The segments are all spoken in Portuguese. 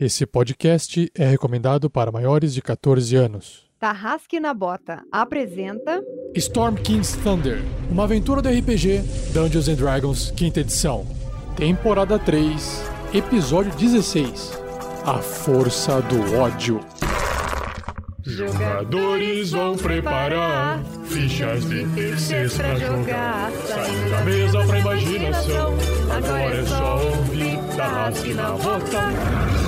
Esse podcast é recomendado para maiores de 14 anos. Tarrasque na Bota apresenta Storm King's Thunder, uma aventura do RPG Dungeons and Dragons, quinta edição. Temporada 3, episódio 16. A Força do Ódio. Jogadores vão preparar fichas de terceiros pra jogar. Saindo da mesa pra imaginação. Agora é só ouvir Tarrasque na Bota.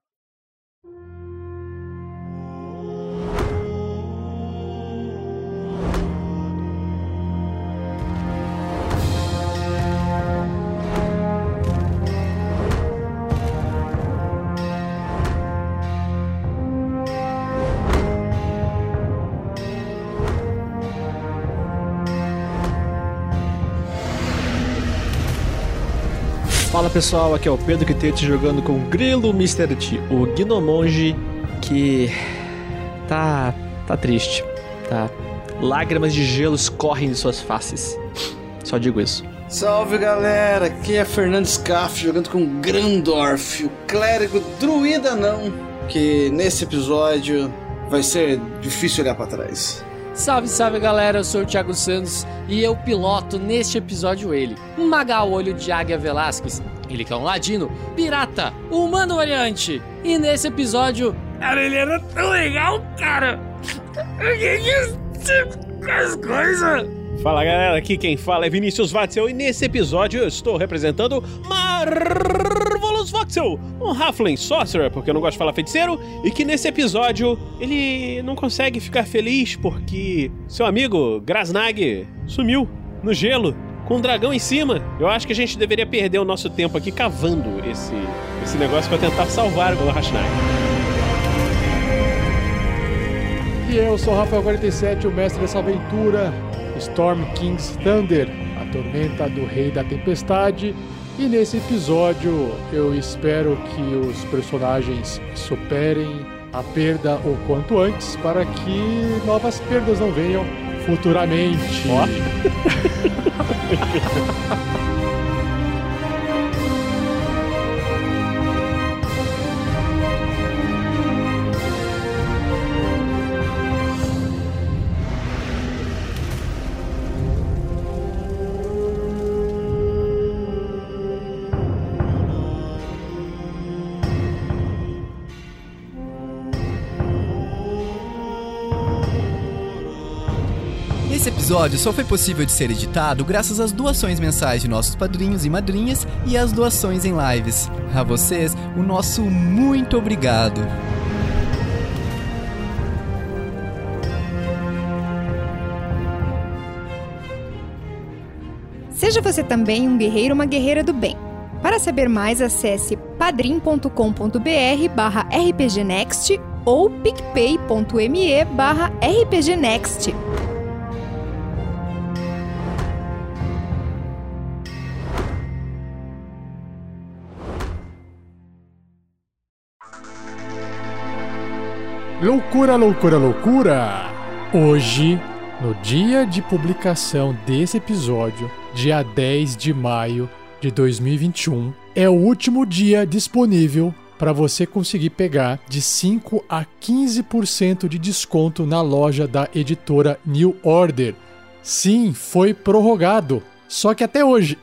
Pessoal, aqui é o Pedro Quitete jogando com o Grilo Mr. T, o Gnomonge que tá tá triste, tá? Lágrimas de gelo escorrem de suas faces. Só digo isso. Salve galera, aqui é Fernando Scaff jogando com Grandorf, o clérigo druida não, que nesse episódio vai ser difícil olhar pra trás. Salve, salve galera, eu sou o Thiago Santos e eu piloto neste episódio ele, Magal Olho de Águia Velasquez. Ele que é um ladino, pirata, humano variante. E nesse episódio, cara, ele era tão legal, cara. As coisas. Fala galera, aqui quem fala é Vinícius Watzel e nesse episódio eu estou representando Marvelous Voxel, um Halfling Sorcerer, porque eu não gosto de falar feiticeiro, e que nesse episódio ele não consegue ficar feliz porque seu amigo Grasnag sumiu no gelo com um dragão em cima. Eu acho que a gente deveria perder o nosso tempo aqui cavando esse, esse negócio para tentar salvar o Rashnag. E eu sou o Rafael47, o mestre dessa aventura, Storm King's Thunder, a tormenta do Rei da Tempestade. E nesse episódio eu espero que os personagens superem a perda o quanto antes para que novas perdas não venham futuramente. episódio só foi possível de ser editado graças às doações mensais de nossos padrinhos e madrinhas e às doações em lives. A vocês, o nosso muito obrigado. Seja você também um guerreiro ou uma guerreira do bem. Para saber mais, acesse padrim.com.br barra rpgnext ou picpay.me barra rpgnext. Loucura, loucura, loucura! Hoje, no dia de publicação desse episódio, dia 10 de maio de 2021, é o último dia disponível para você conseguir pegar de 5 a 15% de desconto na loja da editora New Order. Sim, foi prorrogado, só que até hoje.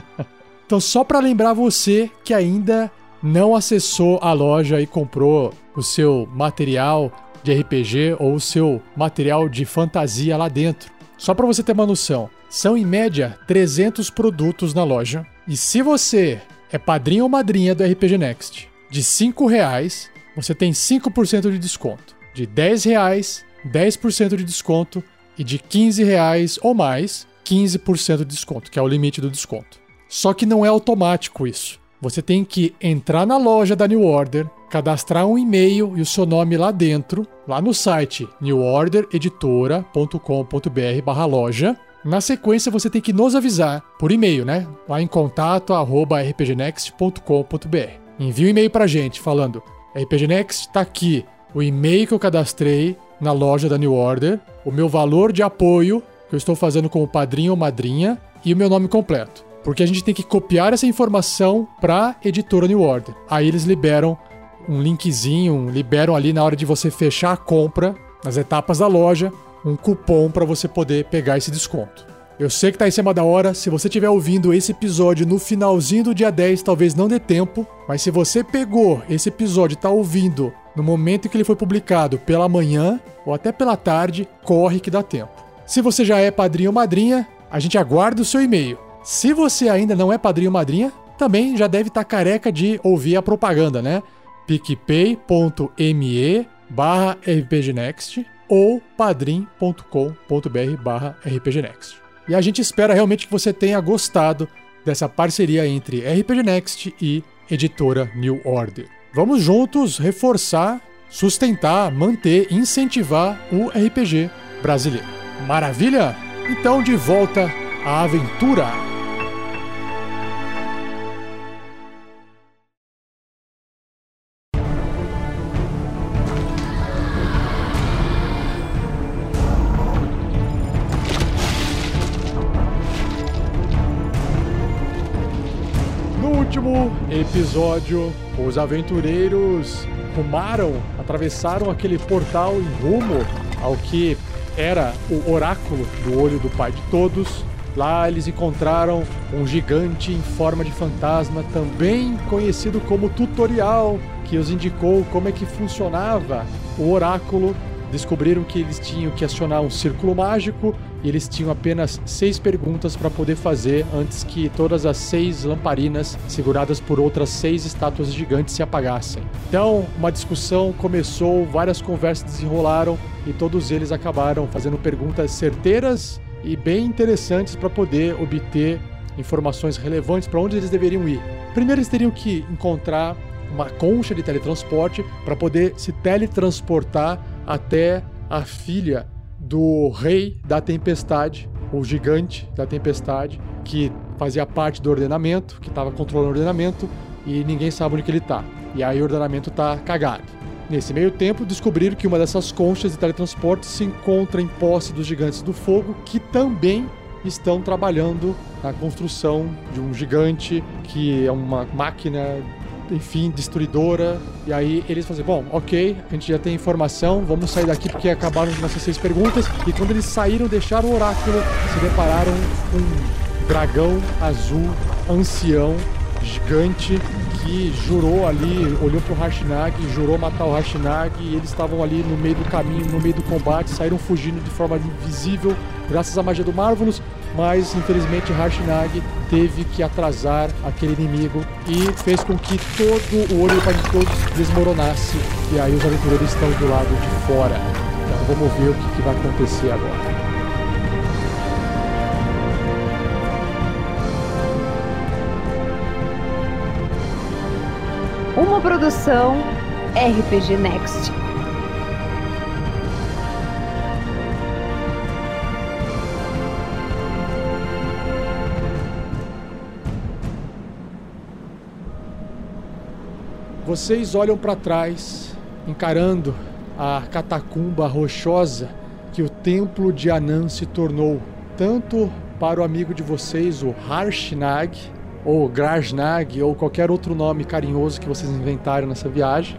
então, só para lembrar você que ainda não acessou a loja e comprou o seu material de RPG ou o seu material de fantasia lá dentro. Só para você ter uma noção, são em média 300 produtos na loja. E se você é padrinho ou madrinha do RPG Next, de R$ reais você tem 5% de desconto. De R$ reais, 10% de desconto. E de R$ reais ou mais, 15% de desconto, que é o limite do desconto. Só que não é automático isso. Você tem que entrar na loja da New Order, cadastrar um e-mail e o seu nome lá dentro, lá no site newordereditora.com.br loja. Na sequência, você tem que nos avisar por e-mail, né? Lá em contato arroba rpgnext.com.br. Envie um e-mail pra gente falando: RPG Next tá aqui o e-mail que eu cadastrei na loja da New Order, o meu valor de apoio que eu estou fazendo como padrinho ou madrinha e o meu nome completo. Porque a gente tem que copiar essa informação para editora New Order. Aí eles liberam um linkzinho, liberam ali na hora de você fechar a compra, nas etapas da loja, um cupom para você poder pegar esse desconto. Eu sei que tá em cima da hora, se você estiver ouvindo esse episódio no finalzinho do dia 10, talvez não dê tempo, mas se você pegou esse episódio e tá ouvindo no momento em que ele foi publicado, pela manhã ou até pela tarde, corre que dá tempo. Se você já é padrinho ou madrinha, a gente aguarda o seu e-mail. Se você ainda não é padrinho ou madrinha, também já deve estar tá careca de ouvir a propaganda, né? picpay.me barra rpgnext ou padrim.com.br barra rpgnext. E a gente espera realmente que você tenha gostado dessa parceria entre RPG Next e editora New Order. Vamos juntos reforçar, sustentar, manter, incentivar o RPG brasileiro. Maravilha? Então, de volta à aventura! último episódio, os aventureiros rumaram, atravessaram aquele portal em rumo ao que era o oráculo do olho do pai de todos. Lá eles encontraram um gigante em forma de fantasma, também conhecido como tutorial, que os indicou como é que funcionava o oráculo descobriram que eles tinham que acionar um círculo mágico e eles tinham apenas seis perguntas para poder fazer antes que todas as seis lamparinas, seguradas por outras seis estátuas gigantes, se apagassem. Então, uma discussão começou, várias conversas desenrolaram e todos eles acabaram fazendo perguntas certeiras e bem interessantes para poder obter informações relevantes para onde eles deveriam ir. Primeiro, eles teriam que encontrar uma concha de teletransporte para poder se teletransportar até a filha do rei da tempestade, o gigante da tempestade, que fazia parte do ordenamento, que estava controlando o ordenamento e ninguém sabe onde ele está. E aí o ordenamento está cagado. Nesse meio tempo, descobriram que uma dessas conchas de teletransporte se encontra em posse dos gigantes do fogo, que também estão trabalhando na construção de um gigante que é uma máquina enfim, destruidora. E aí eles fazem, bom, ok, a gente já tem informação, vamos sair daqui porque acabaram nossas seis perguntas. E quando eles saíram, deixaram o oráculo, se depararam com um dragão azul, ancião, gigante, que jurou ali, olhou pro Harshnag, jurou matar o Harshnag, e eles estavam ali no meio do caminho, no meio do combate, saíram fugindo de forma invisível, graças à magia do Marvelous, mas infelizmente Harshnag teve que atrasar aquele inimigo e fez com que todo o olho de todos desmoronasse. E aí os aventureiros estão do lado de fora. Então vamos ver o que, que vai acontecer agora. Uma produção RPG Next. Vocês olham para trás, encarando a catacumba rochosa que o templo de Anan se tornou, tanto para o amigo de vocês, o Harshnag, ou Grajnag, ou qualquer outro nome carinhoso que vocês inventaram nessa viagem,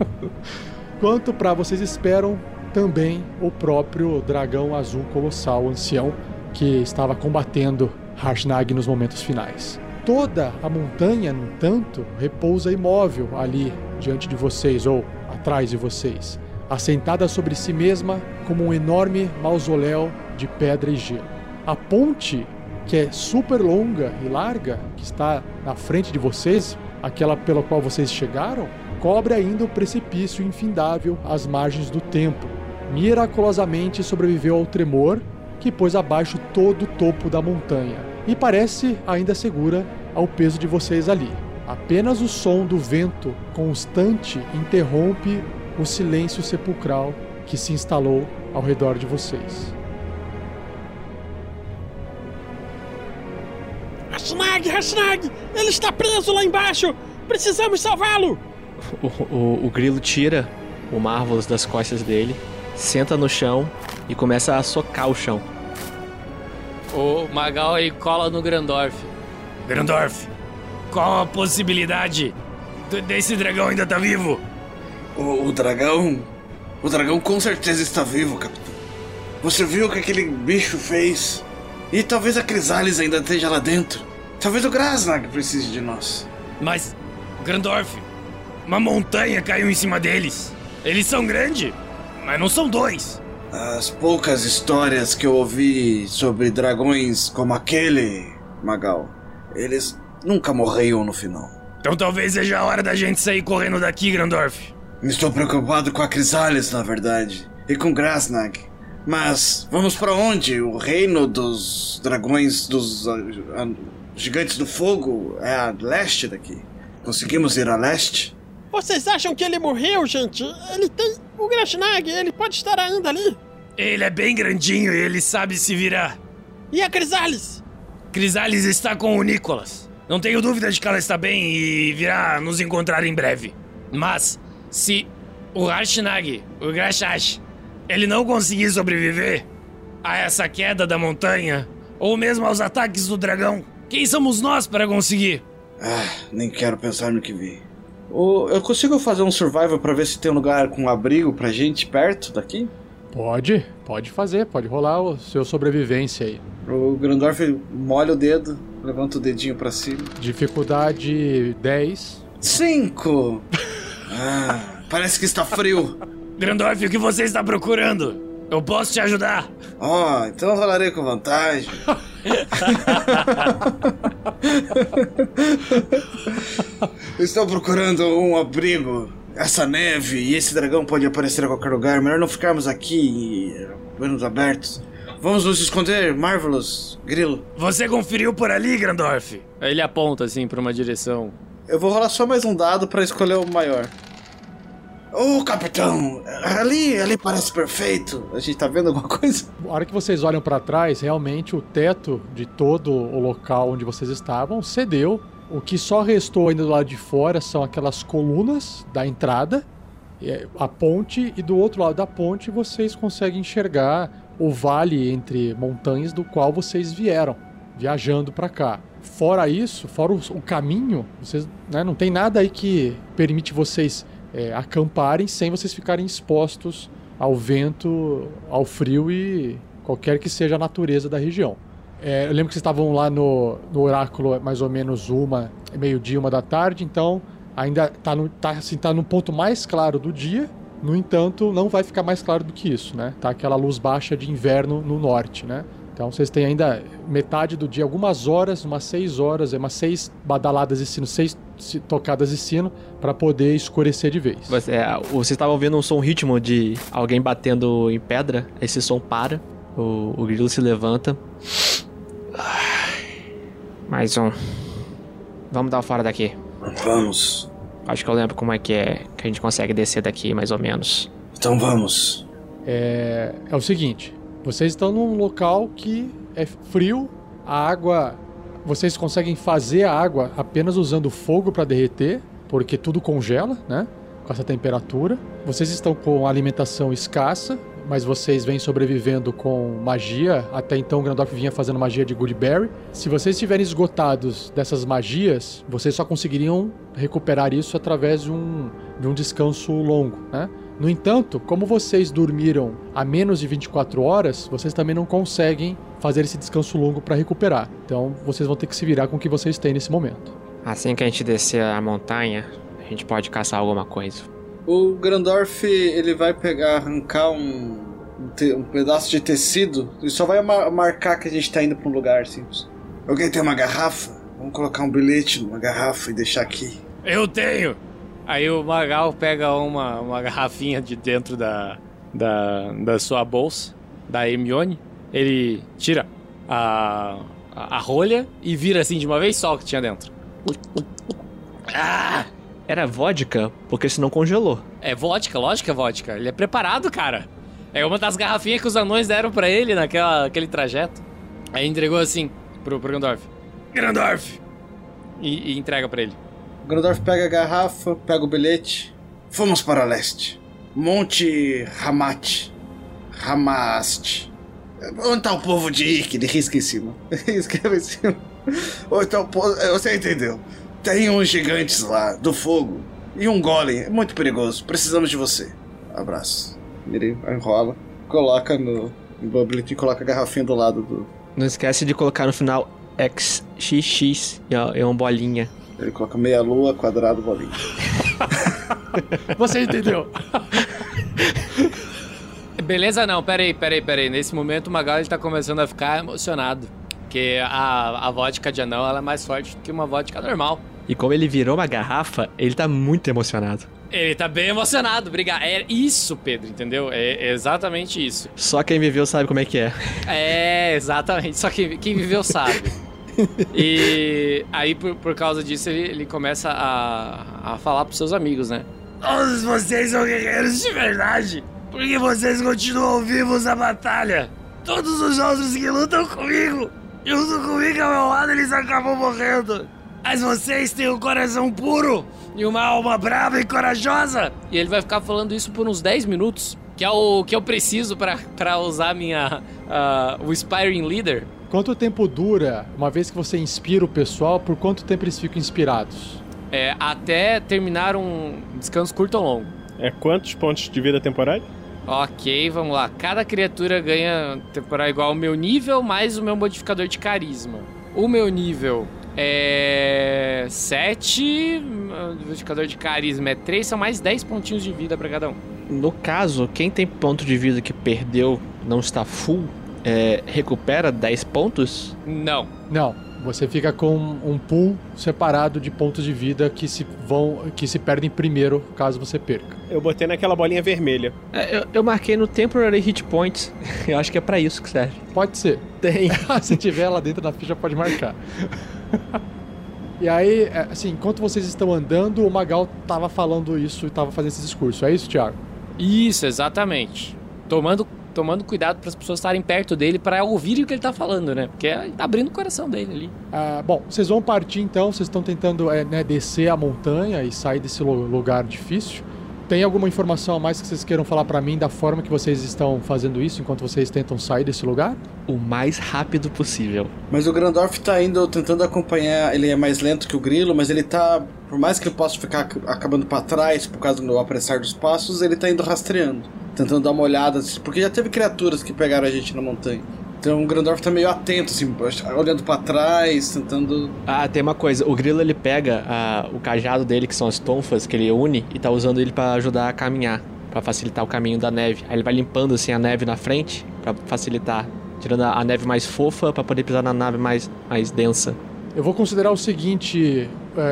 quanto para vocês esperam também o próprio dragão azul colossal ancião que estava combatendo Harshnag nos momentos finais. Toda a montanha, no entanto, repousa imóvel ali diante de vocês ou atrás de vocês, assentada sobre si mesma como um enorme mausoléu de pedra e gelo. A ponte, que é super longa e larga, que está na frente de vocês, aquela pela qual vocês chegaram, cobre ainda o precipício infindável às margens do templo. Miraculosamente sobreviveu ao tremor que pôs abaixo todo o topo da montanha e parece ainda segura ao peso de vocês ali. Apenas o som do vento constante interrompe o silêncio sepulcral que se instalou ao redor de vocês. Hashnag, Hashnag! Ele está preso lá embaixo! Precisamos salvá-lo! O, o, o grilo tira o Marvelous das costas dele, senta no chão e começa a socar o chão O Magal aí cola no Grandorf. Grandorf, qual a possibilidade desse dragão ainda tá vivo? O, o dragão. O dragão com certeza está vivo, capitão. Você viu o que aquele bicho fez? E talvez a Crisales ainda esteja lá dentro. Talvez o Grasnag precise de nós. Mas, Grandorf, uma montanha caiu em cima deles. Eles são grandes, mas não são dois. As poucas histórias que eu ouvi sobre dragões como aquele, Magal, eles nunca morriam no final. Então talvez seja a hora da gente sair correndo daqui, Grandorf. Estou preocupado com a Crisales, na verdade, e com Grasnag. Mas vamos pra onde? O reino dos dragões dos gigantes do fogo é a leste daqui. Conseguimos ir a leste? Vocês acham que ele morreu, gente? Ele tem. O Grashnag, ele pode estar ainda ali. Ele é bem grandinho e ele sabe se virar. E a Crisales? Crisales está com o Nicholas. Não tenho dúvida de que ela está bem e virá nos encontrar em breve. Mas, se o Harshnag, o Grashash, ele não conseguir sobreviver a essa queda da montanha, ou mesmo aos ataques do dragão, quem somos nós para conseguir? Ah, nem quero pensar no que vi. Eu consigo fazer um survival pra ver se tem um lugar com abrigo pra gente perto daqui? Pode, pode fazer, pode rolar o seu sobrevivência aí. O Grandorf molha o dedo, levanta o dedinho pra cima. Dificuldade 10. Cinco! Ah, parece que está frio. Grandorf, o que você está procurando? Eu posso te ajudar. Ó, então eu rolarei com vantagem. Estou procurando um abrigo. Essa neve e esse dragão pode aparecer a qualquer lugar. Melhor não ficarmos aqui, menos abertos. Vamos nos esconder, Marvelous, Grilo. Você conferiu por ali, Grandorf? Ele aponta assim pra uma direção. Eu vou rolar só mais um dado pra escolher o maior. Ô, capitão, ali, ali parece perfeito. A gente tá vendo alguma coisa? A hora que vocês olham pra trás, realmente o teto de todo o local onde vocês estavam cedeu. O que só restou ainda do lado de fora são aquelas colunas da entrada, é, a ponte, e do outro lado da ponte vocês conseguem enxergar o vale entre montanhas do qual vocês vieram, viajando pra cá. Fora isso, fora o, o caminho, vocês né, não tem nada aí que permite vocês é, acamparem sem vocês ficarem expostos ao vento, ao frio e qualquer que seja a natureza da região. É, eu lembro que vocês estavam lá no, no oráculo mais ou menos uma, meio-dia, uma da tarde, então ainda tá no, tá, assim, tá no ponto mais claro do dia. No entanto, não vai ficar mais claro do que isso, né? Tá aquela luz baixa de inverno no norte, né? Então vocês têm ainda metade do dia, algumas horas, umas seis horas, é umas seis badaladas de sino, seis tocadas de sino, para poder escurecer de vez. Você, é, vocês estavam ouvindo um som ritmo de alguém batendo em pedra. Esse som para. O, o grilo se levanta. Mais um. Vamos dar fora daqui. Vamos. Acho que eu lembro como é que é que a gente consegue descer daqui, mais ou menos. Então vamos. É, é o seguinte: vocês estão num local que é frio, a água. Vocês conseguem fazer a água apenas usando fogo para derreter, porque tudo congela, né? Com essa temperatura. Vocês estão com alimentação escassa, mas vocês vêm sobrevivendo com magia. Até então o Grandorf vinha fazendo magia de Goodberry. Se vocês estiverem esgotados dessas magias, vocês só conseguiriam recuperar isso através de um, de um descanso longo, né? No entanto, como vocês dormiram a menos de 24 horas, vocês também não conseguem fazer esse descanso longo para recuperar. Então, vocês vão ter que se virar com o que vocês têm nesse momento. Assim que a gente descer a montanha, a gente pode caçar alguma coisa. O Grandorf, ele vai pegar, arrancar um, um, um pedaço de tecido e só vai mar- marcar que a gente tá indo pra um lugar simples. Alguém tem uma garrafa? Vamos colocar um bilhete numa garrafa e deixar aqui. Eu tenho! Aí o Magal pega uma, uma garrafinha de dentro da, da, da sua bolsa, da Hermione. Ele tira a, a, a rolha e vira assim de uma vez só o que tinha dentro. Ah! Era vodka, porque senão congelou. É vodka, lógico que é vodka. Ele é preparado, cara. É uma das garrafinhas que os anões deram pra ele naquela, naquele trajeto. Aí entregou assim pro, pro Gandorf. Grandorf! E, e entrega pra ele. Grandorf pega a garrafa, pega o bilhete. Fomos para leste. Monte Ramat. Ramast. Onde tá o povo de Ike? Ele risca em cima. Escreve em cima. Onde tá o povo. Você entendeu? Tem uns gigantes lá, do fogo. E um golem. É muito perigoso. Precisamos de você. Abraço. Ele enrola, coloca no. Bublet e coloca a garrafinha do lado do. Não esquece de colocar no final XXX, é uma bolinha. Ele coloca meia lua, quadrado, bolinha. Você entendeu? Beleza, não, peraí, peraí, peraí. Nesse momento o Magal ele tá começando a ficar emocionado. Porque a, a vodka de anão ela é mais forte do que uma vodka normal. E como ele virou uma garrafa, ele tá muito emocionado. Ele tá bem emocionado, obrigado. É isso, Pedro, entendeu? É exatamente isso. Só quem viveu sabe como é que é. É, exatamente. Só que quem viveu sabe. e aí, por, por causa disso, ele, ele começa a, a falar pros seus amigos, né? Todos vocês são guerreiros de verdade. Porque vocês continuam vivos na batalha. Todos os outros que lutam comigo, junto comigo ao meu lado, eles acabam morrendo. Mas vocês têm um coração puro e uma alma brava e corajosa. E ele vai ficar falando isso por uns 10 minutos, que é o que eu preciso para usar minha uh, o Inspiring Leader. Quanto tempo dura, uma vez que você inspira o pessoal, por quanto tempo eles ficam inspirados? É, até terminar um descanso curto ou longo. É quantos pontos de vida temporário? Ok, vamos lá. Cada criatura ganha temporário igual ao meu nível mais o meu modificador de carisma. O meu nível é 7, o modificador de carisma é 3, são mais 10 pontinhos de vida para cada um. No caso, quem tem ponto de vida que perdeu, não está full, é, recupera 10 pontos? Não. Não. Você fica com um pool separado de pontos de vida que se vão, que se perdem primeiro caso você perca. Eu botei naquela bolinha vermelha. É, eu, eu, marquei no Temporary Hit Points. Eu acho que é para isso que serve. Pode ser. Tem. se tiver lá dentro da ficha, pode marcar. e aí, é, assim, enquanto vocês estão andando, o Magal tava falando isso e tava fazendo esse discurso. É isso, Thiago? Isso, exatamente. Tomando tomando cuidado para as pessoas estarem perto dele para ouvirem o que ele tá falando, né? Porque tá abrindo o coração dele ali. Ah, bom, vocês vão partir então, vocês estão tentando é, né, descer a montanha e sair desse lugar difícil. Tem alguma informação a mais que vocês queiram falar para mim da forma que vocês estão fazendo isso enquanto vocês tentam sair desse lugar? O mais rápido possível. Mas o Grandorf tá indo tentando acompanhar, ele é mais lento que o Grilo, mas ele tá, por mais que ele possa ficar acabando para trás por causa do apressar dos passos, ele tá indo rastreando tentando dar uma olhada, porque já teve criaturas que pegaram a gente na montanha. Então o Grandorf tá meio atento, assim, olhando para trás, tentando. Ah, tem uma coisa. O Grilo ele pega ah, o cajado dele, que são as tonfas, que ele une, e tá usando ele para ajudar a caminhar, para facilitar o caminho da neve. Aí ele vai limpando assim a neve na frente para facilitar, tirando a neve mais fofa para poder pisar na nave mais, mais densa. Eu vou considerar o seguinte: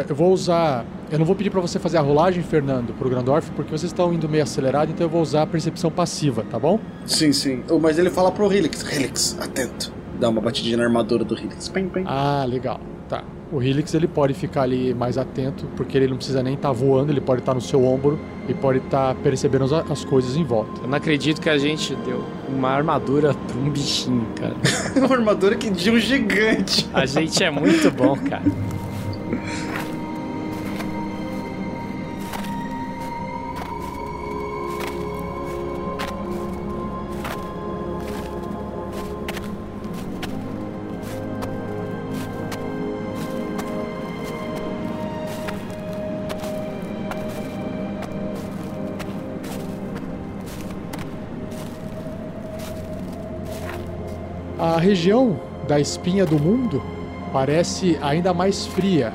eu vou usar. Eu não vou pedir para você fazer a rolagem, Fernando, pro Grandorf, porque vocês estão indo meio acelerado, então eu vou usar a percepção passiva, tá bom? Sim, sim. Oh, mas ele fala pro Helix: Helix, atento. Dá uma batidinha na armadura do Helix. Pim, pim. Ah, legal. Tá. O Helix ele pode ficar ali mais atento, porque ele não precisa nem estar tá voando, ele pode estar tá no seu ombro e pode estar tá percebendo as, as, coisas em volta. Eu não acredito que a gente deu uma armadura pra um bichinho, cara. uma armadura que de um gigante. A gente é muito bom, cara. região da espinha do mundo parece ainda mais fria,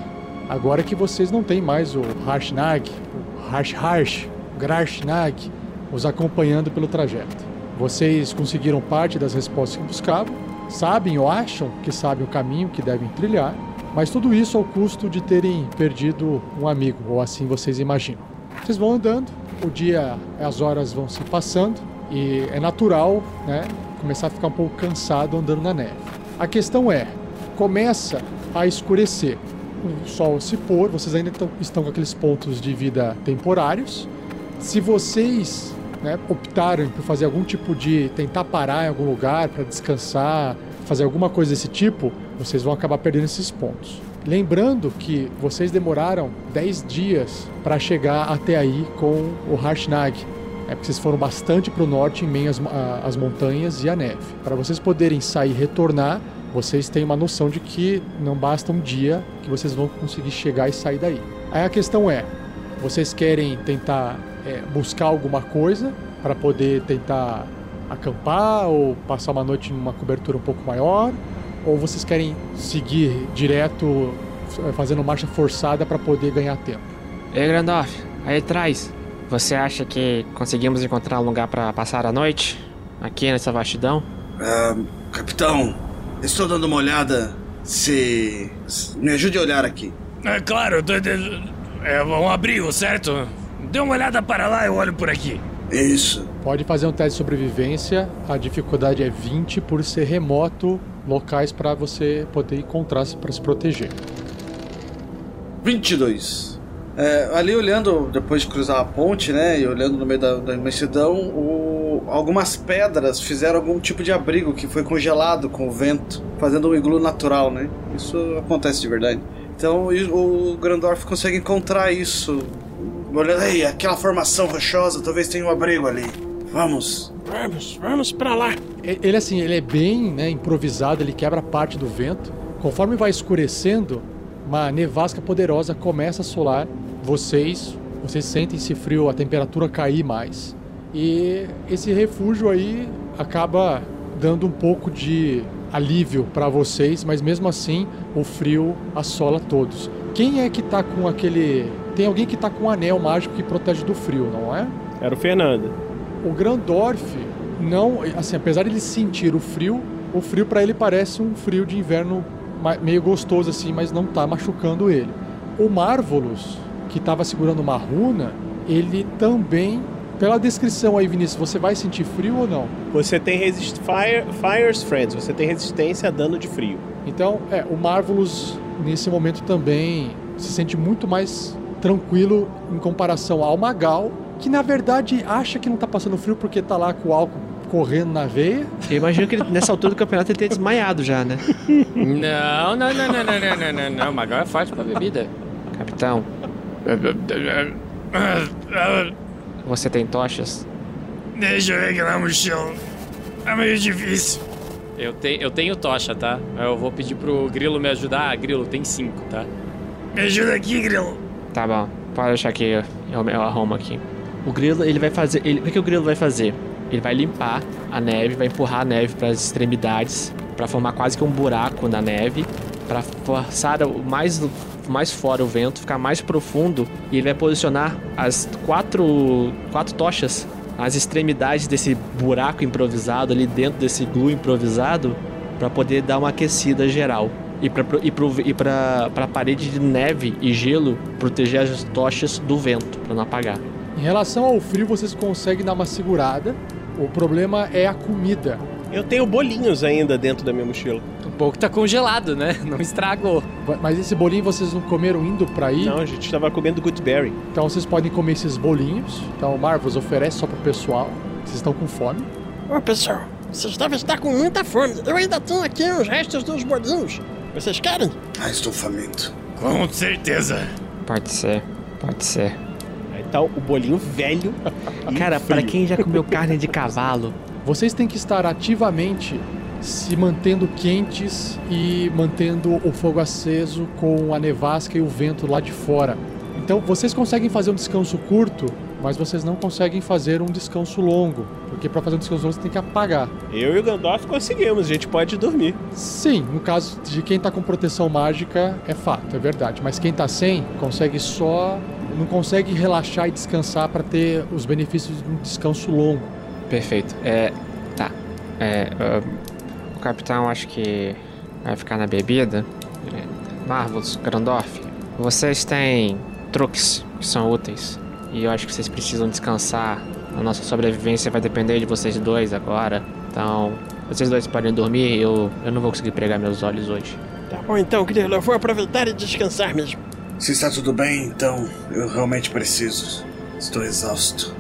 agora que vocês não têm mais o Harshnag, o Harsh Harsh, Grashnag os acompanhando pelo trajeto. Vocês conseguiram parte das respostas que buscavam, sabem ou acham que sabem o caminho que devem trilhar, mas tudo isso ao custo de terem perdido um amigo, ou assim vocês imaginam. Vocês vão andando, o dia, as horas vão se passando e é natural, né, começar a ficar um pouco cansado andando na neve. A questão é, começa a escurecer. O sol se pôr, vocês ainda estão com aqueles pontos de vida temporários. Se vocês né, optarem por fazer algum tipo de tentar parar em algum lugar para descansar, fazer alguma coisa desse tipo, vocês vão acabar perdendo esses pontos. Lembrando que vocês demoraram 10 dias para chegar até aí com o Harshnag. É porque vocês foram bastante para o norte em meio às, às montanhas e à neve. Para vocês poderem sair e retornar, vocês têm uma noção de que não basta um dia que vocês vão conseguir chegar e sair daí. Aí a questão é: vocês querem tentar é, buscar alguma coisa para poder tentar acampar ou passar uma noite numa cobertura um pouco maior? Ou vocês querem seguir direto f- fazendo marcha forçada para poder ganhar tempo? Ei, Grandorf, aí atrás. Você acha que conseguimos encontrar um lugar pra passar a noite? Aqui nessa vastidão? Ah, capitão, estou dando uma olhada. Se. se- Me ajude a olhar aqui. É claro, eu tô de- é um abrigo, certo? Dê uma olhada para lá e eu olho por aqui. Isso. Pode fazer um teste de sobrevivência. A dificuldade é 20 por ser remoto, locais para você poder encontrar para se proteger. 22. É, ali olhando, depois de cruzar a ponte, né, e olhando no meio da, da imensidão, o- algumas pedras fizeram algum tipo de abrigo que foi congelado com o vento, fazendo um iglu natural, né? Isso acontece de verdade. Então o Grandorf consegue encontrar isso. Olhando aí, aquela formação rochosa, talvez tenha um abrigo ali. Vamos. Vamos, vamos pra lá. Ele assim, ele é bem né, improvisado, ele quebra parte do vento. Conforme vai escurecendo, uma nevasca poderosa começa a solar vocês. Vocês sentem esse frio, a temperatura cair mais. E esse refúgio aí acaba dando um pouco de alívio para vocês, mas mesmo assim o frio assola todos. Quem é que tá com aquele. Tem alguém que tá com um anel mágico que protege do frio, não é? Era o Fernando. O Grandorf não, assim, apesar de ele sentir o frio, o frio para ele parece um frio de inverno meio gostoso assim, mas não tá machucando ele. O Marvolus, que estava segurando uma runa, ele também, pela descrição aí, Vinícius, você vai sentir frio ou não? Você tem resist... Fire... Fire's Friends, você tem resistência a dano de frio. Então, é, o Marvelous nesse momento também se sente muito mais tranquilo em comparação ao Magal, que na verdade acha que não tá passando frio porque tá lá com o álcool correndo na veia. Eu imagino que ele, nessa altura do campeonato ele tenha desmaiado já, né? Não, não, não, não, não, não, não, não, não. Magal é forte pra bebida. Capitão, você tem tochas? Deixa eu ver aqui na mochila. É meio difícil. Eu, te, eu tenho tocha, tá? Eu vou pedir pro Grilo me ajudar. Ah, Grilo, tem cinco, tá? Me ajuda aqui, Grilo. Tá bom, pode deixar que eu, eu, eu arrumo aqui. O grilo, ele vai fazer. Ele, o que, que o grilo vai fazer? Ele vai limpar a neve, vai empurrar a neve para as extremidades, para formar quase que um buraco na neve, para forçar o mais, mais fora o vento, ficar mais profundo, e ele vai posicionar as quatro, quatro tochas nas extremidades desse buraco improvisado, ali dentro desse glue improvisado, para poder dar uma aquecida geral. E para e pra, pra parede de neve e gelo proteger as tochas do vento, para não apagar. Em relação ao frio, vocês conseguem dar uma segurada. O problema é a comida. Eu tenho bolinhos ainda dentro da minha mochila. Um pouco tá congelado, né? Não estragou. Mas esse bolinho vocês não comeram indo pra ir? Não, a gente tava comendo Goodberry. Então vocês podem comer esses bolinhos. Então o Marvels oferece só pro pessoal. Vocês estão com fome. Ô pessoal, vocês devem estar com muita fome. Eu ainda tenho aqui os restos dos bolinhos. Vocês querem? Ah, estou faminto. Com certeza. Pode ser, pode ser. O bolinho velho. Cara, pra quem já comeu carne de cavalo, Vocês têm que estar ativamente se mantendo quentes e mantendo o fogo aceso com a nevasca e o vento lá de fora. Então vocês conseguem fazer um descanso curto, mas vocês não conseguem fazer um descanso longo, porque para fazer um descanso longo você tem que apagar. Eu e o Gandalf conseguimos, a gente pode dormir. Sim, no caso de quem tá com proteção mágica é fato, é verdade, mas quem tá sem consegue só não consegue relaxar e descansar para ter os benefícios de um descanso longo. Perfeito. É. Tá. É. ah, o capitão acho que vai ficar na bebida. É, Marvels, Grandorf, vocês têm truques que são úteis. E eu acho que vocês precisam descansar. A nossa sobrevivência vai depender de vocês dois agora. Então, vocês dois podem dormir. Eu, eu não vou conseguir pregar meus olhos hoje. Tá bom então, Grilo. Eu vou aproveitar e descansar mesmo. Se está tudo bem, então eu realmente preciso. Estou exausto.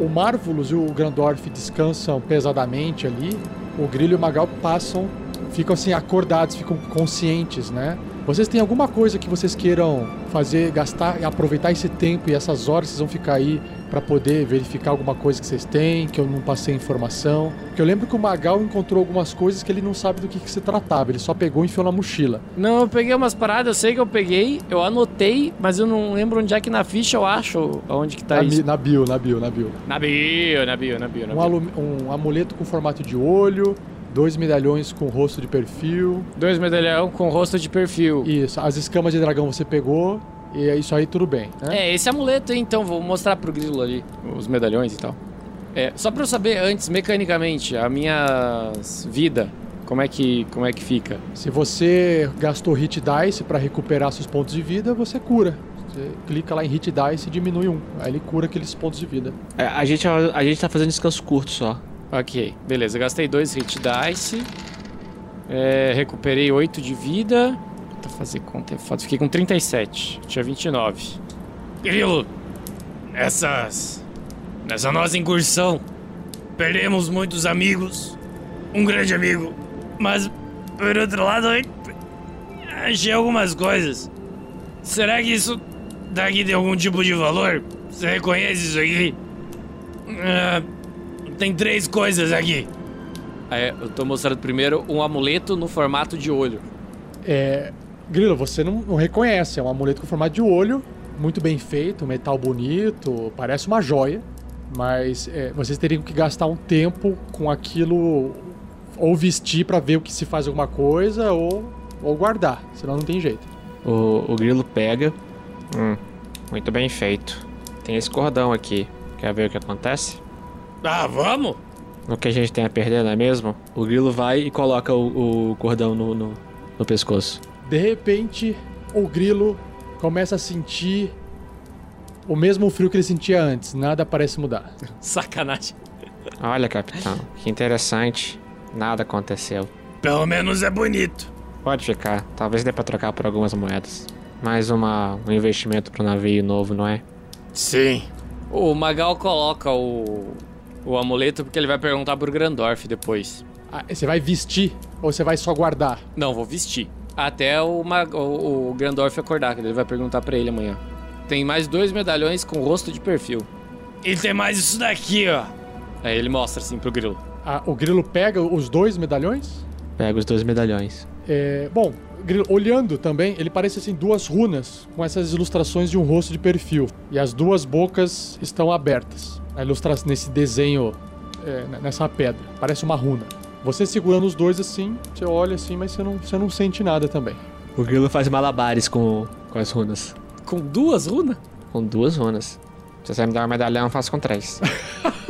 O Marvulus e o Grandorf descansam pesadamente ali. O Grilo e o Magal passam ficam assim acordados, ficam conscientes, né? Vocês têm alguma coisa que vocês queiram fazer, gastar e aproveitar esse tempo e essas horas vocês vão ficar aí para poder verificar alguma coisa que vocês têm, que eu não passei informação? Porque eu lembro que o Magal encontrou algumas coisas que ele não sabe do que, que se tratava, ele só pegou e enfiou na mochila. Não, eu peguei umas paradas, eu sei que eu peguei, eu anotei, mas eu não lembro onde é que na ficha eu acho onde que tá na, isso. na bio, na bio, na bio. Na bio, na bio, na bio, na Um, bio. alu- um amuleto com formato de olho, dois medalhões com rosto de perfil. Dois medalhão com rosto de perfil. Isso, as escamas de dragão você pegou, e é isso aí tudo bem, né? É, esse amuleto aí, então, vou mostrar pro Grilo ali, os medalhões e tal. É, só pra eu saber antes, mecanicamente, a minha vida, como é que, como é que fica? Se você gastou hit dice para recuperar seus pontos de vida, você cura. Você clica lá em hit dice e diminui um. Aí ele cura aqueles pontos de vida. É, a, gente, a gente tá fazendo descanso curto só. Ok, beleza, gastei dois hit dice, é, recuperei 8 de vida, Tá fazer conta é foda, fiquei com 37, tinha 29. Grilo, essas. Nessa nossa incursão, perdemos muitos amigos. Um grande amigo. Mas, por outro lado, achei algumas coisas. Será que isso daqui tem algum tipo de valor? Você reconhece isso aqui? Ah, tem três coisas aqui. Aí, eu tô mostrando primeiro um amuleto no formato de olho. É. Grilo, você não, não reconhece, é um amuleto com formato de olho, muito bem feito, metal bonito, parece uma joia, mas é, vocês teriam que gastar um tempo com aquilo, ou vestir pra ver o que se faz alguma coisa, ou, ou guardar, senão não tem jeito. O, o grilo pega. Hum, muito bem feito. Tem esse cordão aqui. Quer ver o que acontece? Ah, vamos? O que a gente tem a perder, não é mesmo? O grilo vai e coloca o, o cordão no, no, no pescoço. De repente, o grilo começa a sentir o mesmo frio que ele sentia antes, nada parece mudar. Sacanagem. Olha, capitão, que interessante. Nada aconteceu. Pelo menos é bonito. Pode ficar. Talvez dê pra trocar por algumas moedas. Mais uma, um investimento pro navio novo, não é? Sim. O Magal coloca o, o amuleto porque ele vai perguntar pro Grandorf depois. Ah, você vai vestir ou você vai só guardar? Não, vou vestir. Até o, Mag o, o Grandorf acordar, que ele vai perguntar pra ele amanhã. Tem mais dois medalhões com rosto de perfil. E tem mais isso daqui, ó. Aí ele mostra assim pro Grilo. Ah, o grilo pega os dois medalhões? Pega os dois medalhões. É, bom, Grilo, olhando também, ele parece assim duas runas com essas ilustrações de um rosto de perfil. E as duas bocas estão abertas. A ilustração nesse desenho, é, nessa pedra. Parece uma runa. Você segurando os dois assim, você olha assim, mas você não, você não sente nada também. O grilo faz malabares com, com as runas. Com duas runas? Com duas runas. Se você me dar um medalhão, eu faço com três.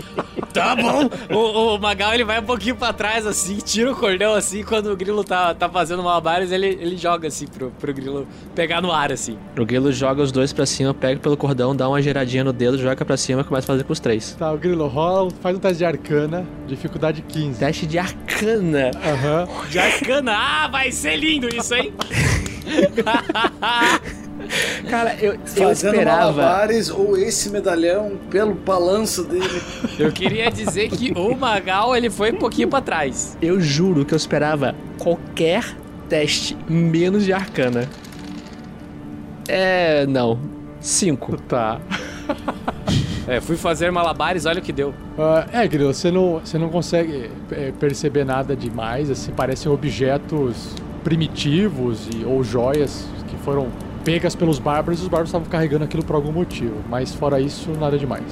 Tá bom. O, o Magal ele vai um pouquinho pra trás assim, tira o cordão assim, quando o Grilo tá, tá fazendo malabares, ele, ele joga assim pro, pro Grilo pegar no ar assim. O grilo joga os dois pra cima, pega pelo cordão, dá uma giradinha no dedo, joga pra cima e começa a fazer com os três. Tá, o Grilo rola, faz um teste de arcana, dificuldade 15. Teste de arcana. Aham. De arcana, ah, vai ser lindo isso, hein? Cara, eu, eu Fazendo esperava. malabares ou esse medalhão pelo balanço dele. Eu queria dizer que o Magal ele foi um pouquinho pra trás. Eu juro que eu esperava qualquer teste menos de arcana. É. Não. Cinco. Tá. É, fui fazer malabares, olha o que deu. Ah, é, Grilo, você não, você não consegue é, perceber nada demais, assim, parecem objetos primitivos e, ou joias que foram pegas pelos bárbaros e os bárbaros estavam carregando aquilo por algum motivo. Mas fora isso, nada demais.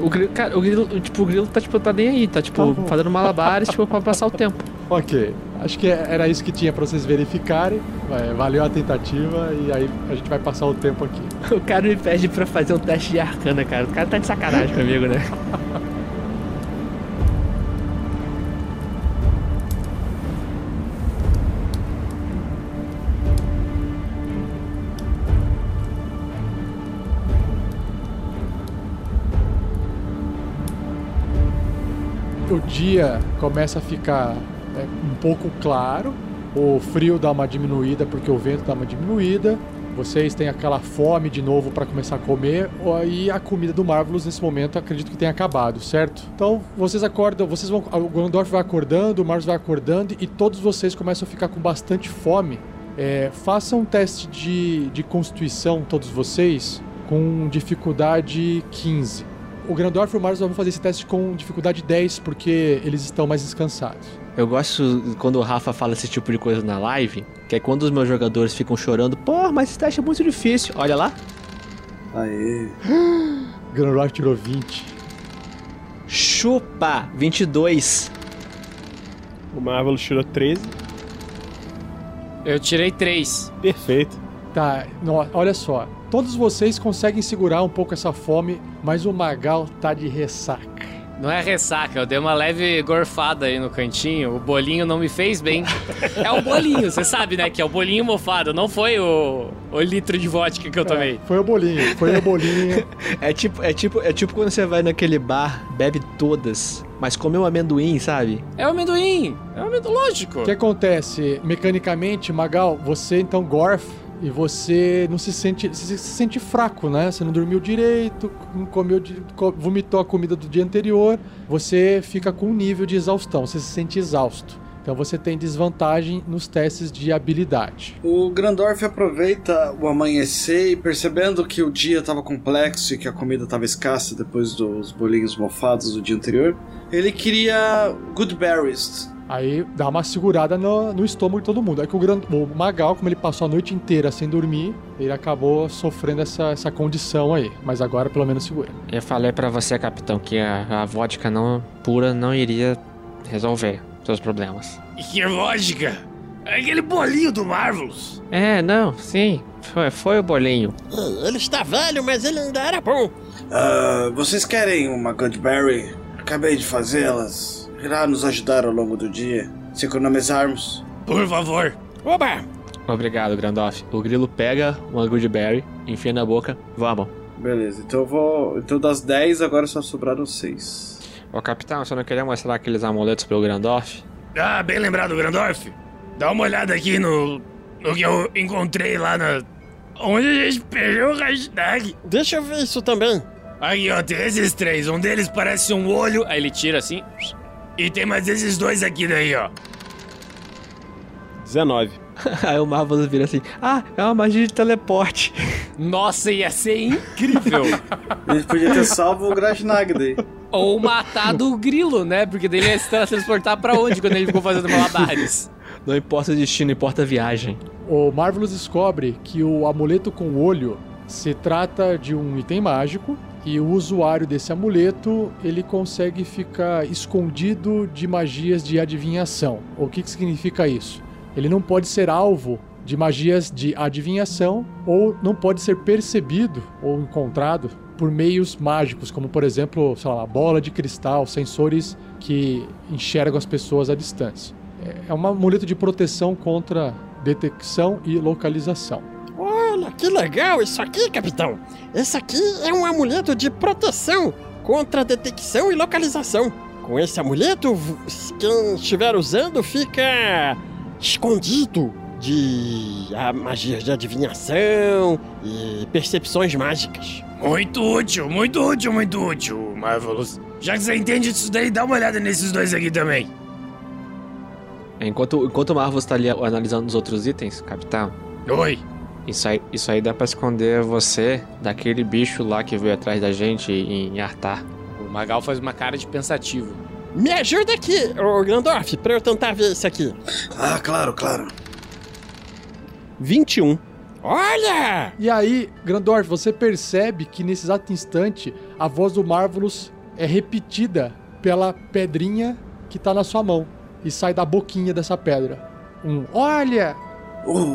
O grilo, cara, o grilo, tipo, o grilo tá, tipo, tá nem aí, tá, tipo, Tá fazendo malabares, tipo, pra passar o tempo. Ok, acho que era isso que tinha pra vocês verificarem. É, valeu a tentativa e aí a gente vai passar o tempo aqui. O cara me pede pra fazer um teste de arcana, cara. O cara tá de sacanagem comigo, né? O dia começa a ficar é, um pouco claro, o frio dá uma diminuída porque o vento dá uma diminuída Vocês têm aquela fome de novo para começar a comer, e a comida do Marvelous nesse momento acredito que tenha acabado, certo? Então vocês acordam, vocês vão. O Gondorf vai acordando, o Marvelous vai acordando e todos vocês começam a ficar com bastante fome. É, façam um teste de, de constituição, todos vocês, com dificuldade 15. O Grandorf e o Marvelous vão fazer esse teste com dificuldade 10, porque eles estão mais descansados. Eu gosto quando o Rafa fala esse tipo de coisa na live, que é quando os meus jogadores ficam chorando, pô, mas esse teste é muito difícil. Olha lá. Aê. Grandorf tirou 20. Chupa! 22. O Marvelous tirou 13. Eu tirei três. Perfeito. Tá, no- olha só. Todos vocês conseguem segurar um pouco essa fome, mas o Magal tá de ressaca. Não é ressaca, eu dei uma leve gorfada aí no cantinho. O bolinho não me fez bem. É o bolinho, você sabe, né? Que é o bolinho mofado, não foi o, o litro de vodka que eu tomei. Foi o bolinho, foi o bolinho. É tipo, é tipo, é tipo quando você vai naquele bar, bebe todas, mas comeu amendoim, sabe? É o amendoim, é o amendoim, lógico. O que acontece? Mecanicamente, Magal, você então gorf e você não se sente. Se sente fraco, né? Você não dormiu direito, comeu, vomitou a comida do dia anterior, você fica com um nível de exaustão, você se sente exausto. Então você tem desvantagem nos testes de habilidade. O Grandorf aproveita o amanhecer e percebendo que o dia estava complexo e que a comida estava escassa depois dos bolinhos mofados do dia anterior, ele queria good berries. Aí dá uma segurada no, no estômago de todo mundo. Aí que o, gran- o Magal, como ele passou a noite inteira sem dormir, ele acabou sofrendo essa, essa condição aí. Mas agora pelo menos segura. Eu falei pra você, capitão, que a, a vodka não, pura não iria resolver seus problemas. E que vodka? É aquele bolinho do Marvelous. É, não, sim. Foi, foi o bolinho. Ei, Ele está velho, mas ele ainda era bom. Ah, vocês querem uma good berry? Acabei de fazê-las. Irá nos ajudar ao longo do dia, se economizarmos. Por favor. Oba! Obrigado, Grandoff. O grilo pega uma Goodberry, enfia na boca, vamos. Beleza, então eu vou. Então das 10 agora só sobraram 6. Ô, capitão, você não queria mostrar aqueles amuletos pro Grandoff? Ah, bem lembrado, Grandorf. Dá uma olhada aqui no, no que eu encontrei lá na... Onde a gente perdeu o hashtag. Deixa eu ver isso também. Aqui, ó, tem esses três. Um deles parece um olho. Aí ele tira assim. E tem mais esses dois aqui daí, ó. 19. Aí o Marvelous vira assim: Ah, é uma magia de teleporte. Nossa, ia ser incrível. A gente podia ter salvo o Grashnag daí. Ou matado o grilo, né? Porque dele ia se transportar pra onde quando ele ficou fazendo malabares? Não importa o destino, importa a viagem. O Marvelous descobre que o amuleto com o olho se trata de um item mágico e o usuário desse amuleto ele consegue ficar escondido de magias de adivinhação. O que, que significa isso? Ele não pode ser alvo de magias de adivinhação ou não pode ser percebido ou encontrado por meios mágicos, como por exemplo, sei lá, bola de cristal, sensores que enxergam as pessoas à distância. É um amuleto de proteção contra detecção e localização. Olha, que legal isso aqui, capitão. Esse aqui é um amuleto de proteção contra detecção e localização. Com esse amuleto, quem estiver usando fica escondido de ah, magias de adivinhação e percepções mágicas. Muito útil, muito útil, muito útil, Marvelous. Já que você entende disso daí, dá uma olhada nesses dois aqui também. Enquanto, enquanto o Marvelous tá ali analisando os outros itens, Capitão, Oi. Isso aí, isso aí dá pra esconder você daquele bicho lá que veio atrás da gente em Artar. O Magal faz uma cara de pensativo. Me ajuda aqui, ô Grandorf, pra eu tentar ver isso aqui. Ah, claro, claro. 21. Olha! E aí, Grandorf, você percebe que nesse exato instante a voz do Marvelous é repetida pela pedrinha que tá na sua mão e sai da boquinha dessa pedra. Um olha! O,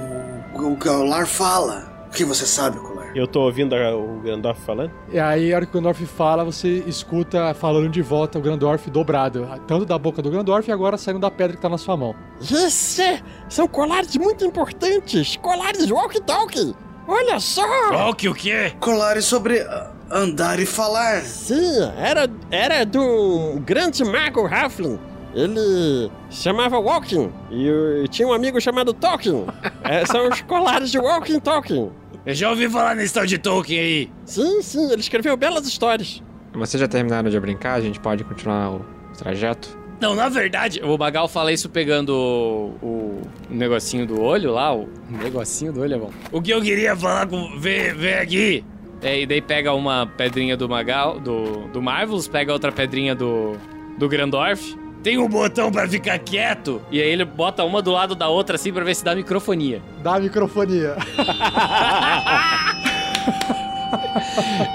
o Colar fala. O que você sabe, Colar? Eu tô ouvindo a- o Gandalf falando. E aí, a hora que o Grandorf fala, você escuta falando de volta o Grandorf dobrado. Tanto da boca do Grandorf e agora saindo da pedra que tá na sua mão. Isso é- são colares muito importantes. Colares walkie-talkie. Olha só! Que o quê? Colares sobre andar e falar. Sim, era, era do grande mago Halfling. Ele chamava Walking e uh, tinha um amigo chamado Talking. É, são os colares de Walking Talking. Eu já ouvi falar nesse tal de Tolkien aí. Sim, sim, ele escreveu belas histórias. Vocês já terminaram de brincar? A gente pode continuar o trajeto? Não, na verdade, O Magal fala isso pegando o, o negocinho do olho lá, o negocinho do olho é bom. o que eu queria falar com. Vem, vem aqui. É, e daí pega uma pedrinha do Magal, do, do Marvelous, pega outra pedrinha do, do Grandorf, Tem um botão pra ficar quieto. e aí ele bota uma do lado da outra assim pra ver se dá microfonia. Dá a microfonia.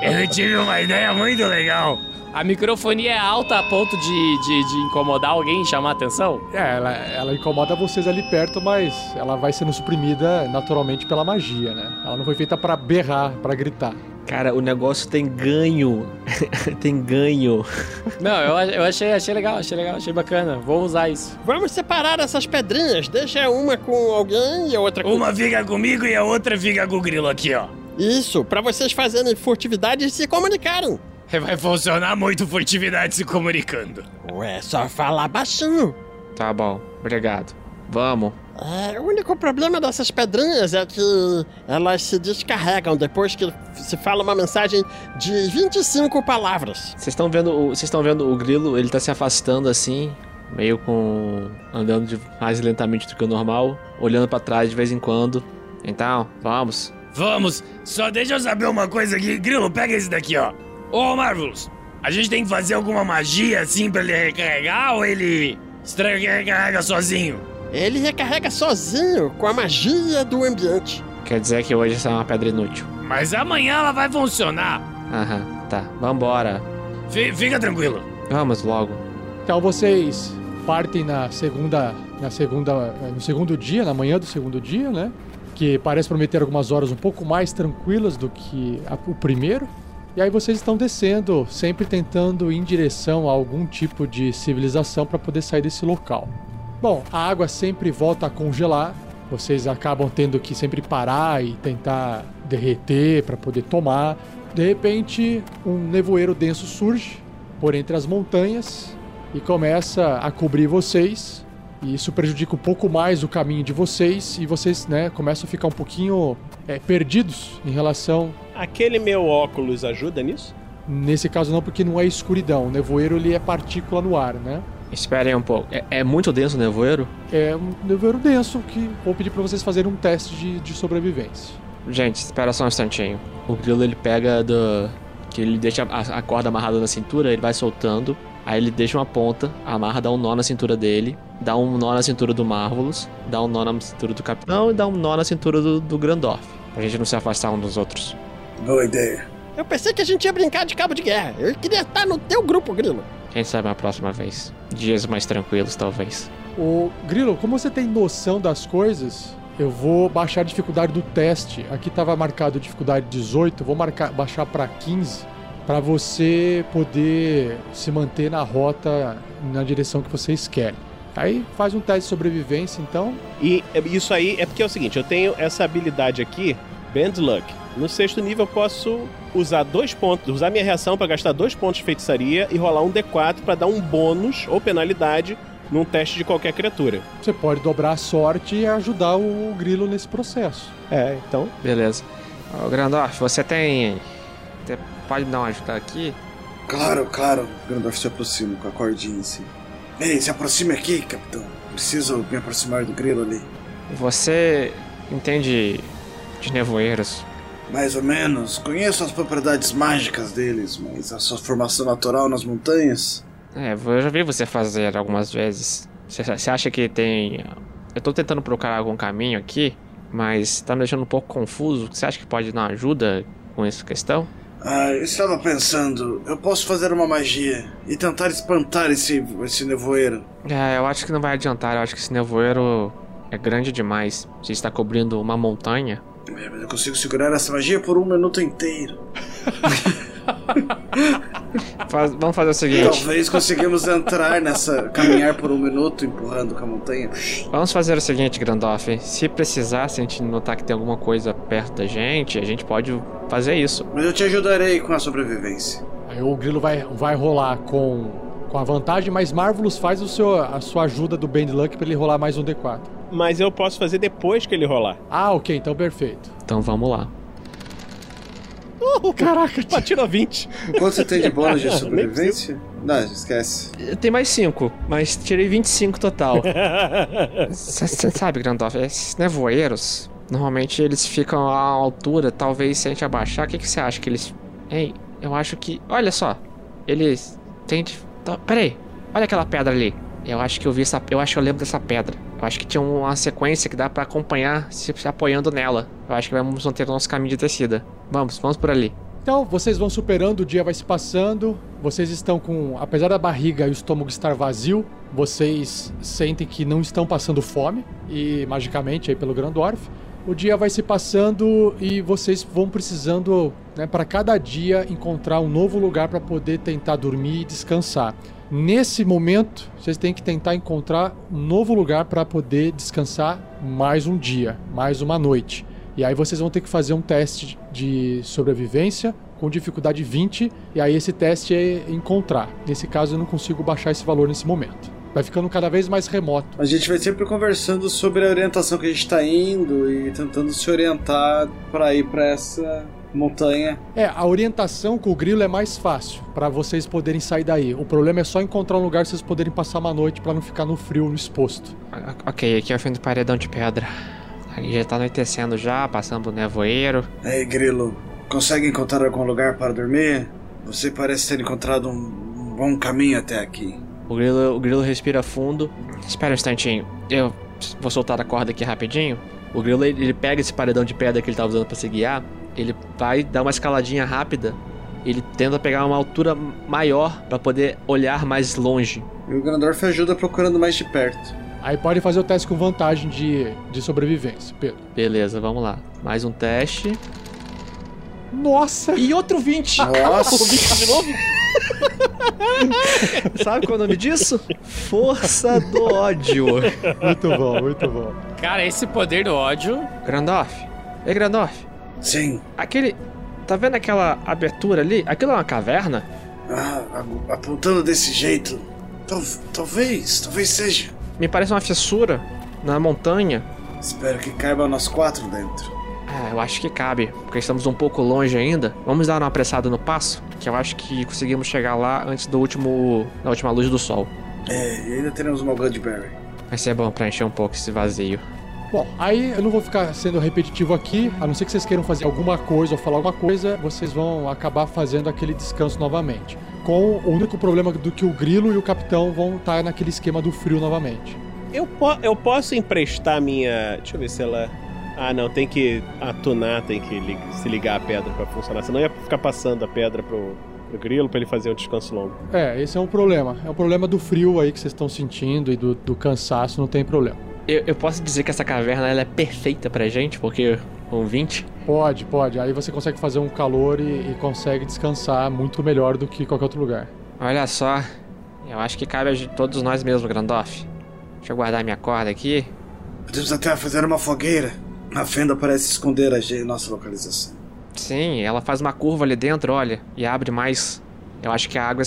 Eu tive uma ideia muito legal. A microfonia é alta a ponto de, de, de incomodar alguém e chamar atenção? É, ela, ela incomoda vocês ali perto, mas ela vai sendo suprimida naturalmente pela magia, né? Ela não foi feita pra berrar, pra gritar. Cara, o negócio tem ganho. tem ganho. Não, eu, eu achei, achei legal, achei legal, achei bacana. Vou usar isso. Vamos separar essas pedrinhas. Deixa uma com alguém e a outra com. Uma fica comigo e a outra fica com o grilo aqui, ó. Isso, pra vocês fazerem furtividade e se comunicarem. Vai funcionar muito furtividade se comunicando. Ué, só falar baixinho. Tá bom, obrigado. Vamos. É, o único problema dessas pedrinhas é que elas se descarregam depois que se fala uma mensagem de 25 palavras. Vocês estão vendo, o- vocês estão vendo o grilo, ele tá se afastando assim, meio com andando de- mais lentamente do que o normal, olhando pra trás de vez em quando. Então, vamos. Vamos, só deixa eu saber uma coisa aqui. Grilo, pega esse daqui, ó. Ô, Marvelous, a gente tem que fazer alguma magia assim pra ele recarregar ou ele estranho que recarrega sozinho? Ele recarrega sozinho com a magia do ambiente. Quer dizer que hoje essa é uma pedra inútil. Mas amanhã ela vai funcionar. Aham, tá. Vambora. Fi- fica tranquilo. Vamos logo. Então vocês partem na segunda, na segunda, no segundo dia, na manhã do segundo dia, né? Que parece prometer algumas horas um pouco mais tranquilas do que a- o primeiro. E aí vocês estão descendo, sempre tentando ir em direção a algum tipo de civilização para poder sair desse local. Bom, a água sempre volta a congelar. Vocês acabam tendo que sempre parar e tentar derreter para poder tomar. De repente, um nevoeiro denso surge por entre as montanhas e começa a cobrir vocês. E isso prejudica um pouco mais o caminho de vocês e vocês, né, começam a ficar um pouquinho é, perdidos em relação. Aquele meu óculos ajuda nisso? Nesse caso não, porque não é escuridão. O nevoeiro ele é partícula no ar, né? Esperem um pouco. É, é muito denso o nevoeiro? É um nevoeiro denso que vou pedir para vocês fazerem um teste de, de sobrevivência. Gente, espera só um instantinho. O grilo ele pega do. que ele deixa a, a corda amarrada na cintura, ele vai soltando. Aí ele deixa uma ponta, amarra, dá um nó na cintura dele, dá um nó na cintura do Marvelous, dá um nó na cintura do Capitão e dá um nó na cintura do, do Grandorf. Pra gente não se afastar um dos outros. Boa ideia. Eu pensei que a gente ia brincar de cabo de guerra. Eu queria estar no teu grupo, Grilo. Quem sabe a próxima vez. Dias mais tranquilos, talvez. O Grilo, como você tem noção das coisas, eu vou baixar a dificuldade do teste. Aqui estava marcado dificuldade 18, vou marcar, baixar para 15 para você poder se manter na rota na direção que vocês querem. Aí faz um teste de sobrevivência, então. E isso aí é porque é o seguinte, eu tenho essa habilidade aqui, Band Luck. No sexto nível eu posso usar dois pontos, usar minha reação para gastar dois pontos de feitiçaria e rolar um D4 para dar um bônus ou penalidade num teste de qualquer criatura. Você pode dobrar a sorte e ajudar o Grilo nesse processo. É, então. Beleza. Ô, Grandorf, você tem. Você pode dar uma ajuda aqui? Claro, claro. Grandorf se aproxima com a cordinha assim. Ei, se aproxime aqui, capitão. Preciso me aproximar do grilo ali. Você entende de nevoeiros? Mais ou menos. Conheço as propriedades mágicas deles, mas a sua formação natural nas montanhas. É, eu já vi você fazer algumas vezes. Você, acha que tem. Eu tô tentando procurar algum caminho aqui, mas tá me deixando um pouco confuso. Você acha que pode dar uma ajuda com essa questão? Ah, eu estava pensando, eu posso fazer uma magia e tentar espantar esse, esse nevoeiro. É, eu acho que não vai adiantar. Eu acho que esse nevoeiro é grande demais. Se está cobrindo uma montanha. É, mas eu consigo segurar essa magia por um minuto inteiro. Faz- vamos fazer o seguinte. Talvez conseguimos entrar nessa. caminhar por um minuto empurrando com a montanha. Vamos fazer o seguinte, Grandoff. Se precisar, se a gente notar que tem alguma coisa perto da gente, a gente pode fazer isso. Mas eu te ajudarei com a sobrevivência. Aí o Grilo vai, vai rolar com, com a vantagem, mas Marvelous faz o seu, a sua ajuda do Band Luck para ele rolar mais um D4. Mas eu posso fazer depois que ele rolar. Ah, ok, então perfeito. Então vamos lá. Caraca, Pô, tirou 20. Quanto você tem de bônus de sobrevivência? Não, esquece. Tem mais 5, mas tirei 25 total. Você sabe, Grandorf, esses nevoeiros, normalmente eles ficam à altura, talvez se a gente abaixar, o que que você acha que eles... Ei, eu acho que... Olha só, eles têm... de- Tá, Peraí, olha aquela pedra ali. Eu acho que eu vi essa... Eu acho que eu lembro dessa pedra. Eu acho que tinha uma sequência que dá pra acompanhar se apoiando nela. Eu acho que vamos manter o nosso caminho de descida. Vamos, vamos por ali. Então, vocês vão superando, o dia vai se passando. Vocês estão com. Apesar da barriga e o estômago estar vazio, vocês sentem que não estão passando fome. E magicamente aí pelo Grandorf. O dia vai se passando e vocês vão precisando, né, para cada dia, encontrar um novo lugar para poder tentar dormir e descansar. Nesse momento, vocês têm que tentar encontrar um novo lugar para poder descansar mais um dia, mais uma noite. E aí vocês vão ter que fazer um teste de sobrevivência com dificuldade 20, e aí esse teste é encontrar. Nesse caso eu não consigo baixar esse valor nesse momento. Vai ficando cada vez mais remoto. A gente vai sempre conversando sobre a orientação que a gente tá indo e tentando se orientar pra ir pra essa montanha. É, a orientação com o grilo é mais fácil para vocês poderem sair daí. O problema é só encontrar um lugar que vocês poderem passar uma noite para não ficar no frio, no exposto. Ok, aqui é o fim do paredão de pedra. Ali já tá anoitecendo já, passando o nevoeiro. Ei, Grilo, consegue encontrar algum lugar para dormir? Você parece ter encontrado um, bom caminho até aqui. O grilo, o grilo respira fundo. Espera um instantinho. Eu vou soltar a corda aqui rapidinho. O grilo ele, ele pega esse paredão de pedra que ele tá usando pra se guiar. Ele vai dar uma escaladinha rápida. Ele tenta pegar uma altura maior pra poder olhar mais longe. E o Grandorf ajuda procurando mais de perto. Aí pode fazer o teste com vantagem de, de sobrevivência, Pedro. Beleza, vamos lá. Mais um teste. Nossa! E outro 20! Nossa! O 20 de novo? Sabe qual é o nome disso? Força do ódio. Muito bom, muito bom. Cara, esse poder do ódio. Grandorf. Ei, Grandorf. Sim. Aquele. Tá vendo aquela abertura ali? Aquilo é uma caverna? Ah, apontando desse jeito. Tal- talvez, talvez seja. Me parece uma fissura na montanha. Espero que caiba nós quatro dentro. Ah, eu acho que cabe, porque estamos um pouco longe ainda. Vamos dar uma apressada no passo, que eu acho que conseguimos chegar lá antes do último. da última luz do sol. É, e ainda teremos uma Goldberry. Vai ser bom pra encher um pouco esse vazio. Bom, aí eu não vou ficar sendo repetitivo aqui, a não ser que vocês queiram fazer alguma coisa ou falar alguma coisa, vocês vão acabar fazendo aquele descanso novamente. Com o único problema do que o grilo e o capitão vão estar naquele esquema do frio novamente. Eu, po eu posso emprestar minha. Deixa eu ver se ela. Ah, não, tem que atunar, tem que li- se ligar a pedra pra funcionar. Senão ia ficar passando a pedra pro, pro grilo pra ele fazer um descanso longo. É, esse é um problema. É o problema do frio aí que vocês estão sentindo e do, do cansaço, não tem problema. Eu, eu posso dizer que essa caverna ela é perfeita pra gente, porque com 20. Pode, pode. Aí você consegue fazer um calor e, e consegue descansar muito melhor do que qualquer outro lugar. Olha só, eu acho que cabe a todos nós mesmo, Grandoff. Deixa eu guardar minha corda aqui. Podemos até fazer uma fogueira. A fenda parece esconder a nossa localização. Sim, ela faz uma curva ali dentro, olha, e abre mais. Eu acho que a água,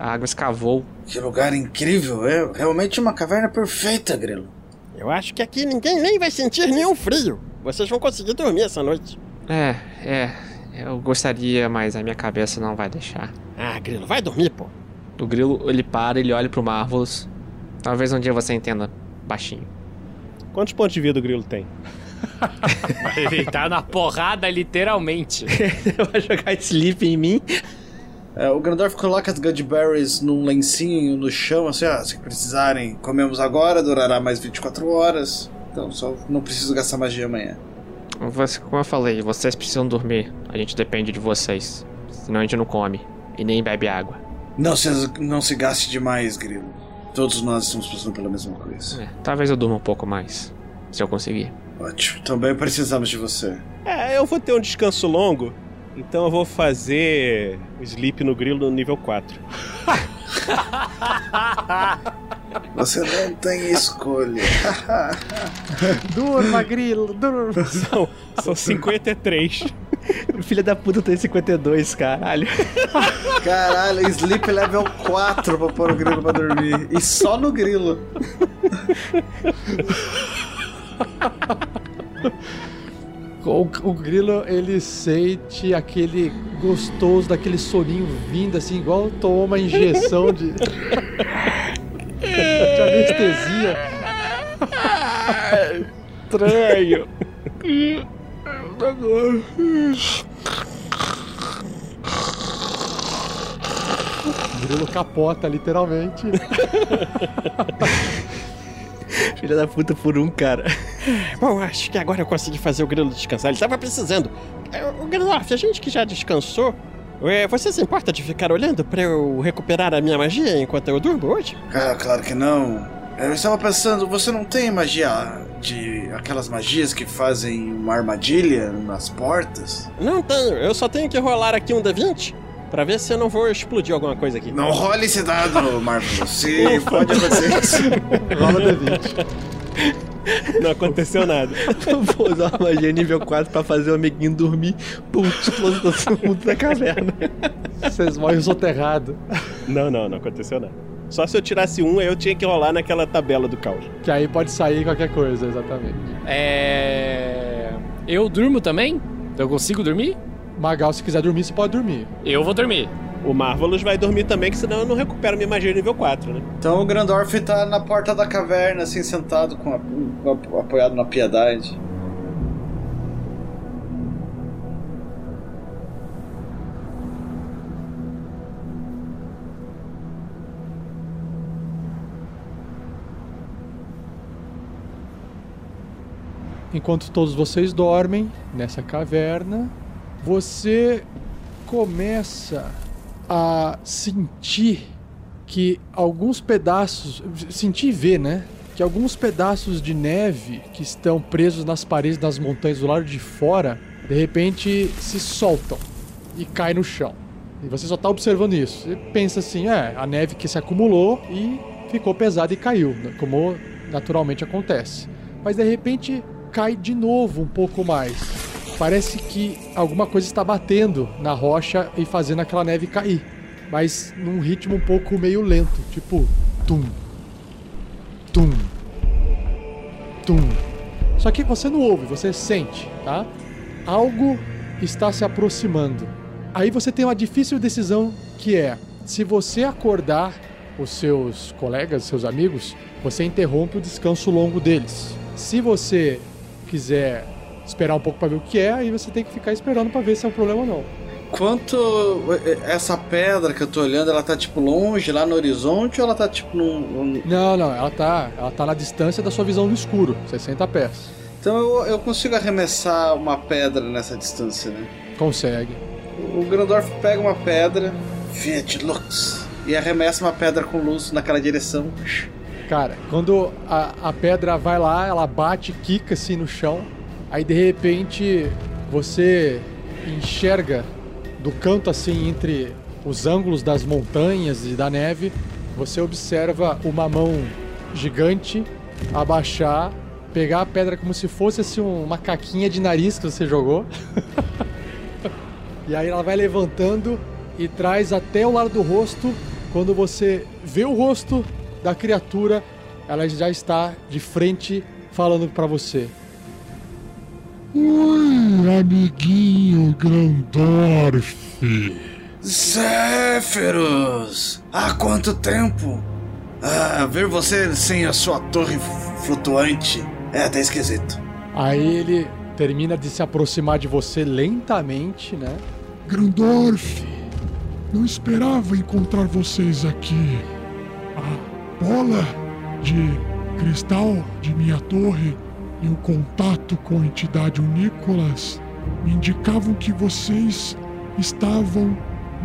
a água escavou. Que lugar incrível! É realmente uma caverna perfeita, Grilo. Eu acho que aqui ninguém nem vai sentir nenhum frio. Vocês vão conseguir dormir essa noite. É, é, eu gostaria, mas a minha cabeça não vai deixar. Ah, Grilo, vai dormir, pô. O grilo, ele para, ele olha pro Marvelous. Talvez um dia você entenda baixinho. Quantos pontos de vida o grilo tem? Ele tá na porrada, literalmente. vai jogar sleep em mim? É, o Grandorf coloca as Goldberries num lencinho no chão, assim, ah, se precisarem, comemos agora, durará mais 24 horas. Então só não preciso gastar magia amanhã. Como eu falei, vocês precisam dormir. A gente depende de vocês. Senão a gente não come. E nem bebe água. Não se, não se gaste demais, Grilo. Todos nós estamos passando pela mesma coisa. É, talvez eu durma um pouco mais. Se eu conseguir. Ótimo. Também precisamos de você. É, eu vou ter um descanso longo, então eu vou fazer o sleep no grilo no nível 4. Você não tem escolha. Durma, grilo, durma. São, são 53. Filha da puta tem 52, caralho. Caralho, Sleep level 4 pra pôr o grilo pra dormir. E só no grilo. O, o grilo, ele sente aquele gostoso daquele soninho vindo, assim, igual tomou uma injeção de. de anestesia. Estranho. O grilo capota, literalmente. Filha da puta por um cara. Bom, acho que agora eu consegui fazer o grilo descansar. Ele tava precisando. É, O Gandalf, a gente que já descansou, é, você se importa de ficar olhando pra eu recuperar a minha magia enquanto eu durmo hoje? Ah, claro que não. Eu estava pensando, você não tem magia de. aquelas magias que fazem uma armadilha nas portas? Não tenho, eu só tenho que rolar aqui um D20 pra ver se eu não vou explodir alguma coisa aqui. Não role esse dado, Marvel. Se pode acontecer isso. Rola D20. Não aconteceu nada. Vou usar uma magia nível 4 pra fazer o amiguinho dormir. Explode todo mundo da caverna. Vocês morrem soterrado. Não, não, não aconteceu nada. Só se eu tirasse um, aí eu tinha que rolar naquela tabela do caos. Que aí pode sair qualquer coisa, exatamente. É. Eu durmo também? Eu consigo dormir? Magal, se quiser dormir, você pode dormir. Eu vou dormir. O Marvelous vai dormir também, que senão eu não recupero minha magia nível 4, né? Então o Grandorf tá na porta da caverna, assim, sentado, com a- com a- apoiado na piedade. Enquanto todos vocês dormem nessa caverna, você começa a sentir que alguns pedaços, sentir e ver, né? Que alguns pedaços de neve que estão presos nas paredes das montanhas do lado de fora, de repente se soltam e caem no chão. E você só está observando isso. Você pensa assim, é, a neve que se acumulou e ficou pesada e caiu, né? como naturalmente acontece. Mas de repente cai de novo um pouco mais. Parece que alguma coisa está batendo na rocha e fazendo aquela neve cair. Mas num ritmo um pouco meio lento, tipo tum, tum, tum. Só que você não ouve, você sente, tá? Algo está se aproximando. Aí você tem uma difícil decisão que é: se você acordar os seus colegas, seus amigos, você interrompe o descanso longo deles. Se você quiser esperar um pouco para ver o que é, aí você tem que ficar esperando para ver se é um problema ou não. Quanto. Essa pedra que eu tô olhando, ela tá tipo longe, lá no horizonte, ou ela tá tipo num. num- Não, não, ela tá, ela tá na distância da sua visão no escuro, 60 pés. Então eu, eu consigo arremessar uma pedra nessa distância, né? Consegue. O Grandorf pega uma pedra, Fiat Lux, e arremessa uma pedra com luz naquela direção. Cara, quando a, a pedra vai lá, ela bate, quica assim no chão, aí de repente você enxerga do canto assim entre os ângulos das montanhas e da neve, você observa uma mão gigante abaixar, pegar a pedra como se fosse assim uma caquinha de nariz que você jogou. e aí ela vai levantando e traz até o lado do rosto. Quando você vê o rosto da criatura, ela já está de frente falando pra você. Oi, amiguinho Grandorf. Zéferos! Há quanto tempo? Ah, ver você sem a sua torre flutuante é até esquisito. Aí ele termina de se aproximar de você lentamente, né? Grandorf, não esperava encontrar vocês aqui. A bola de cristal de minha torre e o contato com a entidade Nicolas me indicavam que vocês estavam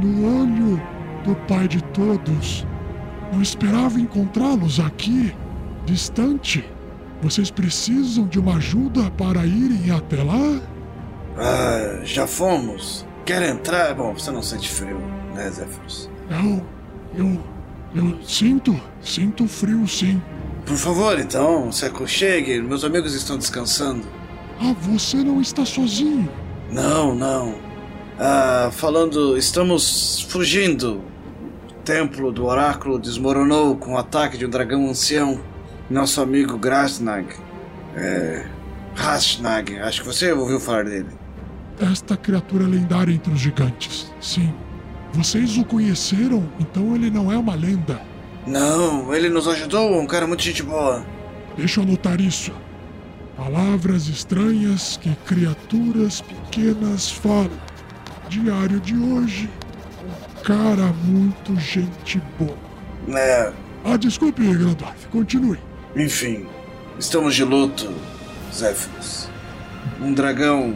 no olho do Pai de Todos. Não esperava encontrá-los aqui, distante. Vocês precisam de uma ajuda para irem até lá? Ah, já fomos. Quer entrar? Bom, você não sente frio, né, Zéferos? Eu. Eu. Eu sinto. Sinto frio, sim. Por favor, então, se aconchegue. Meus amigos estão descansando. Ah, você não está sozinho. Não, não. Ah, falando, estamos fugindo. O templo do oráculo desmoronou com o ataque de um dragão ancião. Nosso amigo Grasnag. É, Rashnag, acho que você ouviu falar dele. Esta criatura lendária entre os gigantes. Sim. Vocês o conheceram, então ele não é uma lenda. Não, ele nos ajudou, um cara muito gente boa. Deixa eu anotar isso. Palavras estranhas que criaturas pequenas falam. Diário de hoje. Um cara muito gente boa. É, Ah, desculpe, Grandorf. Continue. enfim, estamos de luto, Zéfiros. Um dragão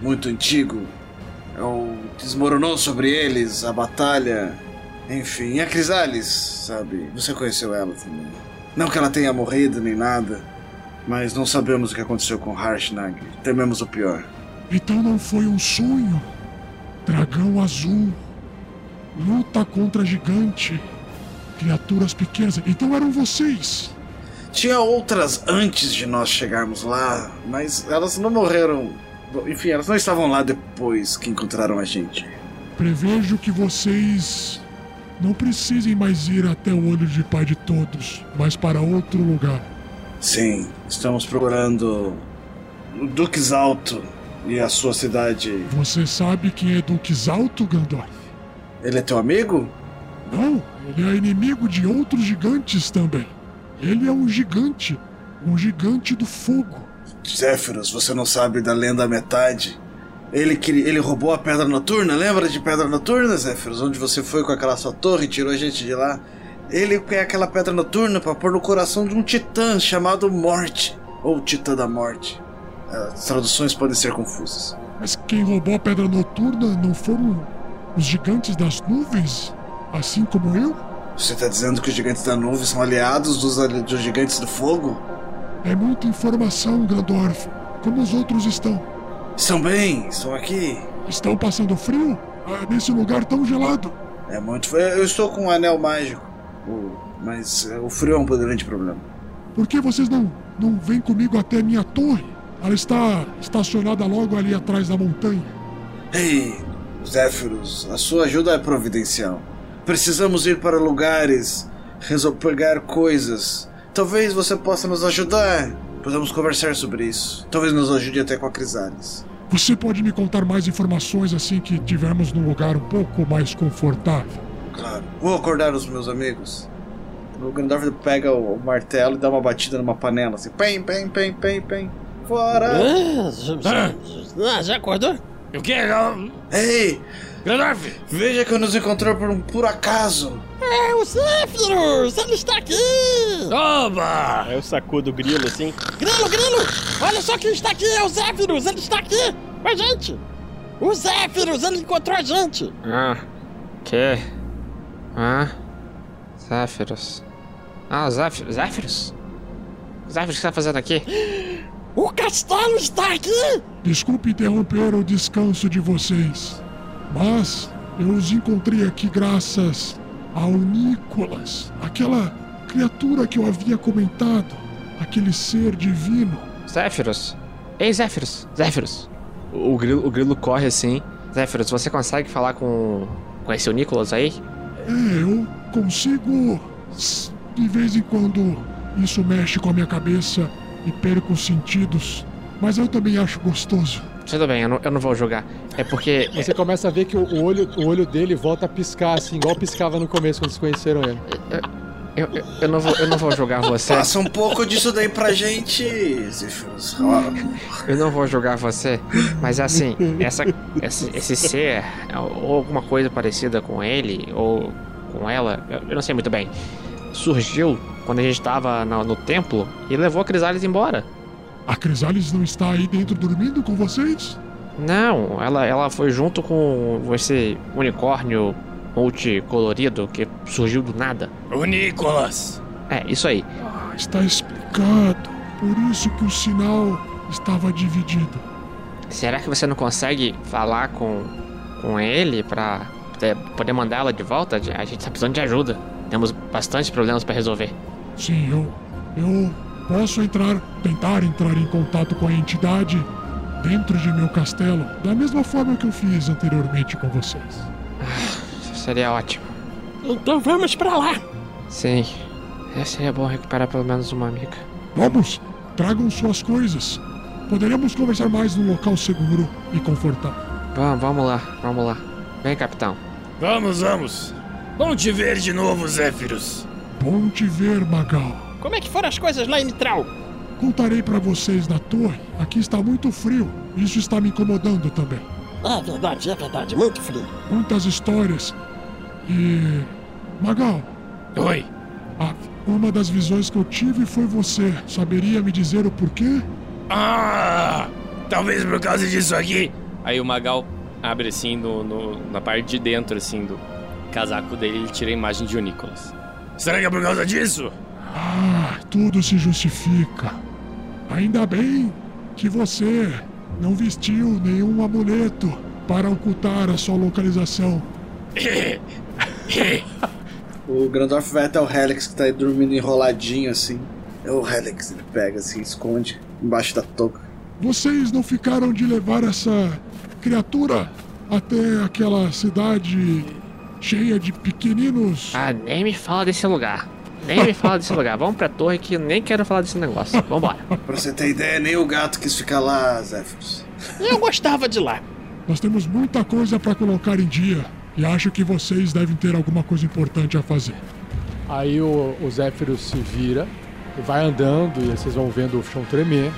muito antigo desmoronou sobre eles a batalha. Enfim, e a Crisales, sabe? Você conheceu ela também. Não que ela tenha morrido nem nada, mas não sabemos o que aconteceu com Harshnag. Tememos o pior. Então não foi um sonho. Dragão azul. Luta contra gigante. Criaturas pequenas. Então eram vocês. Tinha outras antes de nós chegarmos lá, mas elas não morreram. Enfim, elas não estavam lá depois que encontraram a gente. Prevejo que vocês não precisem mais ir até o olho de pai de todos, mas para outro lugar. Sim, estamos procurando o Duques Alto e a sua cidade. Você sabe quem é Duques Alto, Gandorf? Ele é teu amigo? Não, ele é inimigo de outros gigantes também. Ele é um gigante, um gigante do fogo. Zéfiros, você não sabe da lenda metade? Ele, que, ele roubou a Pedra Noturna, lembra de Pedra Noturna, Zéfiros? Onde você foi com aquela sua torre e tirou a gente de lá? Ele quer aquela Pedra Noturna para pôr no coração de um titã chamado Morte, ou Titã da Morte. As traduções podem ser confusas. Mas quem roubou a pedra noturna não foram os gigantes das nuvens? Assim como eu? Você tá dizendo que os gigantes da nuvem são aliados dos, dos gigantes do fogo? É muita informação, Grandorf. Como os outros estão? Estão bem, estão aqui. Estão passando frio? Ah, nesse lugar tão gelado? É muito. Eu estou com um anel mágico, mas é, o frio é um grande problema. Por que vocês não, não vêm comigo até minha torre? Ela está estacionada logo ali atrás da montanha. Ei, Zéfiros, a sua ajuda é providencial. Precisamos ir para lugares, resol- pegar coisas. Talvez você possa nos ajudar. Podemos conversar sobre isso. Talvez nos ajude até com a Crisales. Você pode me contar mais informações assim que tivermos num lugar um pouco mais confortável? Claro. Vou acordar os meus amigos. O Grandorf pega o, martelo e dá uma batida numa panela, assim. Pem, pem, pem, pem, pem. Fora! Ah, já, acordou? O que? Ei! Grandorf! Veja que nos encontrou por um puro acaso. É o Zéfiros! Ele está aqui! Oba! Aí eu sacudo o grilo assim. Grilo, grilo! Olha só quem está aqui! É o Zéfiros! Ele está aqui! Com a gente! O Zéfiros! Ele encontrou a gente! Ah, que? Ah, Zéfiros. Ah, Zéfiros. Zéfiros? Zéfiros, o que você tá fazendo aqui? O castelo está aqui! Desculpe interromper o descanso de vocês, mas eu os encontrei aqui graças ao Nicolas, aquela criatura que eu havia comentado, aquele ser divino. Zéfiros. Ei, Zéfiros. Zéfiros. O grilo, o grilo corre assim. Zéfiros, você consegue falar com. com esse Nicolas aí? É, eu consigo. De vez em quando isso mexe com a minha cabeça e perco os sentidos, mas eu também acho gostoso. Tudo bem, eu não, eu não vou jogar. É porque. Você começa a ver que o olho, o olho dele volta a piscar, assim, igual piscava no começo quando vocês conheceram ele. Eu, eu, eu não, vou, eu não vou jogar você. Passa um pouco disso daí pra gente. Ó, Eu não vou jogar você, mas assim, essa, esse, esse ser, ou alguma coisa parecida com ele, ou com ela, eu, eu não sei muito bem, surgiu quando a gente tava no, no templo e levou a Crisales embora. A Crisales não está aí dentro dormindo com vocês? Não, ela, ela foi junto com esse unicórnio multicolorido que surgiu do nada. O Nicolas! É, isso aí. Ah, está explicado. Por isso que o sinal estava dividido. Será que você não consegue falar com, com ele pra poder- poder mandar ela de volta? A gente tá precisando de ajuda. Temos bastante problemas pra resolver. Sim, eu. Eu posso entrar, tentar entrar em contato com a entidade dentro de meu castelo, da mesma forma que eu fiz anteriormente com vocês. Seria ótimo. Então vamos pra lá! Sim. É, seria bom recuperar pelo menos uma amiga. Vamos, tragam suas coisas. poderíamos conversar mais num local seguro e confortável. Vamos, vamos lá, vamos lá. Vem, capitão. Vamos, vamos. Bom te ver de novo, Zéfiros. Bom te ver, Magal. Como é que foram as coisas lá em Mitral? Contarei pra vocês na torre. Aqui está muito frio. Isso está me incomodando também. É verdade, é verdade, muito frio. Muitas histórias. E. Magal, Oi. a- uma das visões que eu tive foi você. Saberia me dizer o porquê? Ah! Talvez por causa disso aqui. Aí o Magal abre assim no, no- na parte de dentro assim do casaco dele, ele tira a imagem de Nicholas. Será que é por causa disso? Ah, tudo se justifica. Ainda bem que você não vestiu nenhum amuleto para ocultar a sua localização. O Grandorf vai até o Helix que tá aí dormindo enroladinho assim. É o Helix, ele pega assim, esconde embaixo da touca. Vocês não ficaram de levar essa criatura até aquela cidade cheia de pequeninos? Ah, nem me fala desse lugar. Nem me fala desse lugar. Vamos pra torre que eu nem quero falar desse negócio. Vambora. Pra você ter ideia, nem o gato quis ficar lá, Zéfiros. Eu gostava de lá. Nós temos muita coisa para colocar em dia e acho que vocês devem ter alguma coisa importante a fazer. Aí o, o Zéfiro se vira e vai andando e vocês vão vendo o chão tremer.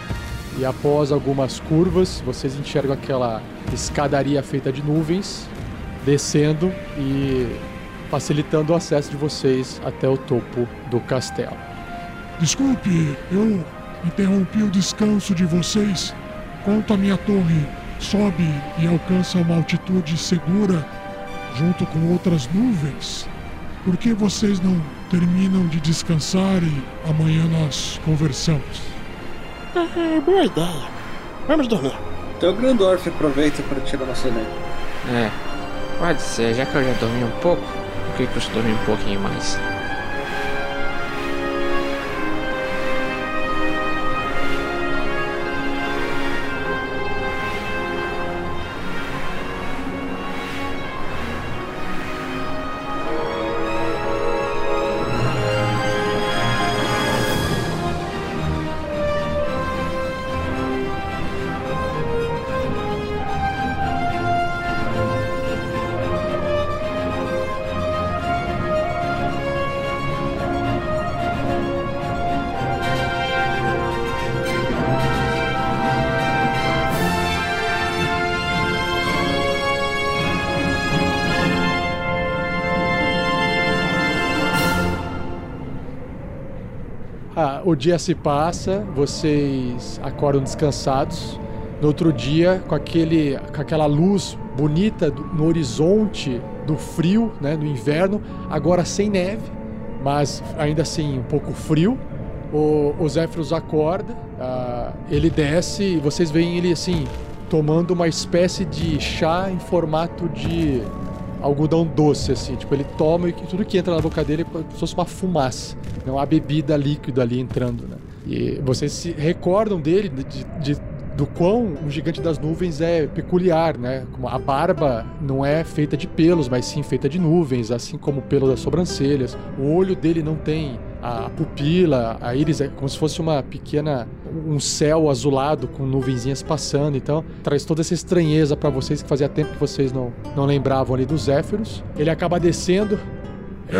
E após algumas curvas, vocês enxergam aquela escadaria feita de nuvens descendo e facilitando o acesso de vocês até o topo do castelo. Desculpe, eu interrompi o descanso de vocês. Enquanto a minha torre sobe e alcança uma altitude segura junto com outras nuvens, por que vocês não terminam de descansar e amanhã nós conversamos? É, boa ideia. Vamos dormir. Então o Grandorf aproveita para tirar uma soneca. É, pode ser. Já que eu já dormi um pouco, que dormir um pouquinho mais? Dia se passa, vocês acordam descansados. No outro dia, com, aquele, com aquela luz bonita do- no horizonte do frio, né, no inverno, agora sem neve, mas ainda assim um pouco frio. O, o Zéfiros acorda, ah, ele desce e vocês veem ele assim, tomando uma espécie de chá em formato de algodão doce, assim. Tipo, ele toma e tudo que entra na boca dele é como se fosse uma fumaça. Não há bebida líquida ali entrando, né? E vocês se recordam dele, de, de- do quão o gigante das nuvens é peculiar, né? Como a barba não é feita de pelos, mas sim feita de nuvens, assim como o pelo das sobrancelhas. O olho dele não tem a pupila, a íris é como se fosse uma pequena um céu azulado com nuvenzinhas passando, então traz toda essa estranheza pra vocês que fazia tempo que vocês não, não lembravam ali dos Zéfiros. Ele acaba descendo, É,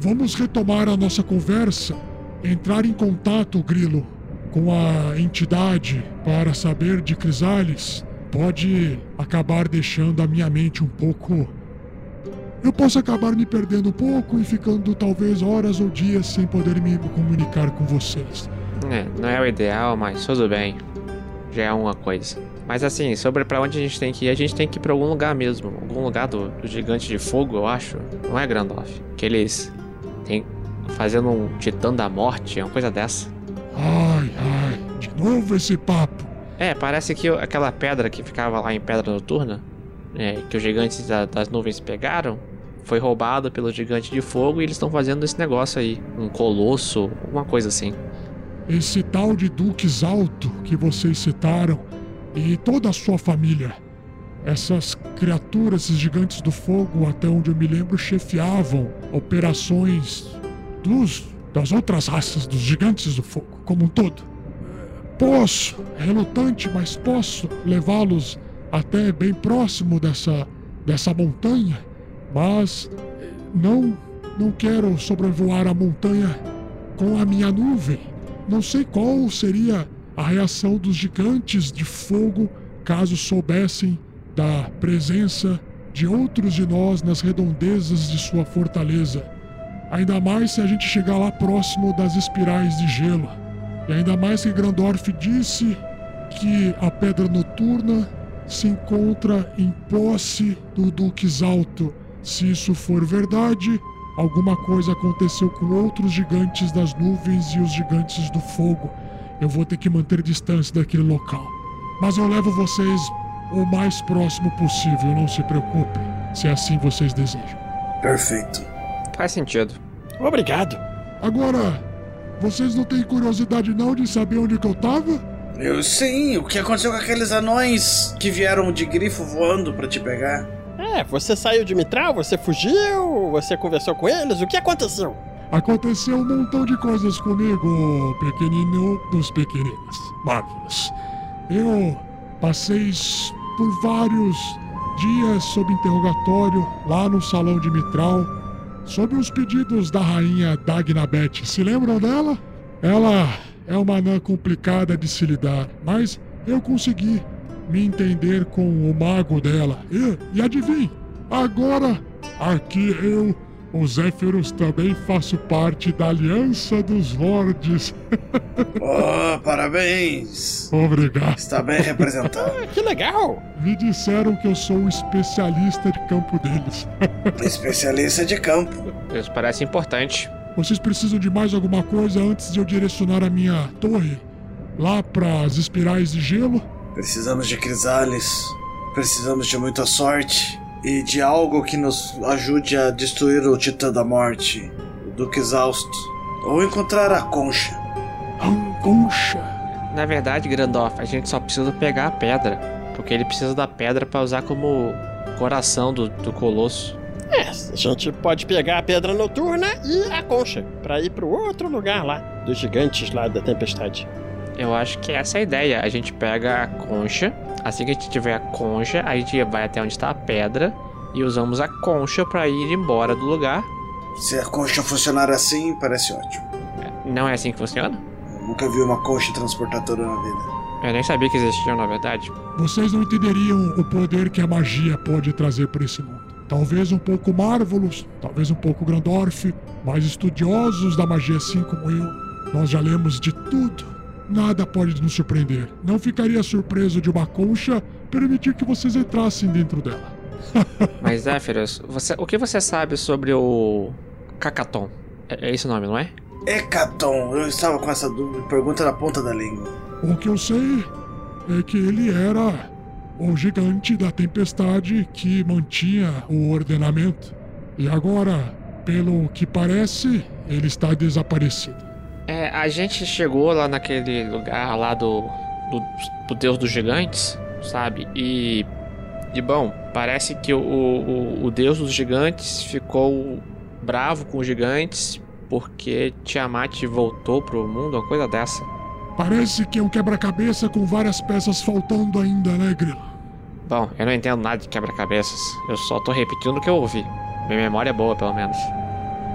vamos retomar a nossa conversa. Entrar em contato, Grilo, com a entidade para saber de Crisales pode acabar deixando a minha mente um pouco. Eu posso acabar me perdendo um pouco e ficando talvez horas ou dias sem poder me comunicar com vocês. É, não é o ideal, mas tudo bem. Já é uma coisa. Mas assim, sobre pra onde a gente tem que ir, a gente tem que ir pra algum lugar mesmo. Algum lugar do, do gigante de fogo, eu acho. Não é Grandoff. Que eles têm fazendo um titã da morte, é uma coisa dessa. Ai, ai, de novo esse papo. É, parece que aquela pedra que ficava lá em Pedra Noturna, é, que os gigantes da- das nuvens pegaram, foi roubado pelo gigante de fogo e eles estão fazendo esse negócio aí. Um colosso, alguma coisa assim. Esse tal de Duques Alto que vocês citaram e toda a sua família. Essas criaturas, esses gigantes do fogo, até onde eu me lembro, chefiavam operações dos das outras raças, dos gigantes do fogo, como um todo. posso, é relutante, mas posso levá-los até bem próximo dessa, dessa montanha. Mas não, não quero sobrevoar a montanha com a minha nuvem. Não sei qual seria a reação dos gigantes de fogo caso soubessem da presença de outros de nós nas redondezas de sua fortaleza. Ainda mais se a gente chegar lá próximo das espirais de gelo. E ainda mais que Grandorf disse que a pedra noturna se encontra em posse do Duque Alto. Se isso for verdade, alguma coisa aconteceu com outros gigantes das nuvens e os gigantes do fogo. Eu vou ter que manter distância daquele local. Mas eu levo vocês o mais próximo possível, não se preocupem, se assim vocês desejam. Perfeito. Faz sentido. Obrigado. Agora, vocês não têm curiosidade não de saber onde que eu tava? Eu sim, o que aconteceu com aqueles anões que vieram de grifo voando pra te pegar? É, você saiu de Mitral, você fugiu, você conversou com eles, o que aconteceu? Aconteceu um montão de coisas comigo, pequenino dos pequeninos. Marvelous. Eu passei por vários dias sob interrogatório lá no salão de Mitral, sob os pedidos da rainha Dagnabeth. Se lembram dela? Ela é uma anã complicada de se lidar, mas eu consegui me entender com o mago dela. E, e adivinhe, agora aqui eu, o Zéfiros, também faço parte da Aliança dos Lordes. Oh, parabéns! Obrigado. Está bem representado. Que legal! Me disseram que eu sou um especialista de campo deles. Especialista de campo. Isso parece importante. Vocês precisam de mais alguma coisa antes de eu direcionar a minha torre lá para as espirais de gelo? Precisamos de crisales. Precisamos de muita sorte. E de algo que nos ajude a destruir o Titã da Morte, o Duque Exausto. Ou encontrar a concha. A concha. Na verdade, Grandorf, a gente só precisa pegar a pedra. Porque ele precisa da pedra pra usar como coração do, do colosso. É, a gente pode pegar a pedra noturna e a concha, pra ir pro outro lugar lá, dos gigantes lá da tempestade. Eu acho que essa é a ideia. A gente pega a concha. Assim que a gente tiver a concha, a gente vai até onde está a pedra. E usamos a concha pra ir embora do lugar. Se a concha funcionar assim, parece ótimo. Não é assim que funciona? Eu nunca vi uma concha transportadora na vida. Eu nem sabia que existiam, na verdade. Vocês não entenderiam o poder que a magia pode trazer para esse mundo. Talvez um pouco Marvelous, talvez um pouco Grandorf, mas estudiosos da magia assim como eu, nós já lemos de tudo. Nada pode nos surpreender. Não ficaria surpreso de uma concha permitir que vocês entrassem dentro dela. Mas, Zéfiros, você, o que você sabe sobre o Cacaton? É, é esse o nome, não é? Hecaton, eu estava com essa dúvida. Pergunta na ponta da língua. O que eu sei é que ele era o gigante da tempestade que mantinha o ordenamento. E agora, pelo que parece, ele está desaparecido. É, a gente chegou lá naquele lugar lá do, do, do Deus dos Gigantes, sabe? E. E bom, parece que o, o, o Deus dos Gigantes ficou bravo com os gigantes porque Tiamat voltou pro mundo, uma coisa dessa. Parece que é um quebra-cabeça com várias peças faltando ainda, né, Grilo? Bom, eu não entendo nada de quebra-cabeças. Eu só tô repetindo o que eu ouvi. Minha memória é boa, pelo menos.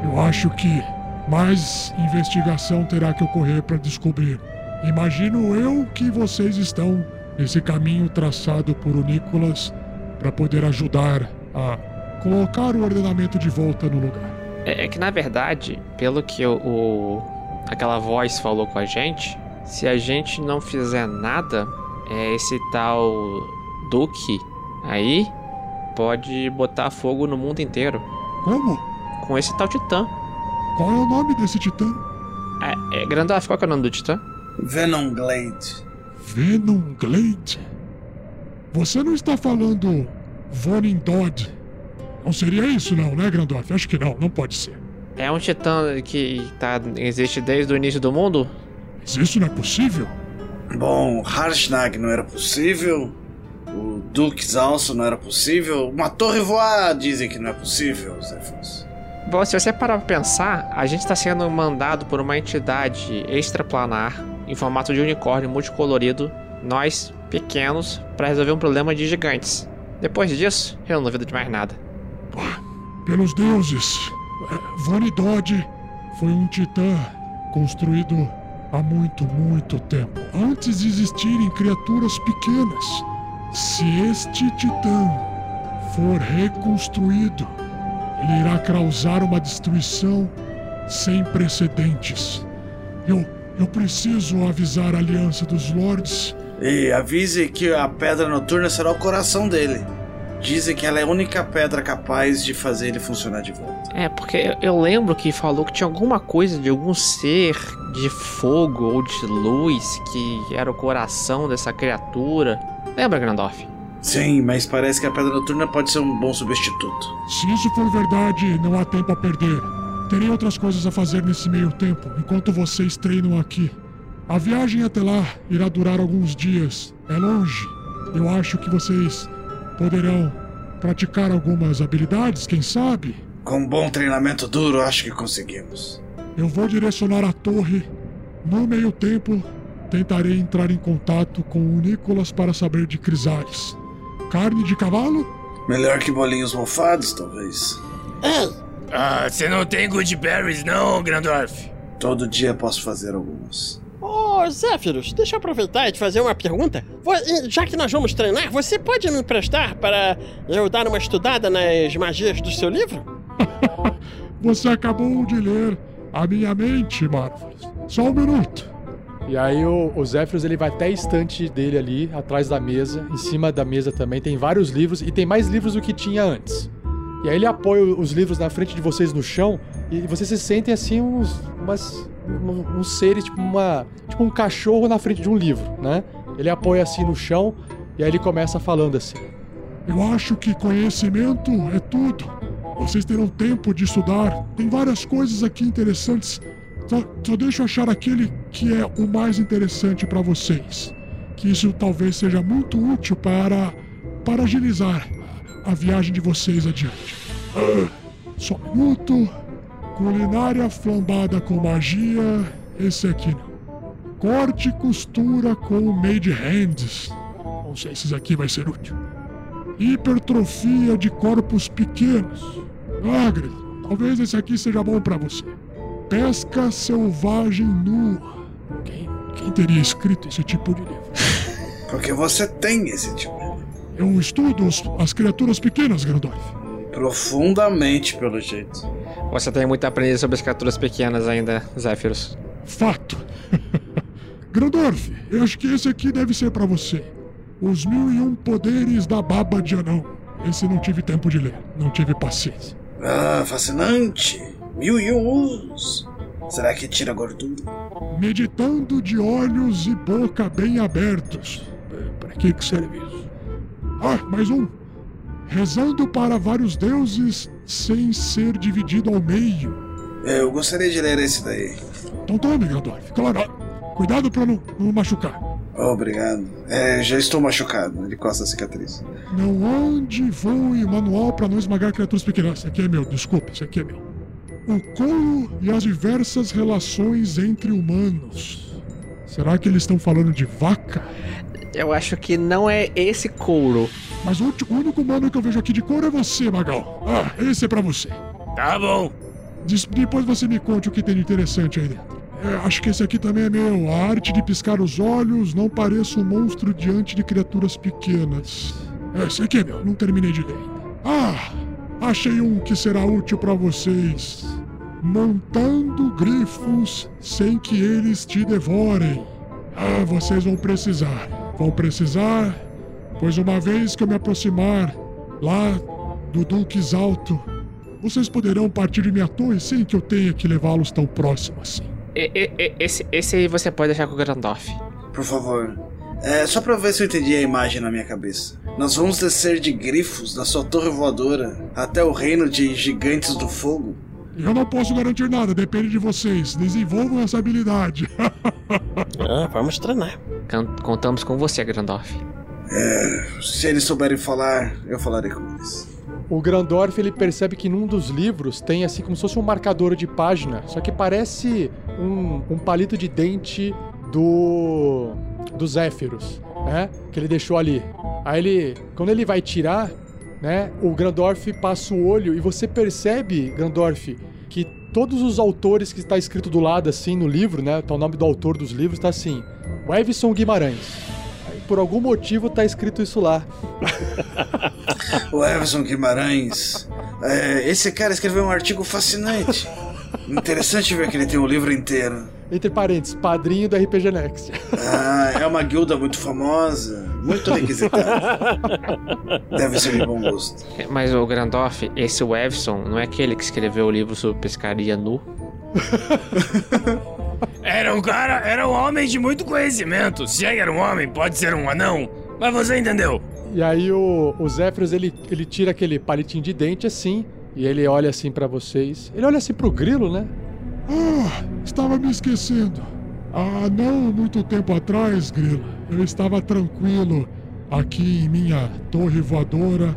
Eu acho que mais investigação terá que ocorrer para descobrir. Imagino eu que vocês estão nesse caminho traçado por o Nicolas para poder ajudar a colocar o ordenamento de volta no lugar. É, é que na verdade, pelo que o- aquela voz falou com a gente, se a gente não fizer nada, é esse tal Duque aí pode botar fogo no mundo inteiro Como? com esse tal Titã. Qual é o nome desse titã? É, é Grandorf, qual que é o nome do Titã? Venom Glade. Venom Glade? Você não está falando Vonin Dodd? Não seria isso não, né, Grandorf? Acho que não, não pode ser. É um Titã que tá, existe desde o início do mundo? Mas isso não é possível? Bom, Harshnag não era possível. O Duque Exausto não era possível. Uma torre voar dizem que não é possível, Zéfiros. Bom, se você parar pra pensar, a gente tá sendo mandado por uma entidade extraplanar em formato de unicórnio multicolorido, nós, pequenos, para resolver um problema de gigantes. Depois disso, eu não duvido de mais nada. Pelos deuses, Vanidade foi um titã construído há muito, muito tempo. Antes de existirem criaturas pequenas. Se este titã for reconstruído, ele irá causar uma destruição sem precedentes. Eu, eu preciso avisar a Aliança dos Lords. E avise que a pedra noturna será o coração dele. Dizem que ela é a única pedra capaz de fazer ele funcionar de volta. É, porque eu- lembro que falou que tinha alguma coisa de algum ser de fogo ou de luz que era o coração dessa criatura. Lembra, Grandorf? Sim, mas parece que a pedra noturna pode ser um bom substituto. Se isso for verdade, não há tempo a perder. Terei outras coisas a fazer nesse meio tempo, enquanto vocês treinam aqui. A viagem até lá irá durar alguns dias. É longe. Eu acho que vocês poderão praticar algumas habilidades, quem sabe? Com um bom treinamento duro, acho que conseguimos. Eu vou direcionar a torre. No meio tempo, tentarei entrar em contato com o Nicolas para saber de Crisales. Carne de cavalo? Melhor que bolinhos mofados, talvez. Ah, você não tem good berries não, Grandorf? Todo dia posso fazer alguns. Ô, Zéfiros, deixa eu aproveitar e te fazer uma pergunta. Já que nós vamos treinar, você pode me emprestar para eu dar uma estudada nas magias do seu livro? Você acabou de ler a minha mente, Marvelous. Só um minuto. E aí o, o Zephyros ele vai até a estante dele ali, atrás da mesa. Em cima da mesa também tem vários livros e tem mais livros do que tinha antes. E aí ele apoia os livros na frente de vocês no chão e vocês se sentem assim uns, umas, um- uns seres, tipo, uma, tipo um cachorro na frente de um livro, né? Ele apoia assim no chão e aí ele começa falando assim. Eu acho que conhecimento é tudo. Vocês terão tempo de estudar. Tem várias coisas aqui interessantes. Só, só deixa eu achar aquele que é o mais interessante para vocês. Que isso talvez seja muito útil para, para agilizar a viagem de vocês adiante. Ah, só um minuto. Culinária flambada com magia. Esse aqui não. Corte e costura com made hands. Não sei se esse aqui vai ser útil. Hipertrofia de corpos pequenos. Agri, talvez esse aqui seja bom pra você. Pesca selvagem nua. Quem, quem teria escrito esse tipo de livro? Porque você tem esse tipo de livro. Eu estudo os- as criaturas pequenas, Grandorf. Profundamente, pelo jeito. Você tem muito a aprender sobre as criaturas pequenas ainda, Zéfiros. Fato. Grandorf, eu acho que esse aqui deve ser pra você. Os mil e um poderes da baba de anão. Esse não tive tempo de ler, não tive paciência. Ah, fascinante. Mil e um us. Será que tira gordura? Meditando de olhos e boca bem abertos. Para que que serve isso? Ah, mais um. Rezando para vários deuses sem ser dividido ao meio. Eu gostaria de ler esse daí. Então tome, Gandalf. Claro. Cuidado para não, não machucar. Obrigado. É, já estou machucado. Ele costa a cicatriz. Não ande, voe, manual para não esmagar criaturas pequenas. Esse aqui é meu, desculpa, esse aqui é meu. O couro e as diversas relações entre humanos. Será que eles estão falando de vaca? Eu acho que não é esse couro. Mas o único humano que eu vejo aqui de couro é você, Magal. Ah, esse é pra você. Tá bom. Des- depois você me conte o que tem de interessante aí dentro. É, acho que esse aqui também é meu. A arte de piscar os olhos, não pareça um monstro diante de criaturas pequenas. É, esse aqui é meu, não terminei de ler. Ah, achei um que será útil pra vocês. Montando grifos sem que eles te devorem. Ah, vocês vão precisar. Vão precisar, pois uma vez que eu me aproximar lá do Duques Alto, vocês poderão partir de minha torre sem que eu tenha que levá-los tão próximo assim. Esse, esse aí você pode deixar com o Grandorf. Por favor. É só pra ver se eu entendi a imagem na minha cabeça. Nós vamos descer de grifos da sua torre voadora até o reino de gigantes do fogo. Eu não posso garantir nada, depende de vocês. Desenvolvam essa habilidade. Ah, vamos treinar. Contamos com você, Grandorf. É, se eles souberem falar, eu falarei com eles. O Grandorf ele percebe que num dos livros tem assim como se fosse um marcador de página, só que parece um, um palito de dente do do Zéfiros, né? Que ele deixou ali. Aí ele, quando ele vai tirar, né? O Grandorf passa o olho e você percebe, Grandorf, que todos os autores que está escrito do lado assim no livro, né? Tá o nome do autor dos livros tá assim, o Evison Guimarães. Por algum motivo tá escrito isso lá. O Everson Guimarães. é, esse cara escreveu um artigo fascinante. Interessante ver que ele tem o livro inteiro. Entre parênteses, padrinho do RPG Next. Ah, é uma guilda muito famosa, muito requisitada. Deve ser de bom gosto. Mas o Grandorf, esse Wevson, não é aquele que escreveu o livro sobre pescaria nu? Era um cara, era um homem de muito conhecimento. Se é que era um homem, pode ser um anão. Mas você entendeu. E aí o, o Zéfiros, ele, ele tira aquele palitinho de dente assim, e ele olha assim pra vocês. Ele olha assim pro grilo, né? Ah, estava me esquecendo. Há não muito tempo atrás, Grilo, eu estava tranquilo aqui em minha torre voadora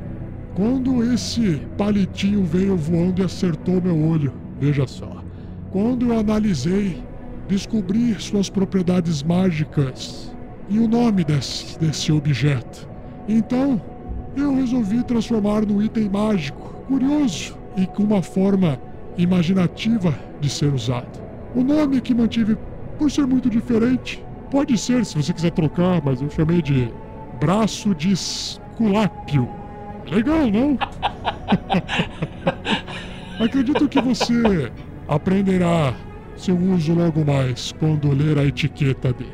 quando esse palitinho veio voando e acertou meu olho. Veja só. Quando eu analisei, descobri suas propriedades mágicas e o nome desse, desse objeto. Então, eu resolvi transformar num item mágico, curioso e com uma forma imaginativa de ser usado. O nome que mantive por ser muito diferente. Pode ser, se você quiser trocar, mas eu chamei de braço de esculápio. Legal, não? Acredito que você aprenderá uso logo mais quando ler a etiqueta dele.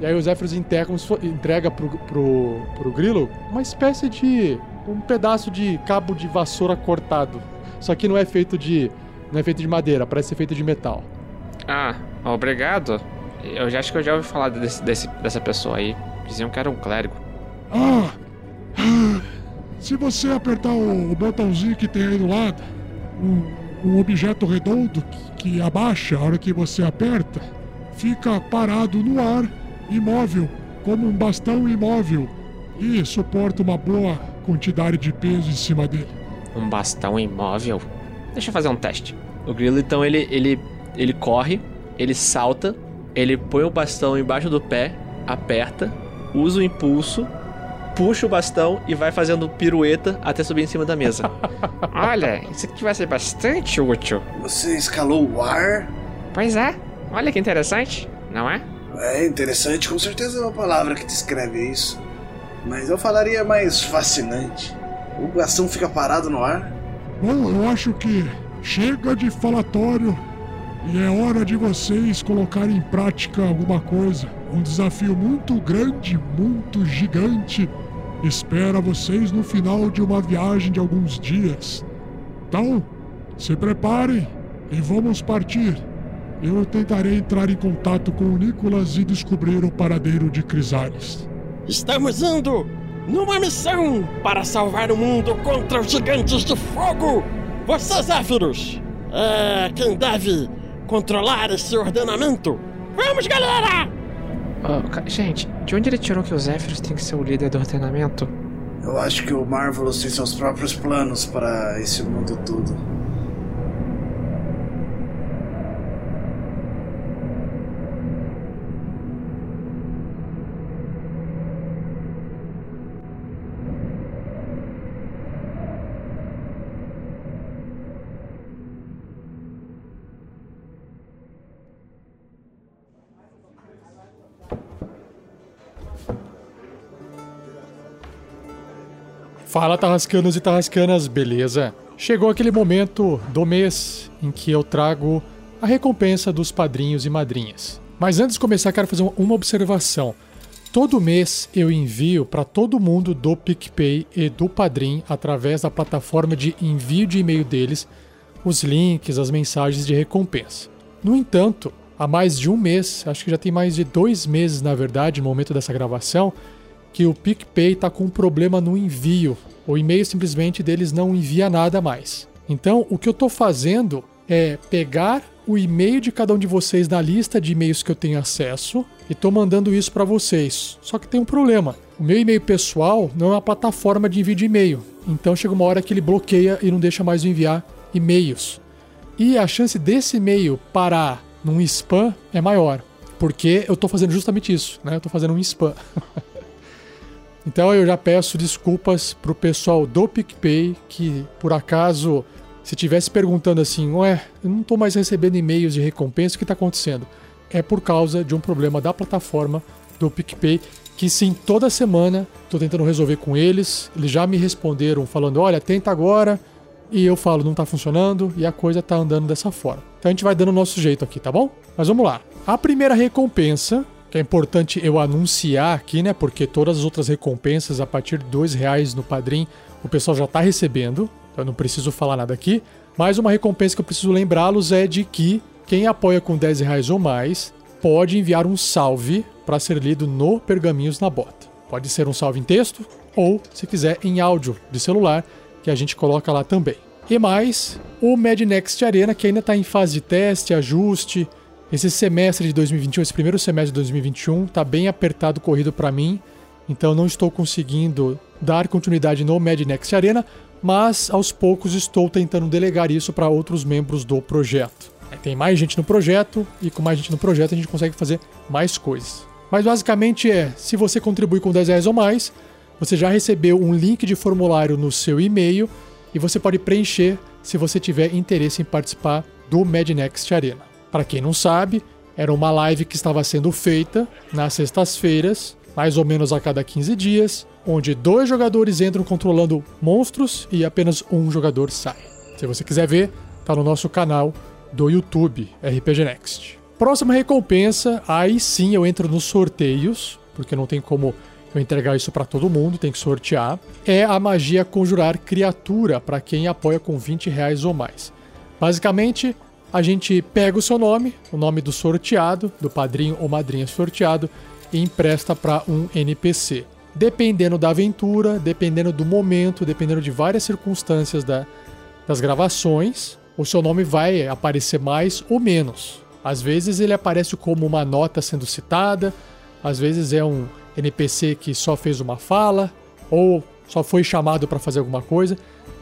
E aí o Zéfiros entrega, pro, pro, pro grilo uma espécie de. um pedaço de cabo de vassoura cortado. Só que não é feito de. não é feito de madeira, parece ser feito de metal. Ah, obrigado. Eu já acho que eu já ouvi falar desse, desse- dessa pessoa aí. Diziam que era um clérigo. Ah! ah, Se você apertar o, o botãozinho que tem aí do lado, um, um objeto redondo que, que abaixa a hora que você aperta, fica parado no ar, imóvel, como um bastão imóvel, e suporta uma boa quantidade de peso em cima dele. Um bastão imóvel? Deixa eu fazer um teste. O grilo, então, ele, ele, ele corre, ele salta, ele põe o bastão embaixo do pé, aperta, usa o impulso, puxa o bastão e vai fazendo pirueta até subir em cima da mesa. Olha, isso aqui vai ser bastante útil. Você escalou o ar? Pois é, olha que interessante, não é? É interessante, com certeza é uma palavra que descreve isso. Mas eu falaria mais fascinante. O bastão fica parado no ar? Bom, eu acho que chega de falatório e é hora de vocês colocarem em prática alguma coisa. Um desafio muito grande, muito gigante, espera vocês no final de uma viagem de alguns dias. Então, se preparem e vamos partir. Eu tentarei entrar em contato com o Nicolas e descobrir o paradeiro de Crisales. Estamos indo numa missão para salvar o mundo contra os gigantes de fogo! Você, Zéfiros, é quem deve controlar esse ordenamento. Vamos, galera! Ca- gente, de onde ele tirou que o Zéfiros tem que ser o líder do ordenamento? Eu acho que o Marvelous tem seus próprios planos para esse mundo todo. Fala, Tarrascanos e Tarrascanas, beleza? Chegou aquele momento do mês em que eu trago a recompensa dos padrinhos e madrinhas. Mas antes de começar, quero fazer uma observação. Todo mês eu envio para todo mundo do PicPay e do Padrim, através da plataforma de envio de e-mail deles, os links, as mensagens de recompensa. No entanto, há mais de um mês, acho que já tem mais de dois meses na verdade, no momento dessa gravação, que o PicPay está com um problema no envio. O e-mail simplesmente deles não envia nada mais. Então, o que eu estou fazendo é pegar o e-mail de cada um de vocês na lista de e-mails que eu tenho acesso e estou mandando isso para vocês. Só que tem um problema. O meu e-mail pessoal não é uma plataforma de envio de e-mail. Então chega uma hora que ele bloqueia e não deixa mais enviar e-mails. E a chance desse e-mail parar num spam é maior. porque eu tô fazendo justamente isso, né? Eu tô fazendo um spam. então eu já peço desculpas pro pessoal do PicPay que, por acaso, se tivesse perguntando assim, ué, eu não tô mais recebendo e-mails de recompensa, o que tá acontecendo? É por causa de um problema da plataforma do PicPay, que sim, toda semana tô tentando resolver com eles. Eles já me responderam falando, olha, tenta agora. E eu falo, não tá funcionando, e a coisa tá andando dessa forma. Então a gente vai dando o nosso jeito aqui, tá bom? Mas vamos lá. A primeira recompensa, que é importante eu anunciar aqui, né? Porque todas as outras recompensas, a partir de dois reais no Padrim, o pessoal já tá recebendo. Então eu não preciso falar nada aqui. Mas uma recompensa que eu preciso lembrá-los é de que quem apoia com 10 reais ou mais pode enviar um salve para ser lido no Pergaminhos na Bota. Pode ser um salve em texto ou, se quiser, em áudio de celular, que a gente coloca lá também. E mais, o Next Arena, que ainda está em fase de teste, ajuste. Esse semestre de 2021, esse primeiro semestre de 2021, está bem apertado corrido para mim, então não estou conseguindo dar continuidade no Next Arena, mas aos poucos estou tentando delegar isso para outros membros do projeto. Tem mais gente no projeto e com mais gente no projeto a gente consegue fazer mais coisas. Mas basicamente é, se você contribui com 10 reais ou mais, você já recebeu um link de formulário no seu e-mail e você pode preencher se você tiver interesse em participar do Next Arena. Para quem não sabe, era uma live que estava sendo feita nas sextas-feiras, mais ou menos a cada 15 dias, onde dois jogadores entram controlando monstros e apenas um jogador sai. Se você quiser ver, tá no nosso canal do YouTube RPG Next. Próxima recompensa, aí sim eu entro nos sorteios, porque não tem como eu entregar isso para todo mundo, tem que sortear. É a magia conjurar criatura para quem apoia com 20 reais ou mais. Basicamente, a gente pega o seu nome, o nome do sorteado, do padrinho ou madrinha sorteado, e empresta para um NPC. Dependendo da aventura, dependendo do momento, dependendo de várias circunstâncias da, das gravações, o seu nome vai aparecer mais ou menos. Às vezes ele aparece como uma nota sendo citada, às vezes é um NPC que só fez uma fala ou só foi chamado para fazer alguma coisa.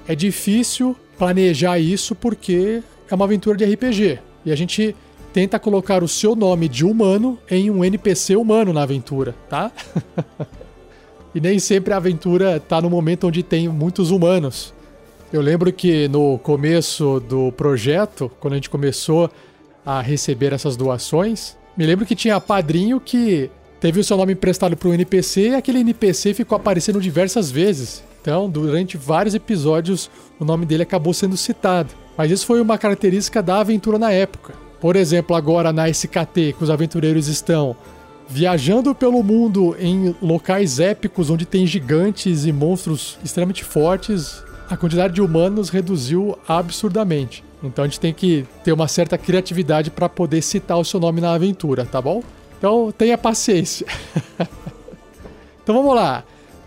É difícil planejar isso porque é uma aventura de RPG e a gente tenta colocar o seu nome de humano em um NPC humano na aventura, tá? e nem sempre a aventura tá no momento onde tem muitos humanos. Eu lembro que no começo do projeto, quando a gente começou a receber essas doações, me lembro que tinha padrinho que teve o seu nome emprestado para um NPC e aquele NPC ficou aparecendo diversas vezes. Então, durante vários episódios, o nome dele acabou sendo citado. Mas isso foi uma característica da aventura na época. Por exemplo, agora na SKT, que os aventureiros estão viajando pelo mundo em locais épicos onde tem gigantes e monstros extremamente fortes, a quantidade de humanos reduziu absurdamente. Então a gente tem que ter uma certa criatividade para poder citar o seu nome na aventura, tá bom? Então tenha paciência. então vamos lá.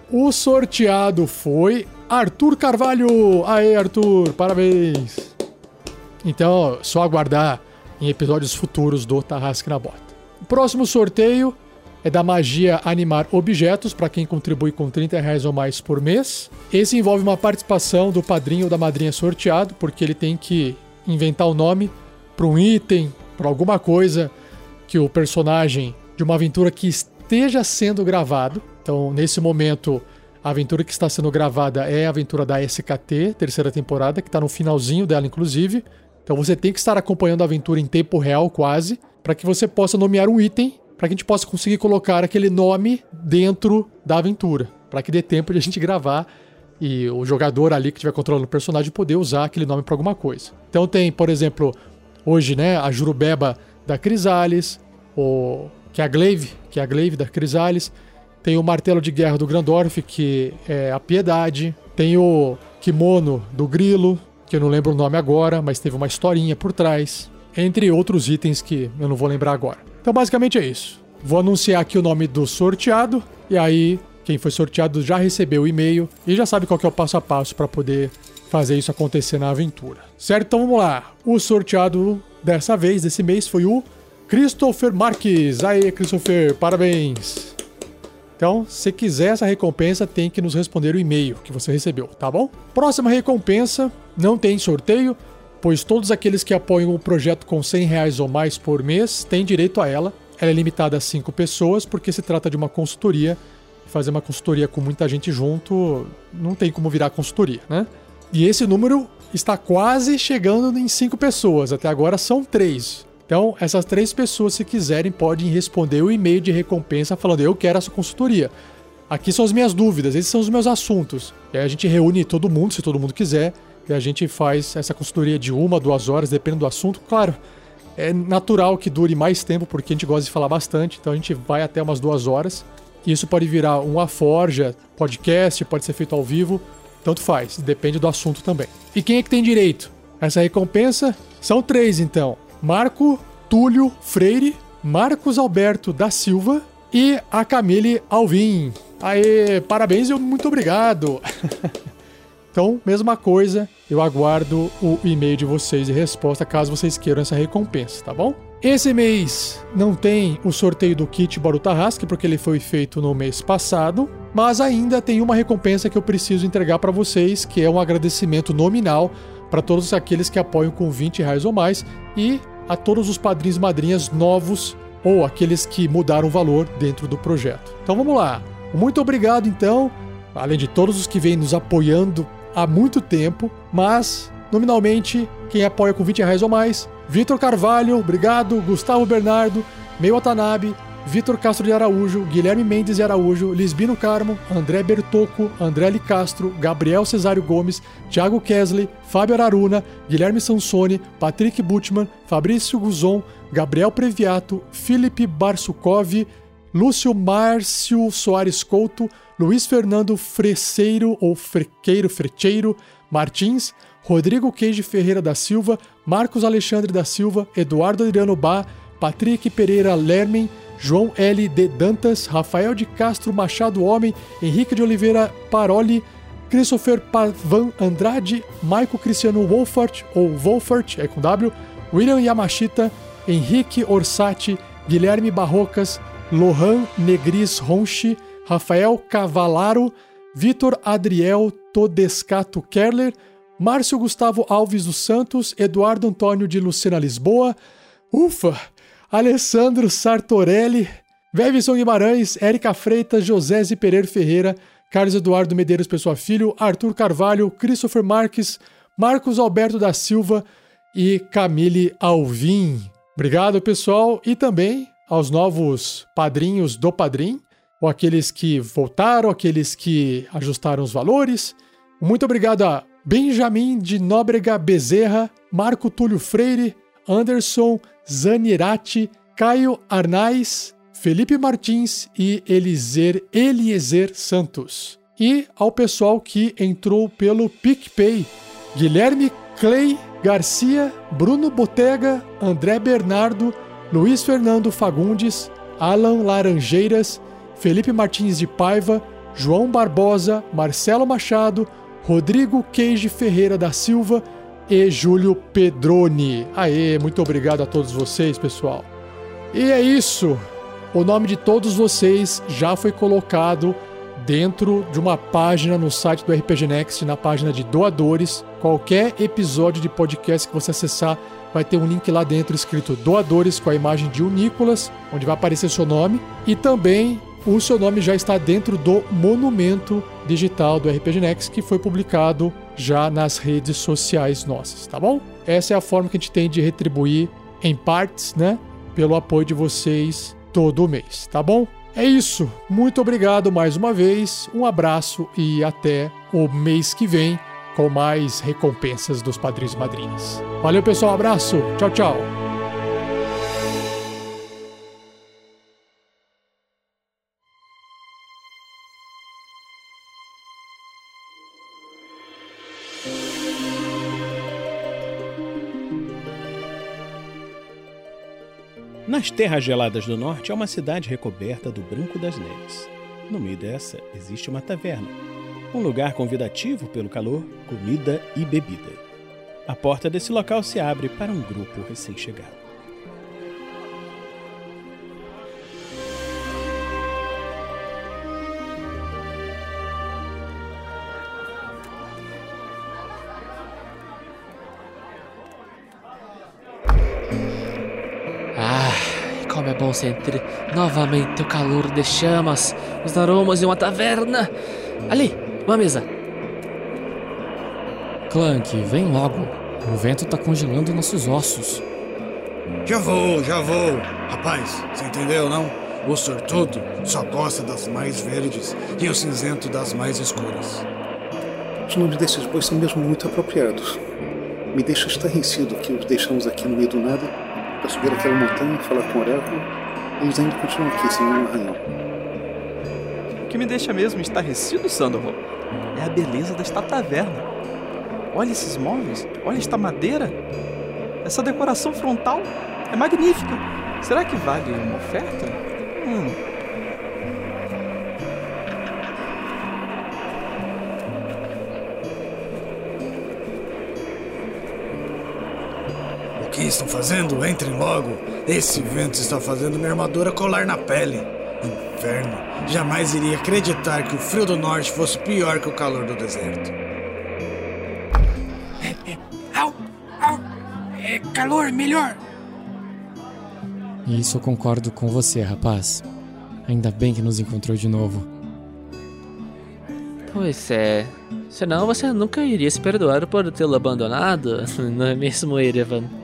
O sorteado foi Arthur Carvalho. Aê, Arthur, parabéns. Então, só aguardar em episódios futuros do Tarrasque na Bota. O próximo sorteio é da magia animar objetos para quem contribui com 30 reais ou mais por mês. Esse envolve uma participação do padrinho ou da madrinha sorteado, porque ele tem que inventar o nome para um item, para alguma coisa que o personagem de uma aventura que esteja sendo gravado. Então, nesse momento, a aventura que está sendo gravada é a aventura da SKT, terceira temporada, que está no finalzinho dela, inclusive. Então, você tem que estar acompanhando a aventura em tempo real, quase, para que você possa nomear um item para que a gente possa conseguir colocar aquele nome dentro da aventura, para que dê tempo de a gente gravar e o jogador ali que estiver controlando o personagem poder usar aquele nome para alguma coisa. Então tem, por exemplo, hoje, né, a Jurubeba da Crisales, o que é a Glaive, que é a Glaive da Crisales, tem o Martelo de Guerra do Grandorf, que é a Piedade, tem o Kimono do Grilo, que eu não lembro o nome agora, mas teve uma historinha por trás, entre outros itens que eu não vou lembrar agora. Então, basicamente é isso. Vou anunciar aqui o nome do sorteado e aí quem foi sorteado já recebeu o e-mail e já sabe qual é o passo a passo para poder fazer isso acontecer na aventura. Certo? Então vamos lá. O sorteado dessa vez, desse mês, foi o Christopher Marques. Aí, Christopher, parabéns. Então, se quiser essa recompensa, tem que nos responder o e-mail que você recebeu, tá bom? Próxima recompensa, não tem sorteio, pois todos aqueles que apoiam o projeto com 100 reais ou mais por mês têm direito a ela. ela é limitada a cinco pessoas porque se trata de uma consultoria. Fazer uma consultoria com muita gente junto não tem como virar consultoria, né? E esse número está quase chegando em cinco pessoas. Até agora são três. Então, essas três pessoas, se quiserem, podem responder o e-mail de recompensa falando: Eu quero essa consultoria. Aqui são as minhas dúvidas, esses são os meus assuntos. E aí a gente reúne todo mundo, se todo mundo quiser, e a gente faz essa consultoria de uma, duas horas, dependendo do assunto. Claro, é natural que dure mais tempo, porque a gente gosta de falar bastante, então a gente vai até umas duas horas. Isso pode virar uma forja, podcast, pode ser feito ao vivo, tanto faz, depende do assunto também. E quem é que tem direito? Essa recompensa são três então: Marco Túlio Freire, Marcos Alberto da Silva e a Camille Alvim. Aê, parabéns e muito obrigado! então, mesma coisa, eu aguardo o e-mail de vocês e resposta caso vocês queiram essa recompensa, tá bom? Esse mês não tem o sorteio do kit Baruta Hask, porque ele foi feito no mês passado, mas ainda tem uma recompensa que eu preciso entregar para vocês, que é um agradecimento nominal para todos aqueles que apoiam com 20 reais ou mais e a todos os padrinhos e madrinhas novos ou aqueles que mudaram o valor dentro do projeto. Então vamos lá. Muito obrigado então, além de todos os que vêm nos apoiando há muito tempo, mas nominalmente quem apoia com 20 reais ou mais Vitor Carvalho, obrigado. Gustavo Bernardo, Meio Watanabe, Vitor Castro de Araújo, Guilherme Mendes de Araújo, Lisbino Carmo, André Bertocco, André L. Castro, Gabriel Cesário Gomes, Thiago Kesley, Fábio Araruna, Guilherme Sansoni, Patrick Butman, Fabrício Guzon, Gabriel Previato, Felipe Barsukov, Lúcio Márcio Soares Couto, Luiz Fernando Freseiro ou Frequeiro Frecheiro Martins, Rodrigo Queijo Ferreira da Silva, Marcos Alexandre da Silva, Eduardo Adriano Bá, Patrick Pereira Lermen, João L. de Dantas, Rafael de Castro Machado Homem, Henrique de Oliveira Paroli, Christopher Pavan Andrade, Maico Cristiano Wolfert, ou Wolfert, é com W, William Yamashita, Henrique Orsatti, Guilherme Barrocas, Lohan Negris Ronchi, Rafael Cavalaro, Vitor Adriel Todescato Kerler, Márcio Gustavo Alves dos Santos, Eduardo Antônio de Lucena Lisboa, ufa, Alessandro Sartorelli, Vevison Guimarães, Érica Freitas, José Pereira Ferreira, Carlos Eduardo Medeiros Pessoa Filho, Arthur Carvalho, Christopher Marques, Marcos Alberto da Silva e Camille Alvim. Obrigado, pessoal, e também aos novos padrinhos do Padrim, ou aqueles que voltaram, aqueles que ajustaram os valores. Muito obrigado a Benjamin de Nóbrega Bezerra, Marco Túlio Freire, Anderson Zanirati, Caio Arnais, Felipe Martins e Elizer Eliezer Santos. E ao pessoal que entrou pelo PicPay, Guilherme Clay Garcia, Bruno Botega, André Bernardo, Luiz Fernando Fagundes, Alan Laranjeiras, Felipe Martins de Paiva, João Barbosa, Marcelo Machado, Rodrigo Queijo Ferreira da Silva e Júlio Pedroni. Aê, muito obrigado a todos vocês, pessoal. E é isso. O nome de todos vocês já foi colocado dentro de uma página no site do RPG Next, na página de doadores. Qualquer episódio de podcast que você acessar vai ter um link lá dentro escrito doadores com a imagem de Unícolas, onde vai aparecer seu nome e também o seu nome já está dentro do monumento digital do RPG Next que foi publicado já nas redes sociais nossas, tá bom? Essa é a forma que a gente tem de retribuir em partes, né, pelo apoio de vocês todo mês, tá bom? É isso. Muito obrigado mais uma vez. Um abraço e até o mês que vem com mais recompensas dos padrinhos e madrinhas. Valeu, pessoal. Abraço. Tchau, tchau. Nas terras geladas do norte há uma cidade recoberta do branco das neves. No meio dessa existe uma taverna, um lugar convidativo pelo calor, comida e bebida. A porta desse local se abre para um grupo recém-chegado. Sentir novamente o calor de chamas, os aromas de uma taverna. Ali, uma mesa. Clank, vem logo. O vento tá congelando nossos ossos. Já vou, já vou. Rapaz, você entendeu, não? O sortudo só gosta das mais verdes e o cinzento das mais escuras. Os nomes desses bois são mesmo muito apropriados. Me deixa estarrecido que os deixamos aqui no meio do nada para subir aquela montanha, falar com o oráculo, eles ainda continuam aqui um arranhão. O que me deixa mesmo estarrecido, Sandoval, é a beleza desta taverna. Olha esses móveis, olha esta madeira. Essa decoração frontal é magnífica. Será que vale uma oferta? Hum. Estão fazendo? Entrem logo. Esse vento está fazendo minha armadura colar na pele. Inferno. Jamais iria acreditar que o frio do norte fosse pior que o calor do deserto. Au, au. É calor melhor. Isso eu concordo com você, rapaz. Ainda bem que nos encontrou de novo. Pois é. Senão você nunca iria se perdoar por tê-lo abandonado, não é mesmo, Erevan?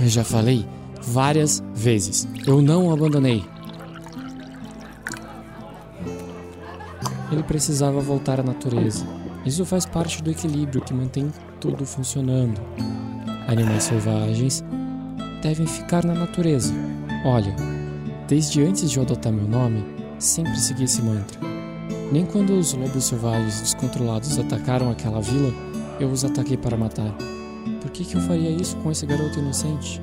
Eu já falei várias vezes. Eu não o abandonei. Ele precisava voltar à natureza. Isso faz parte do equilíbrio que mantém tudo funcionando. Animais selvagens devem ficar na natureza. Olha, desde antes de eu adotar meu nome, sempre segui esse mantra. Nem quando os lobos selvagens descontrolados atacaram aquela vila, eu os ataquei para matar. Por que, que eu faria isso com esse garoto inocente?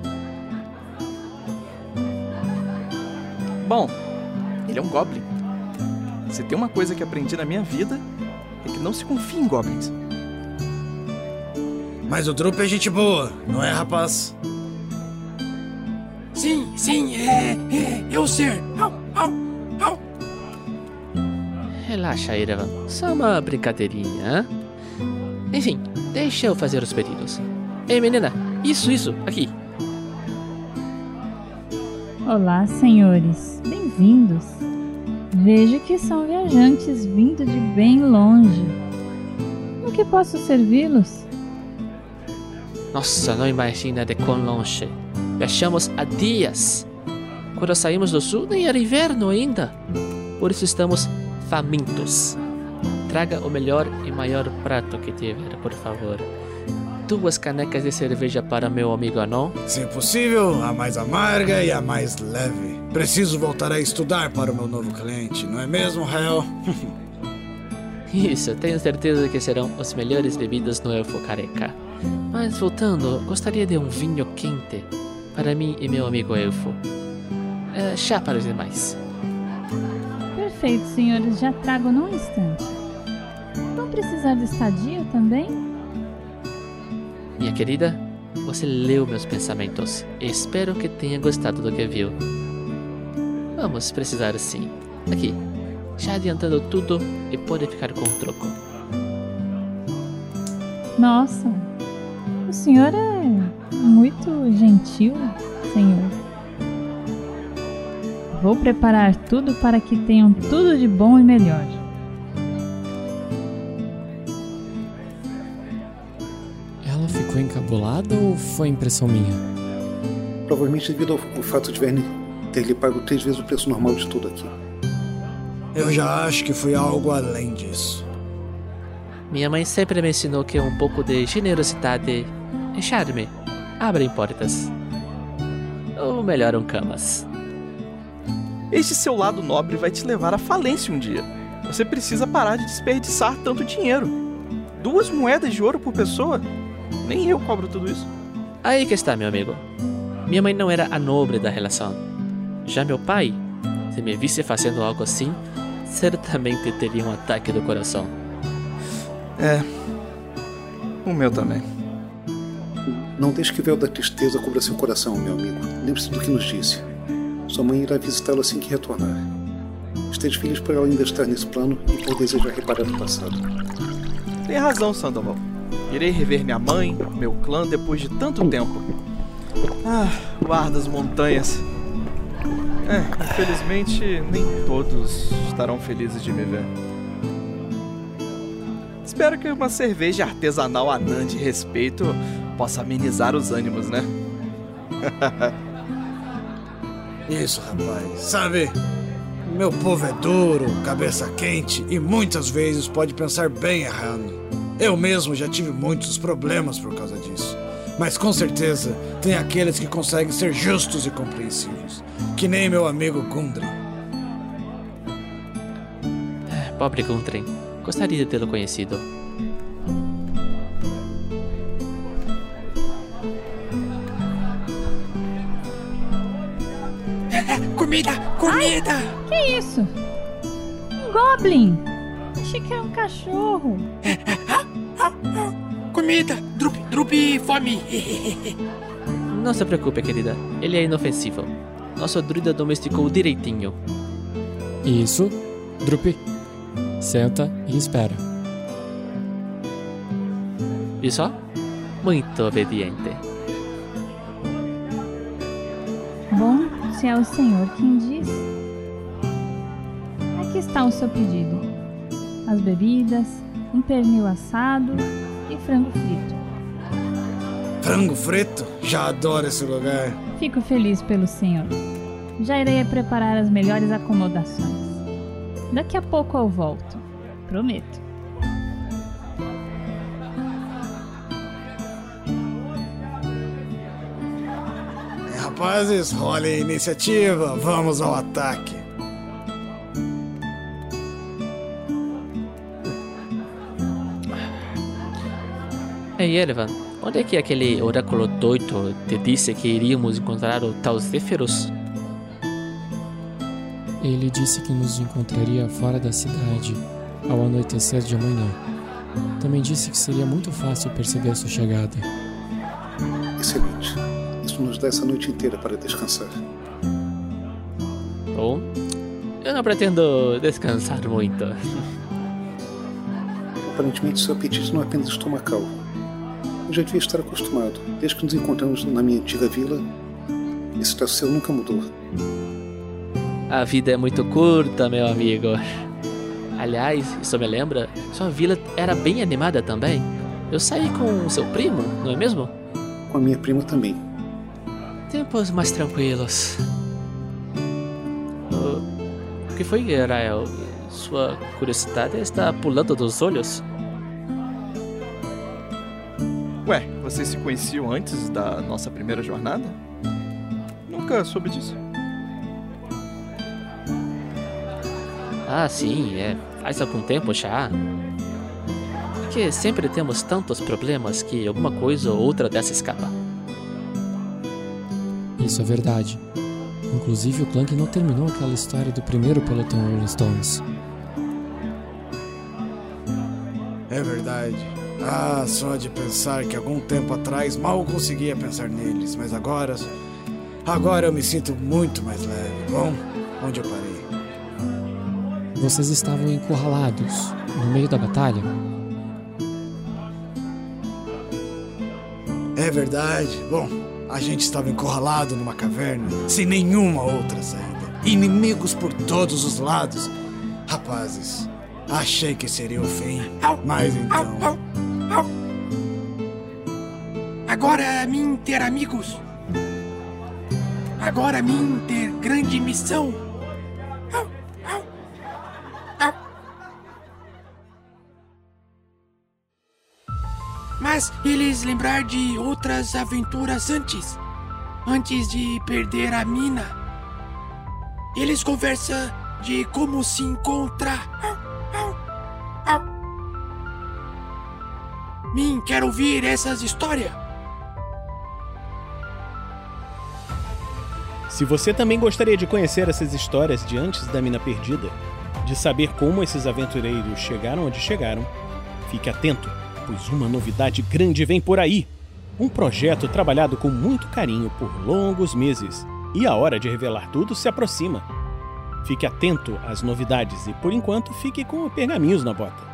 Bom, ele é um goblin. Se tem uma coisa que aprendi na minha vida, é que não se confia em goblins. Mas o Drup é gente boa, não é, rapaz? Sim, sim, é, é, eu ser. Au, au, au. Relaxa, Erevan. Só uma brincadeirinha. Enfim, deixa eu fazer os pedidos. Ei, menina, isso, isso, aqui. Olá, senhores. Bem-vindos. Vejo que são viajantes vindo de bem longe. No que posso servi-los? Nossa, não imagina de quão longe. Viajamos há dias. Quando saímos do sul, nem era inverno ainda. Por isso estamos famintos. Traga o melhor e maior prato que tiver, por favor. Duas canecas de cerveja para meu amigo Anon. Se possível, a mais amarga e a mais leve. Preciso voltar a estudar para o meu novo cliente, não é mesmo, Hel? Isso, tenho certeza que serão as melhores bebidas no Elfo Careca. Mas voltando, gostaria de um vinho quente para mim e meu amigo Elfo. É, chá para os demais. Perfeito, senhores. Já trago num instante. Precisar de estadia também? Minha querida, você leu meus pensamentos. Espero que tenha gostado do que viu. Vamos precisar sim. Aqui, já adiantando tudo e pode ficar com o troco. Nossa, o senhor é muito gentil, senhor. Vou preparar tudo para que tenham tudo de bom e melhor. Ficou encabulada ou foi impressão minha? Provavelmente devido ao, ao fato de Verne ter lhe pago três vezes o preço normal de tudo aqui. Eu já acho que foi algo além disso. Minha mãe sempre me ensinou que um pouco de generosidade e charme abrem portas. Ou melhoram camas. Este seu lado nobre vai te levar à falência um dia. Você precisa parar de desperdiçar tanto dinheiro. Duas moedas de ouro por pessoa? Nem eu cobro tudo isso. Aí que está, meu amigo. Minha mãe não era a nobre da relação. Já meu pai, se me visse fazendo algo assim, certamente teria um ataque do coração. É. O meu também. Não deixe que o véu da tristeza cubra seu coração, meu amigo. Lembre-se do que nos disse. Sua mãe irá visitá-lo assim que retornar. Esteja feliz por ela ainda estar nesse plano e por desejar reparar o passado. Tem razão, Sandoval. Irei rever minha mãe, meu clã depois de tanto tempo. Ah, o ar das montanhas. É, infelizmente, nem todos estarão felizes de me ver. Espero que uma cerveja artesanal anã de respeito possa amenizar os ânimos, né? Isso, rapaz. Sabe, meu povo é duro, cabeça quente e muitas vezes pode pensar bem errando. Eu mesmo já tive muitos problemas por causa disso. Mas com certeza tem aqueles que conseguem ser justos e compreensivos. Que nem meu amigo Gundren. Pobre Guntrin. Gostaria de tê-lo conhecido. Comida! Comida! que isso? Um goblin! Achei que era um cachorro. Comida! Drup, drup, fome! Não se preocupe, querida. Ele é inofensivo. Nosso druida domesticou direitinho. Isso. Drup. Senta e espera. E só? Muito obediente. Bom, se é o Senhor quem diz. Aqui está o seu pedido: as bebidas, um pernil assado e frango frito. Frango frito? Já adoro esse lugar. Fico feliz pelo Senhor. Já irei preparar as melhores acomodações. Daqui a pouco eu volto. Prometo. Rapazes, rolem a iniciativa. Vamos ao ataque. Ei, Erevan, onde é que aquele oráculo doido te disse que iríamos encontrar o tal Zéferos? Ele disse que nos encontraria fora da cidade ao anoitecer de amanhã. Também disse que seria muito fácil perceber sua chegada. Excelente. Isso nos dá essa noite inteira para descansar. Bom, eu não pretendo descansar muito. Aparentemente, seu apetite não é apenas estomacal. Já devia estar acostumado. Desde que nos encontramos na minha antiga vila, esse traço seu nunca mudou. A vida é muito curta, meu amigo. Aliás, isso me lembra, sua vila era bem animada também. Eu saí com seu primo, não é mesmo? Com a minha prima também. Tempos mais tranquilos. O, o que foi, Rael? Sua curiosidade está pulando dos olhos? Vocês se conheciam antes da nossa primeira jornada? Nunca soube disso. Ah, sim, é. Faz algum tempo já. Porque sempre temos tantos problemas que alguma coisa ou outra dessa escapa. Isso é verdade. Inclusive, o Clank não terminou aquela história do primeiro pelotão Rolling Stones. É verdade. Ah, só de pensar que algum tempo atrás mal conseguia pensar neles, mas agora. Agora eu me sinto muito mais leve. Bom, onde eu parei? Vocês estavam encurralados no meio da batalha? É verdade. Bom, a gente estava encurralado numa caverna, sem nenhuma outra saída. Inimigos por todos os lados. Rapazes, achei que seria o fim. Mas então. Agora é mim ter amigos. Agora é mim ter grande missão. Mas eles lembrar de outras aventuras antes. Antes de perder a mina. Eles conversam de como se encontrar. Mim, quero ouvir essas histórias. Se você também gostaria de conhecer essas histórias de antes da mina perdida, de saber como esses aventureiros chegaram onde chegaram, fique atento, pois uma novidade grande vem por aí. Um projeto trabalhado com muito carinho por longos meses, e a hora de revelar tudo se aproxima. Fique atento às novidades e, por enquanto, fique com pergaminhos na bota.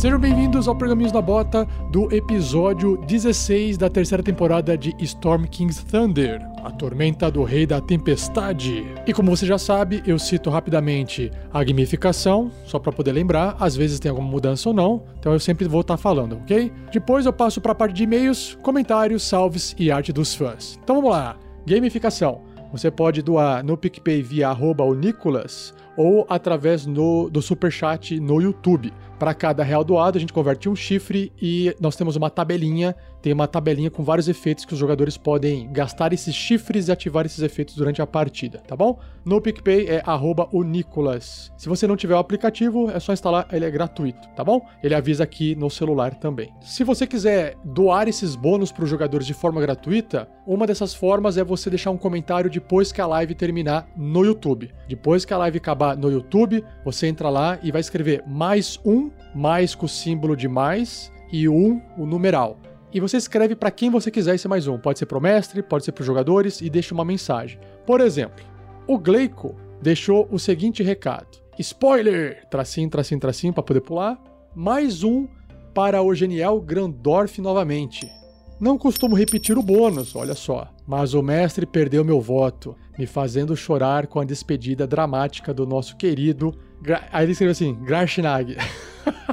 Sejam bem-vindos ao Pergaminhos da Bota do episódio 16 da terceira temporada de Storm King's Thunder, a tormenta do Rei da Tempestade. E como você já sabe, eu cito rapidamente a gamificação, só para poder lembrar, às vezes tem alguma mudança ou não, então eu sempre vou estar falando, ok? Depois eu passo para a parte de e-mails, comentários, salves e arte dos fãs. Então vamos lá, gamificação. Você pode doar no PicPay via arroba o Nicolas ou através no, do Superchat no YouTube. Para cada real doado, a gente converte um chifre e nós temos uma tabelinha. Tem uma tabelinha com vários efeitos que os jogadores podem gastar esses chifres e ativar esses efeitos durante a partida, tá bom? No PicPay é arroba Nicolas. Se você não tiver o aplicativo, é só instalar, ele é gratuito, tá bom? Ele avisa aqui no celular também. Se você quiser doar esses bônus para os jogadores de forma gratuita, uma dessas formas é você deixar um comentário depois que a live terminar no YouTube. Depois que a live acabar no YouTube, você entra lá e vai escrever mais um, mais com o símbolo de mais e um, o numeral. E você escreve para quem você quiser esse mais um. Pode ser pro mestre, pode ser para os jogadores e deixa uma mensagem. Por exemplo, o Gleico deixou o seguinte recado: Spoiler! Tracinho, tracinho, tracinho para poder pular. Mais um para o Genial Grandorf novamente. Não costumo repetir o bônus, olha só, mas o mestre perdeu meu voto, me fazendo chorar com a despedida dramática do nosso querido. Gra... Aí ele escreveu assim: Grashnag.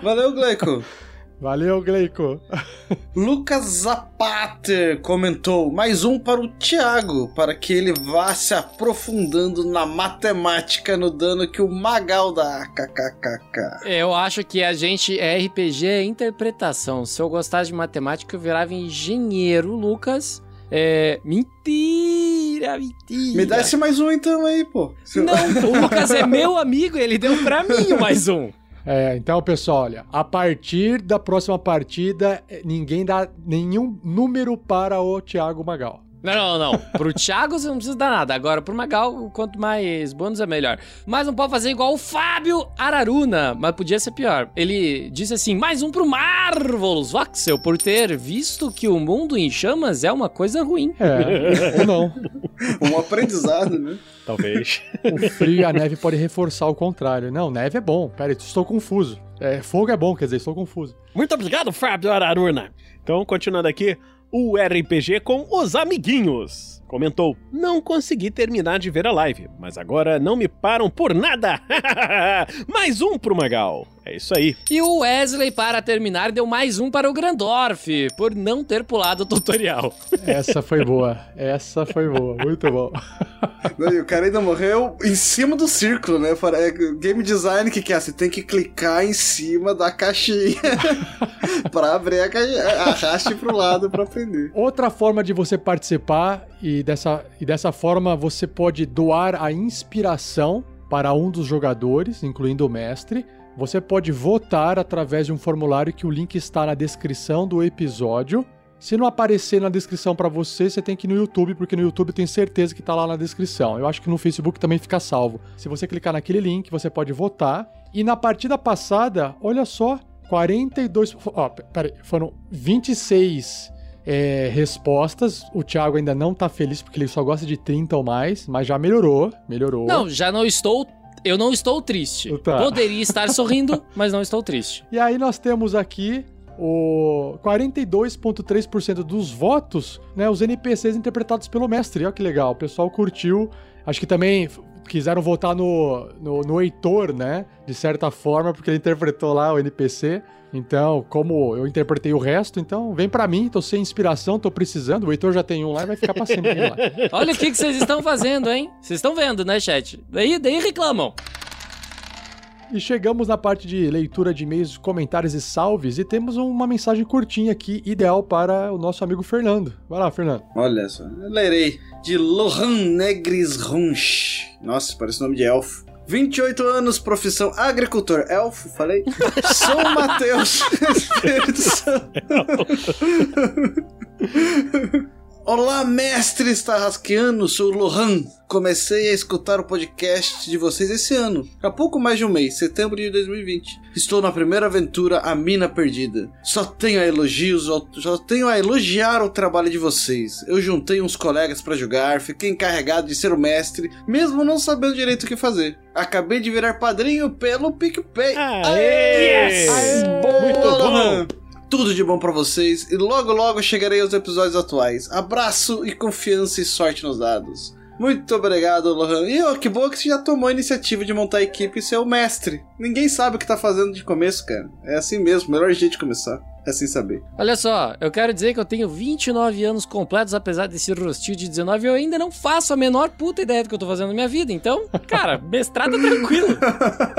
Valeu, Gleico. Valeu, Gleico. Lucas Zapater comentou mais um para o Thiago, para que ele vá se aprofundando na matemática no dano que o Magal dá. KKKK. Eu acho que a gente é RPG é interpretação. Se eu gostasse de matemática, eu virava engenheiro, Lucas. É. Mentira, mentira. Me dá esse mais um então aí, pô. Não, o Lucas é meu amigo, ele deu pra mim mais um. É, então, pessoal, olha, a partir da próxima partida, eh, ninguém dá nenhum número para o Thiago Magal. Não, não, não. Pro Thiago você não precisa dar nada. Agora, pro Magal, quanto mais bônus é melhor. Mas não pode fazer igual o Fábio Araruna. Mas podia ser pior. Ele disse assim: mais um pro Marvelous Voxel, por ter visto que o mundo em chamas é uma coisa ruim. É, ou não. Um aprendizado, né? Talvez. O frio e a neve podem reforçar o contrário. Não, neve é bom. Pera aí, estou confuso. É, fogo é bom, quer dizer, estou confuso. Muito obrigado, Fábio Araruna. Então, continuando aqui, o RPG com os amiguinhos. Comentou: Não consegui terminar de ver a live, mas agora não me param por nada. mais um pro Magal. É isso aí. E o Wesley, para terminar, deu mais um para o Grandorf, por não ter pulado o tutorial. Essa foi boa. Essa foi boa. Muito bom. Não, e o cara ainda morreu em cima do círculo, né? Para- é, Game design, que que é? Você tem que clicar em cima da caixinha pra abrir a caixinha. Arraste pro lado pra aprender. Outra forma de você participar e dessa, e dessa forma você pode doar a inspiração para um dos jogadores, incluindo o mestre. Você pode votar através de um formulário que o link está na descrição do episódio. Se não aparecer na descrição para você, você tem que ir no YouTube, porque no YouTube tenho certeza que tá lá na descrição. Eu acho que no Facebook também fica salvo. Se você clicar naquele link, você pode votar. E na partida passada, olha só, 42. Ó, peraí, foram 26 é, respostas. O Thiago ainda não tá feliz porque ele só gosta de 30 ou mais, mas já melhorou. Melhorou. Não, já não estou. Eu não estou triste. Tá. Poderia estar sorrindo, mas não estou triste. E aí nós temos aqui o 42,3% dos votos, né? Os NPCs interpretados pelo mestre. Olha que legal, o pessoal curtiu. Acho que também quiseram votar no, no, no Heitor, né? De certa forma, porque ele interpretou lá o NPC. Então, como eu interpretei o resto, então vem pra mim, tô sem inspiração, tô precisando. O Heitor já tem um lá e vai ficar pra sempre lá. Olha o que, que vocês estão fazendo, hein? Vocês estão vendo, né, chat? Daí, daí reclamam. E chegamos na parte de leitura de e-mails, comentários e salves, e temos uma mensagem curtinha aqui, ideal para o nosso amigo Fernando. Vai lá, Fernando. Olha só, eu lerei. De Lohan Negris Runch. Nossa, parece nome de elfo. 28 anos, profissão agricultor. Elfo, falei? Sou Matheus. Olá, mestres tarrasqueanos, sou o Lohan. Comecei a escutar o podcast de vocês esse ano, há pouco mais de um mês, setembro de 2020. Estou na primeira aventura, A Mina Perdida. Só tenho a elogios, só tenho a elogiar o trabalho de vocês. Eu juntei uns colegas para jogar, fiquei encarregado de ser o mestre, mesmo não sabendo direito o que fazer. Acabei de virar padrinho pelo PicPay. Aê! Yes! Aê! Muito bom! Tudo de bom para vocês e logo logo chegarei aos episódios atuais. Abraço e confiança e sorte nos dados. Muito obrigado, Lohan. E oh, que bom que você já tomou a iniciativa de montar a equipe e ser o mestre. Ninguém sabe o que tá fazendo de começo, cara. É assim mesmo, melhor jeito de começar. É sem saber. Olha só, eu quero dizer que eu tenho 29 anos completos, apesar desse rostinho de 19, eu ainda não faço a menor puta ideia do que eu tô fazendo na minha vida. Então, cara, mestrado tranquilo.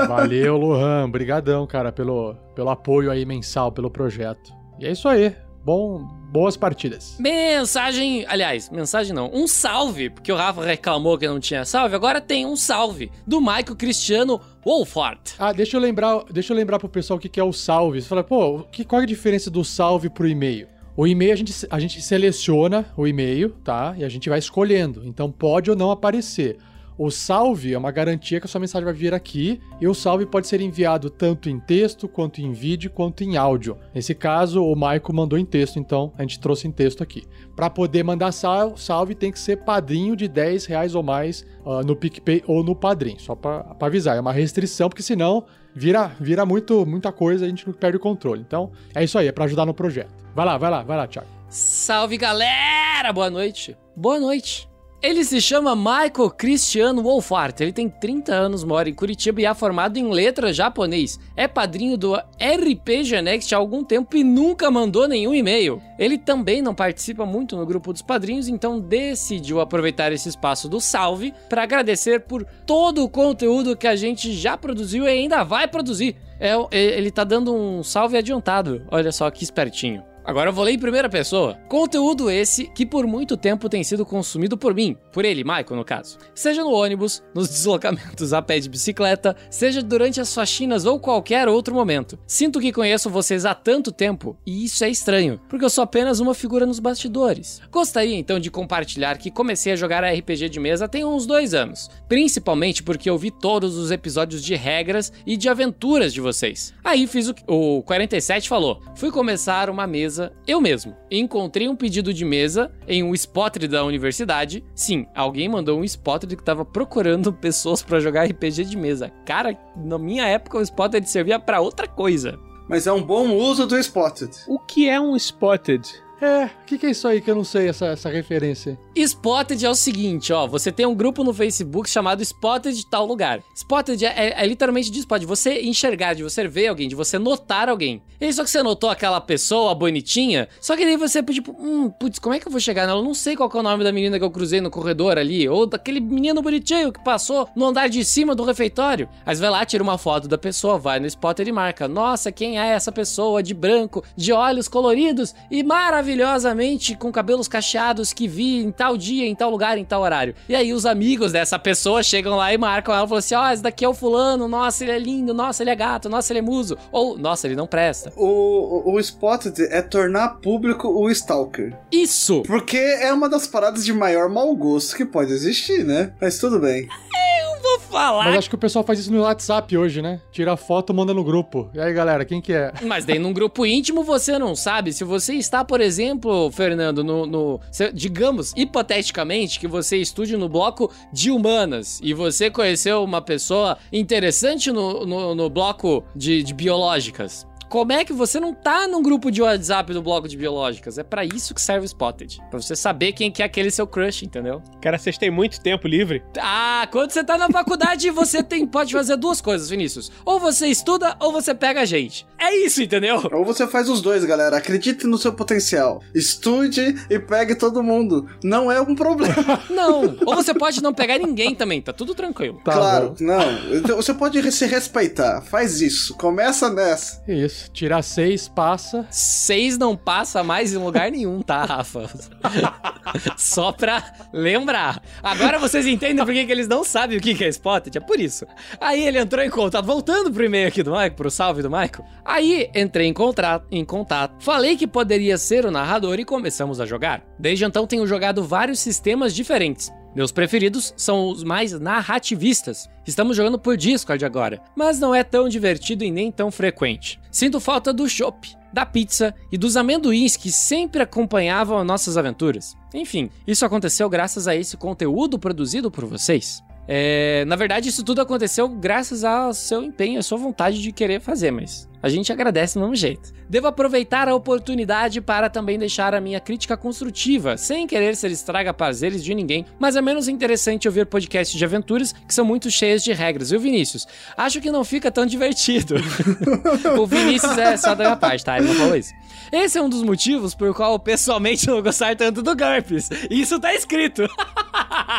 Valeu, Lohan. Brigadão, cara, pelo, pelo apoio aí mensal, pelo projeto. E é isso aí. Bom, boas partidas. Mensagem, aliás, mensagem não, um salve, porque o Rafa reclamou que não tinha salve, agora tem um salve do Michael Cristiano Wolfart. Ah, deixa eu lembrar, deixa eu lembrar pro pessoal o que que é o salve. Você fala, pô, que, qual é a diferença do salve pro e-mail? O e-mail a gente, a gente seleciona o e-mail, tá? E a gente vai escolhendo. Então pode ou não aparecer. O salve é uma garantia que a sua mensagem vai vir aqui e o salve pode ser enviado tanto em texto, quanto em vídeo, quanto em áudio. Nesse caso, o Maico mandou em texto, então a gente trouxe em texto aqui. Para poder mandar sal salve, tem que ser padrinho de 10 reais ou mais uh, no PicPay ou no Padrim, só para avisar. É uma restrição, porque senão vira, vira muito, muita coisa e a gente perde o controle. Então, é isso aí, é para ajudar no projeto. Vai lá, vai lá, vai lá, Thiago. Salve galera! Boa noite. Boa noite. Ele se chama Michael Cristiano Wolfart. Ele tem 30 anos, mora em Curitiba e é formado em letras japonês. É padrinho do RPG Next há algum tempo e nunca mandou nenhum e-mail. Ele também não participa muito no grupo dos padrinhos, então decidiu aproveitar esse espaço do salve para agradecer por todo o conteúdo que a gente já produziu e ainda vai produzir. É, ele tá dando um salve adiantado. Olha só que espertinho. Agora eu vou ler em primeira pessoa. Conteúdo esse que por muito tempo tem sido consumido por mim, por ele, Michael, no caso. Seja no ônibus, nos deslocamentos a pé de bicicleta, seja durante as faxinas ou qualquer outro momento. Sinto que conheço vocês há tanto tempo e isso é estranho, porque eu sou apenas uma figura nos bastidores. Gostaria então de compartilhar que comecei a jogar RPG de mesa tem uns dois anos, principalmente porque eu vi todos os episódios de regras e de aventuras de vocês. Aí fiz o que o 47 falou: fui começar uma mesa mesa eu mesmo. Encontrei um pedido de mesa em um spotter da universidade. Sim, alguém mandou um spotter que tava procurando pessoas para jogar RPG de mesa. Cara, na minha época o spotter servia para outra coisa. Mas é um bom uso do Spotted. O que é um Spotted? É, o que, que, é isso aí que eu não sei, essa, essa referência? Spotted é o seguinte, ó. Você tem um grupo no Facebook chamado Spotted de tal lugar. Spotted é, é, é literalmente disso, pode você enxergar, de você ver alguém, de você notar alguém. E só que você notou aquela pessoa bonitinha, só que daí você, tipo, hum, putz, como é que eu vou chegar nela? Eu não sei qual é o nome da menina que eu cruzei no corredor ali, ou daquele menino bonitinho que passou no andar de cima do refeitório. Aí você vai lá, tira uma foto da pessoa, vai no Spotted e marca. Nossa, quem é essa pessoa de branco, de olhos coloridos e maravilhoso? Maravilhosamente com cabelos cacheados que vi em tal dia, em tal lugar, em tal horário. E aí os amigos dessa pessoa chegam lá e marcam ela e falam assim: ó, oh, esse daqui é o fulano, nossa, ele é lindo, nossa, ele é gato, nossa, ele é muso. Ou, nossa, ele não presta. O, o, o Spotted é tornar público o Stalker. Isso! Porque é uma das paradas de maior mau gosto que pode existir, né? Mas tudo bem. Eu vou falar. Mas acho que o pessoal faz isso no WhatsApp hoje, né? Tira foto, manda no grupo. E aí, galera, quem que é? Mas daí num grupo íntimo você não sabe. Se você está, por exemplo, Fernando, no. no digamos, hipoteticamente, que você estude no bloco de humanas e você conheceu uma pessoa interessante no, no, no bloco de, de biológicas. Como é que você não tá num grupo de WhatsApp do bloco de biológicas? É para isso que serve o Spotted. Pra você saber quem que é aquele seu crush, entendeu? Cara, vocês têm muito tempo livre. Ah, quando você tá na faculdade, você tem, pode fazer duas coisas, Vinícius. Ou você estuda, ou você pega a gente. É isso, entendeu? Ou você faz os dois, galera. Acredite no seu potencial. Estude e pegue todo mundo. Não é um problema. Não. Ou você pode não pegar ninguém também, tá tudo tranquilo. Tá claro, bom. não. Então, você pode se respeitar. Faz isso. Começa nessa. Isso. Tirar seis passa. Seis não passa mais em lugar nenhum, tá, Rafa? Só pra lembrar. Agora vocês entendem por que, que eles não sabem o que é Spotted? É por isso. Aí ele entrou em contato, voltando pro e-mail aqui do Michael, pro salve do Michael. Aí entrei em, contato, em contato, falei que poderia ser o narrador e começamos a jogar. Desde então tenho jogado vários sistemas diferentes Meus preferidos são os mais narrativistas. Estamos jogando por Discord agora, mas não é tão divertido e nem tão frequente. Sinto falta do chopp, da pizza e dos amendoins que sempre acompanhavam nossas aventuras. Enfim, isso aconteceu graças a esse conteúdo produzido por vocês. É, na verdade, isso tudo aconteceu graças ao seu empenho, à sua vontade de querer fazer, mas a gente agradece do mesmo jeito. Devo aproveitar a oportunidade para também deixar a minha crítica construtiva, sem querer ser estraga prazeres de ninguém, mas é menos interessante ouvir podcasts de aventuras que são muito cheios de regras. Viu, Vinícius? Acho que não fica tão divertido. o Vinícius é só da minha parte, tá? Ele não falou isso. Esse é um dos motivos por qual pessoalmente não gostar tanto do GURPS. Isso tá escrito.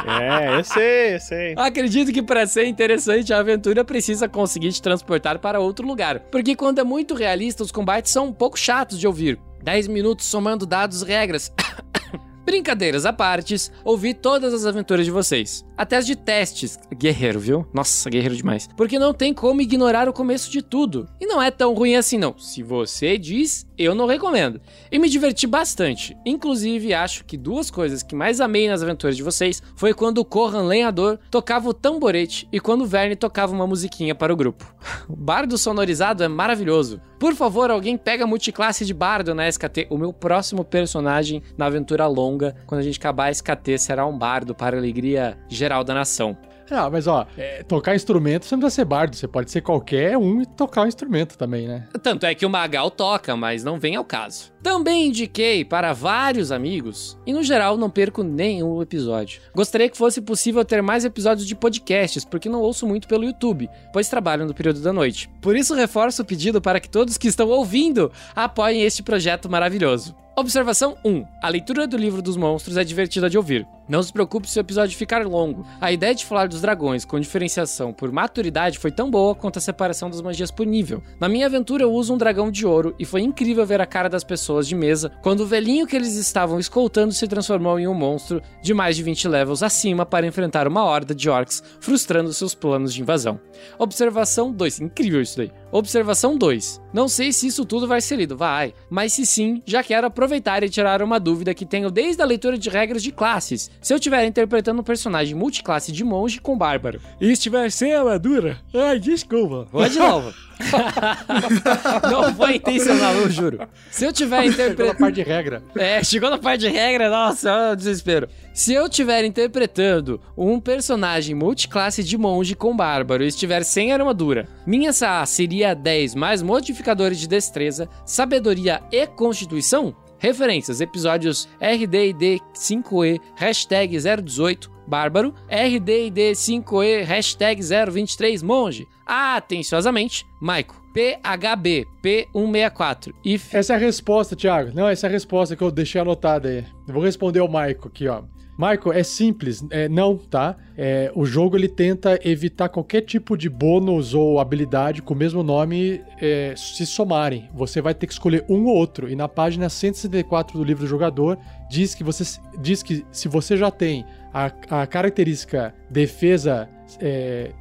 É, eu sei, eu sei. Acredito que para ser interessante a aventura precisa conseguir te transportar para outro lugar, porque quando é muito realista os combates são um pouco chatos de ouvir. 10 minutos somando dados regras. Brincadeiras à partes, ouvi todas as aventuras de vocês. Até as de testes. Guerreiro, viu? Nossa, guerreiro demais. Porque não tem como ignorar o começo de tudo. E não é tão ruim assim, não. Se você diz, eu não recomendo. E me diverti bastante. Inclusive, acho que duas coisas que mais amei nas aventuras de vocês foi quando o Corran Lenhador tocava o tamborete e quando o Verne tocava uma musiquinha para o grupo. O bardo sonorizado é maravilhoso. Por favor, alguém pega multiclasse de bardo na SKT. O meu próximo personagem na aventura longa, quando a gente acabar a SKT, será um bardo para a alegria geral da nação. Ah, mas ó, é, tocar instrumento você não precisa ser bardo, você pode ser qualquer um e tocar um instrumento também, né? Tanto é que o Magal toca, mas não vem ao caso. Também indiquei para vários amigos e no geral não perco nenhum episódio. Gostaria que fosse possível ter mais episódios de podcasts, porque não ouço muito pelo YouTube, pois trabalho no período da noite. Por isso reforço o pedido para que todos que estão ouvindo apoiem este projeto maravilhoso. Observação 1. A leitura do livro dos monstros é divertida de ouvir. Não se preocupe se o episódio ficar longo. A ideia de falar dos dragões com diferenciação por maturidade foi tão boa quanto a separação das magias por nível. Na minha aventura eu uso um dragão de ouro e foi incrível ver a cara das pessoas de mesa quando o velhinho que eles estavam escoltando se transformou em um monstro de mais de 20 levels acima para enfrentar uma horda de orcs, frustrando seus planos de invasão. Observação 2. Incrível isso daí. Observação 2. Não sei se isso tudo vai ser lido, vai. Mas se sim, já quero aproveitar e tirar uma dúvida que tenho desde a leitura de regras de classes. Se eu estiver interpretando um personagem multiclasse de monge com bárbaro e estiver sem armadura, ai, desculpa. Vai de novo. não foi intencional, eu juro. Se eu tiver interpretando. Chegou na parte de regra. É, chegou na parte de regra, nossa, desespero. Se eu estiver interpretando um personagem multiclasse de monge com bárbaro e estiver sem armadura, minha SA seria 10 mais modificadores de destreza, sabedoria e constituição? Referências: episódios RDD 5E, hashtag 018, Bárbaro, RDD 5E, hashtag 023, Monge. Atenciosamente, Maico. PHB P164. If... Essa é a resposta, Thiago. Não, essa é a resposta que eu deixei anotada aí. Eu vou responder ao Maico aqui, ó. Michael, é simples, é, não, tá? É, o jogo ele tenta evitar qualquer tipo de bônus ou habilidade com o mesmo nome é, se somarem. Você vai ter que escolher um ou outro. E na página 164 do livro do jogador diz que você diz que se você já tem a, a característica defesa é,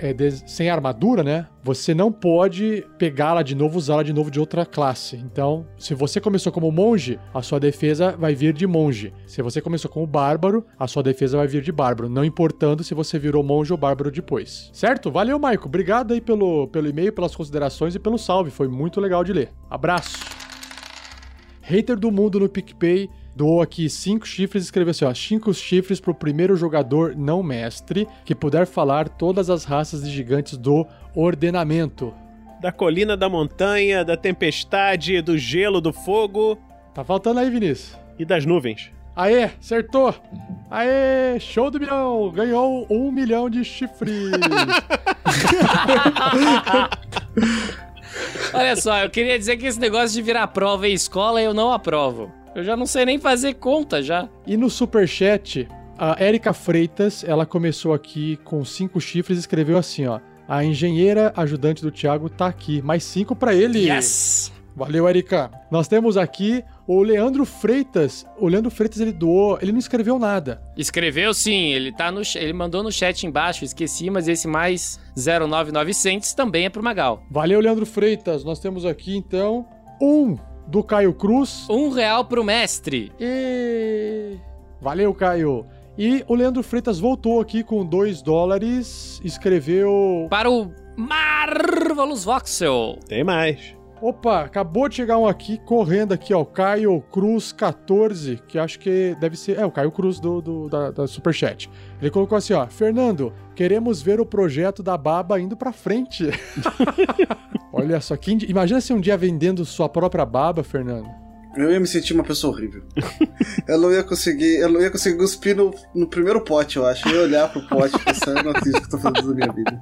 é, des, sem armadura, né? Você não pode pegá-la de novo, usá-la de novo de outra classe. Então, se você começou como monge, a sua defesa vai vir de monge. Se você começou como bárbaro, a sua defesa vai vir de bárbaro. Não importando se você virou monge ou bárbaro depois. Certo? Valeu, Maico. Obrigado aí pelo, pelo e-mail, pelas considerações e pelo salve. Foi muito legal de ler. Abraço. Hater do mundo no PicPay doou aqui cinco chifres e escreveu assim: ó, cinco chifres pro primeiro jogador não mestre que puder falar todas as raças de gigantes do ordenamento. Da colina, da montanha, da tempestade, do gelo, do fogo. Tá faltando aí, Vinícius. E das nuvens. Aê, acertou! Aê, show do milhão! Ganhou um milhão de chifres! Olha só, eu queria dizer que esse negócio de virar prova em escola eu não aprovo. Eu já não sei nem fazer conta já. E no superchat, a Érica Freitas, ela começou aqui com cinco chifres e escreveu assim, ó. A engenheira ajudante do Thiago tá aqui. Mais cinco para ele. Yes! Valeu, Erika. Nós temos aqui o Leandro Freitas. O Leandro Freitas ele doou, ele não escreveu nada. Escreveu sim, ele tá no ele mandou no chat embaixo, esqueci, mas esse mais 09900 também é pro Magal. Valeu, Leandro Freitas. Nós temos aqui então um do Caio Cruz. Um real pro mestre. E valeu, Caio. E o Leandro Freitas voltou aqui com 2 dólares, escreveu. Para o Marvelous Voxel. Tem mais. Opa, acabou de chegar um aqui, correndo aqui, ó. Caio Cruz 14, que acho que deve ser. É, o Caio Cruz do, do da, da Superchat. Ele colocou assim, ó. Fernando, queremos ver o projeto da Baba indo pra frente. Olha só, quem, imagina se um dia vendendo sua própria baba, Fernando. Eu ia me sentir uma pessoa horrível. eu não ia conseguir. Eu não ia conseguir cuspir no, no primeiro pote, eu acho. Eu ia olhar pro pote e não acredito que eu tô fazendo da minha vida.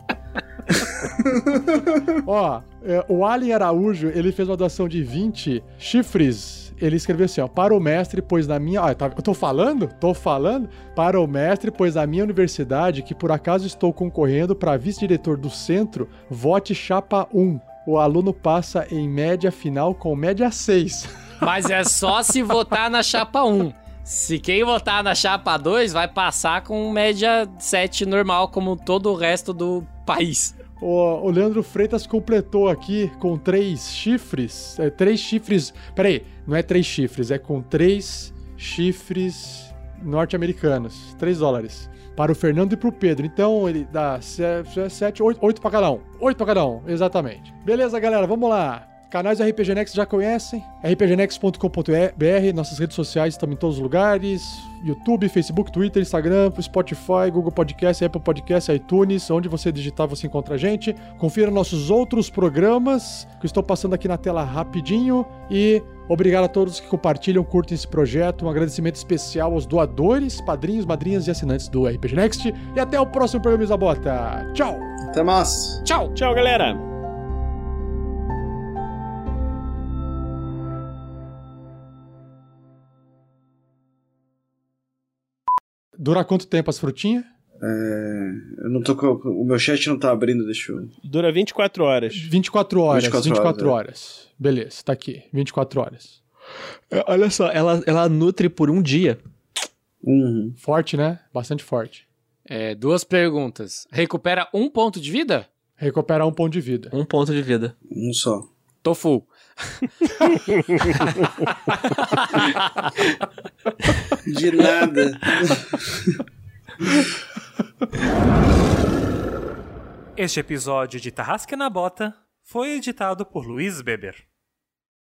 ó, é, o Alien Araújo, ele fez uma doação de 20 chifres. Ele escreveu assim, ó, para o mestre, pois na minha... Ah, tá, eu tô falando? Tô falando? Para o mestre, pois na minha universidade, que por acaso estou concorrendo para vice-diretor do centro, vote chapa 1. O aluno passa em média final com média 6. Mas é só se votar na chapa 1. Se quem votar na chapa 2 vai passar com média 7 normal, como todo o resto do país. O, o Leandro Freitas completou aqui com três chifres. É, três chifres. Peraí, não é três chifres, é com três chifres norte-americanos. 3 dólares. Para o Fernando e para o Pedro. Então ele dá 7, 8 para cada um. 8 para cada um, exatamente. Beleza, galera, vamos lá. Canais do RPG Next já conhecem, rpgnext.com.br, nossas redes sociais estão em todos os lugares, YouTube, Facebook, Twitter, Instagram, Spotify, Google Podcast, Apple Podcast, iTunes, onde você digitar você encontra a gente. Confira nossos outros programas que eu estou passando aqui na tela rapidinho e obrigado a todos que compartilham, curtem esse projeto. Um agradecimento especial aos doadores, padrinhos, madrinhas e assinantes do RPG Next e até o próximo programa Isabota. Tchau. Até mais. Tchau. Tchau, galera. Dura quanto tempo as frutinhas? É, eu não tô com, o meu chat não tá abrindo, deixa eu. Dura 24 horas. 24 horas, 24, 24 horas. horas. É. Beleza, tá aqui, 24 horas. É, olha só, ela, ela nutre por um dia. Uhum. Forte, né? Bastante forte. É, duas perguntas. Recupera um ponto de vida? Recupera um ponto de vida. Um ponto de vida. Um só. Tô full. De nada. Este episódio de Tarrasque na Bota foi editado por Luiz Beber.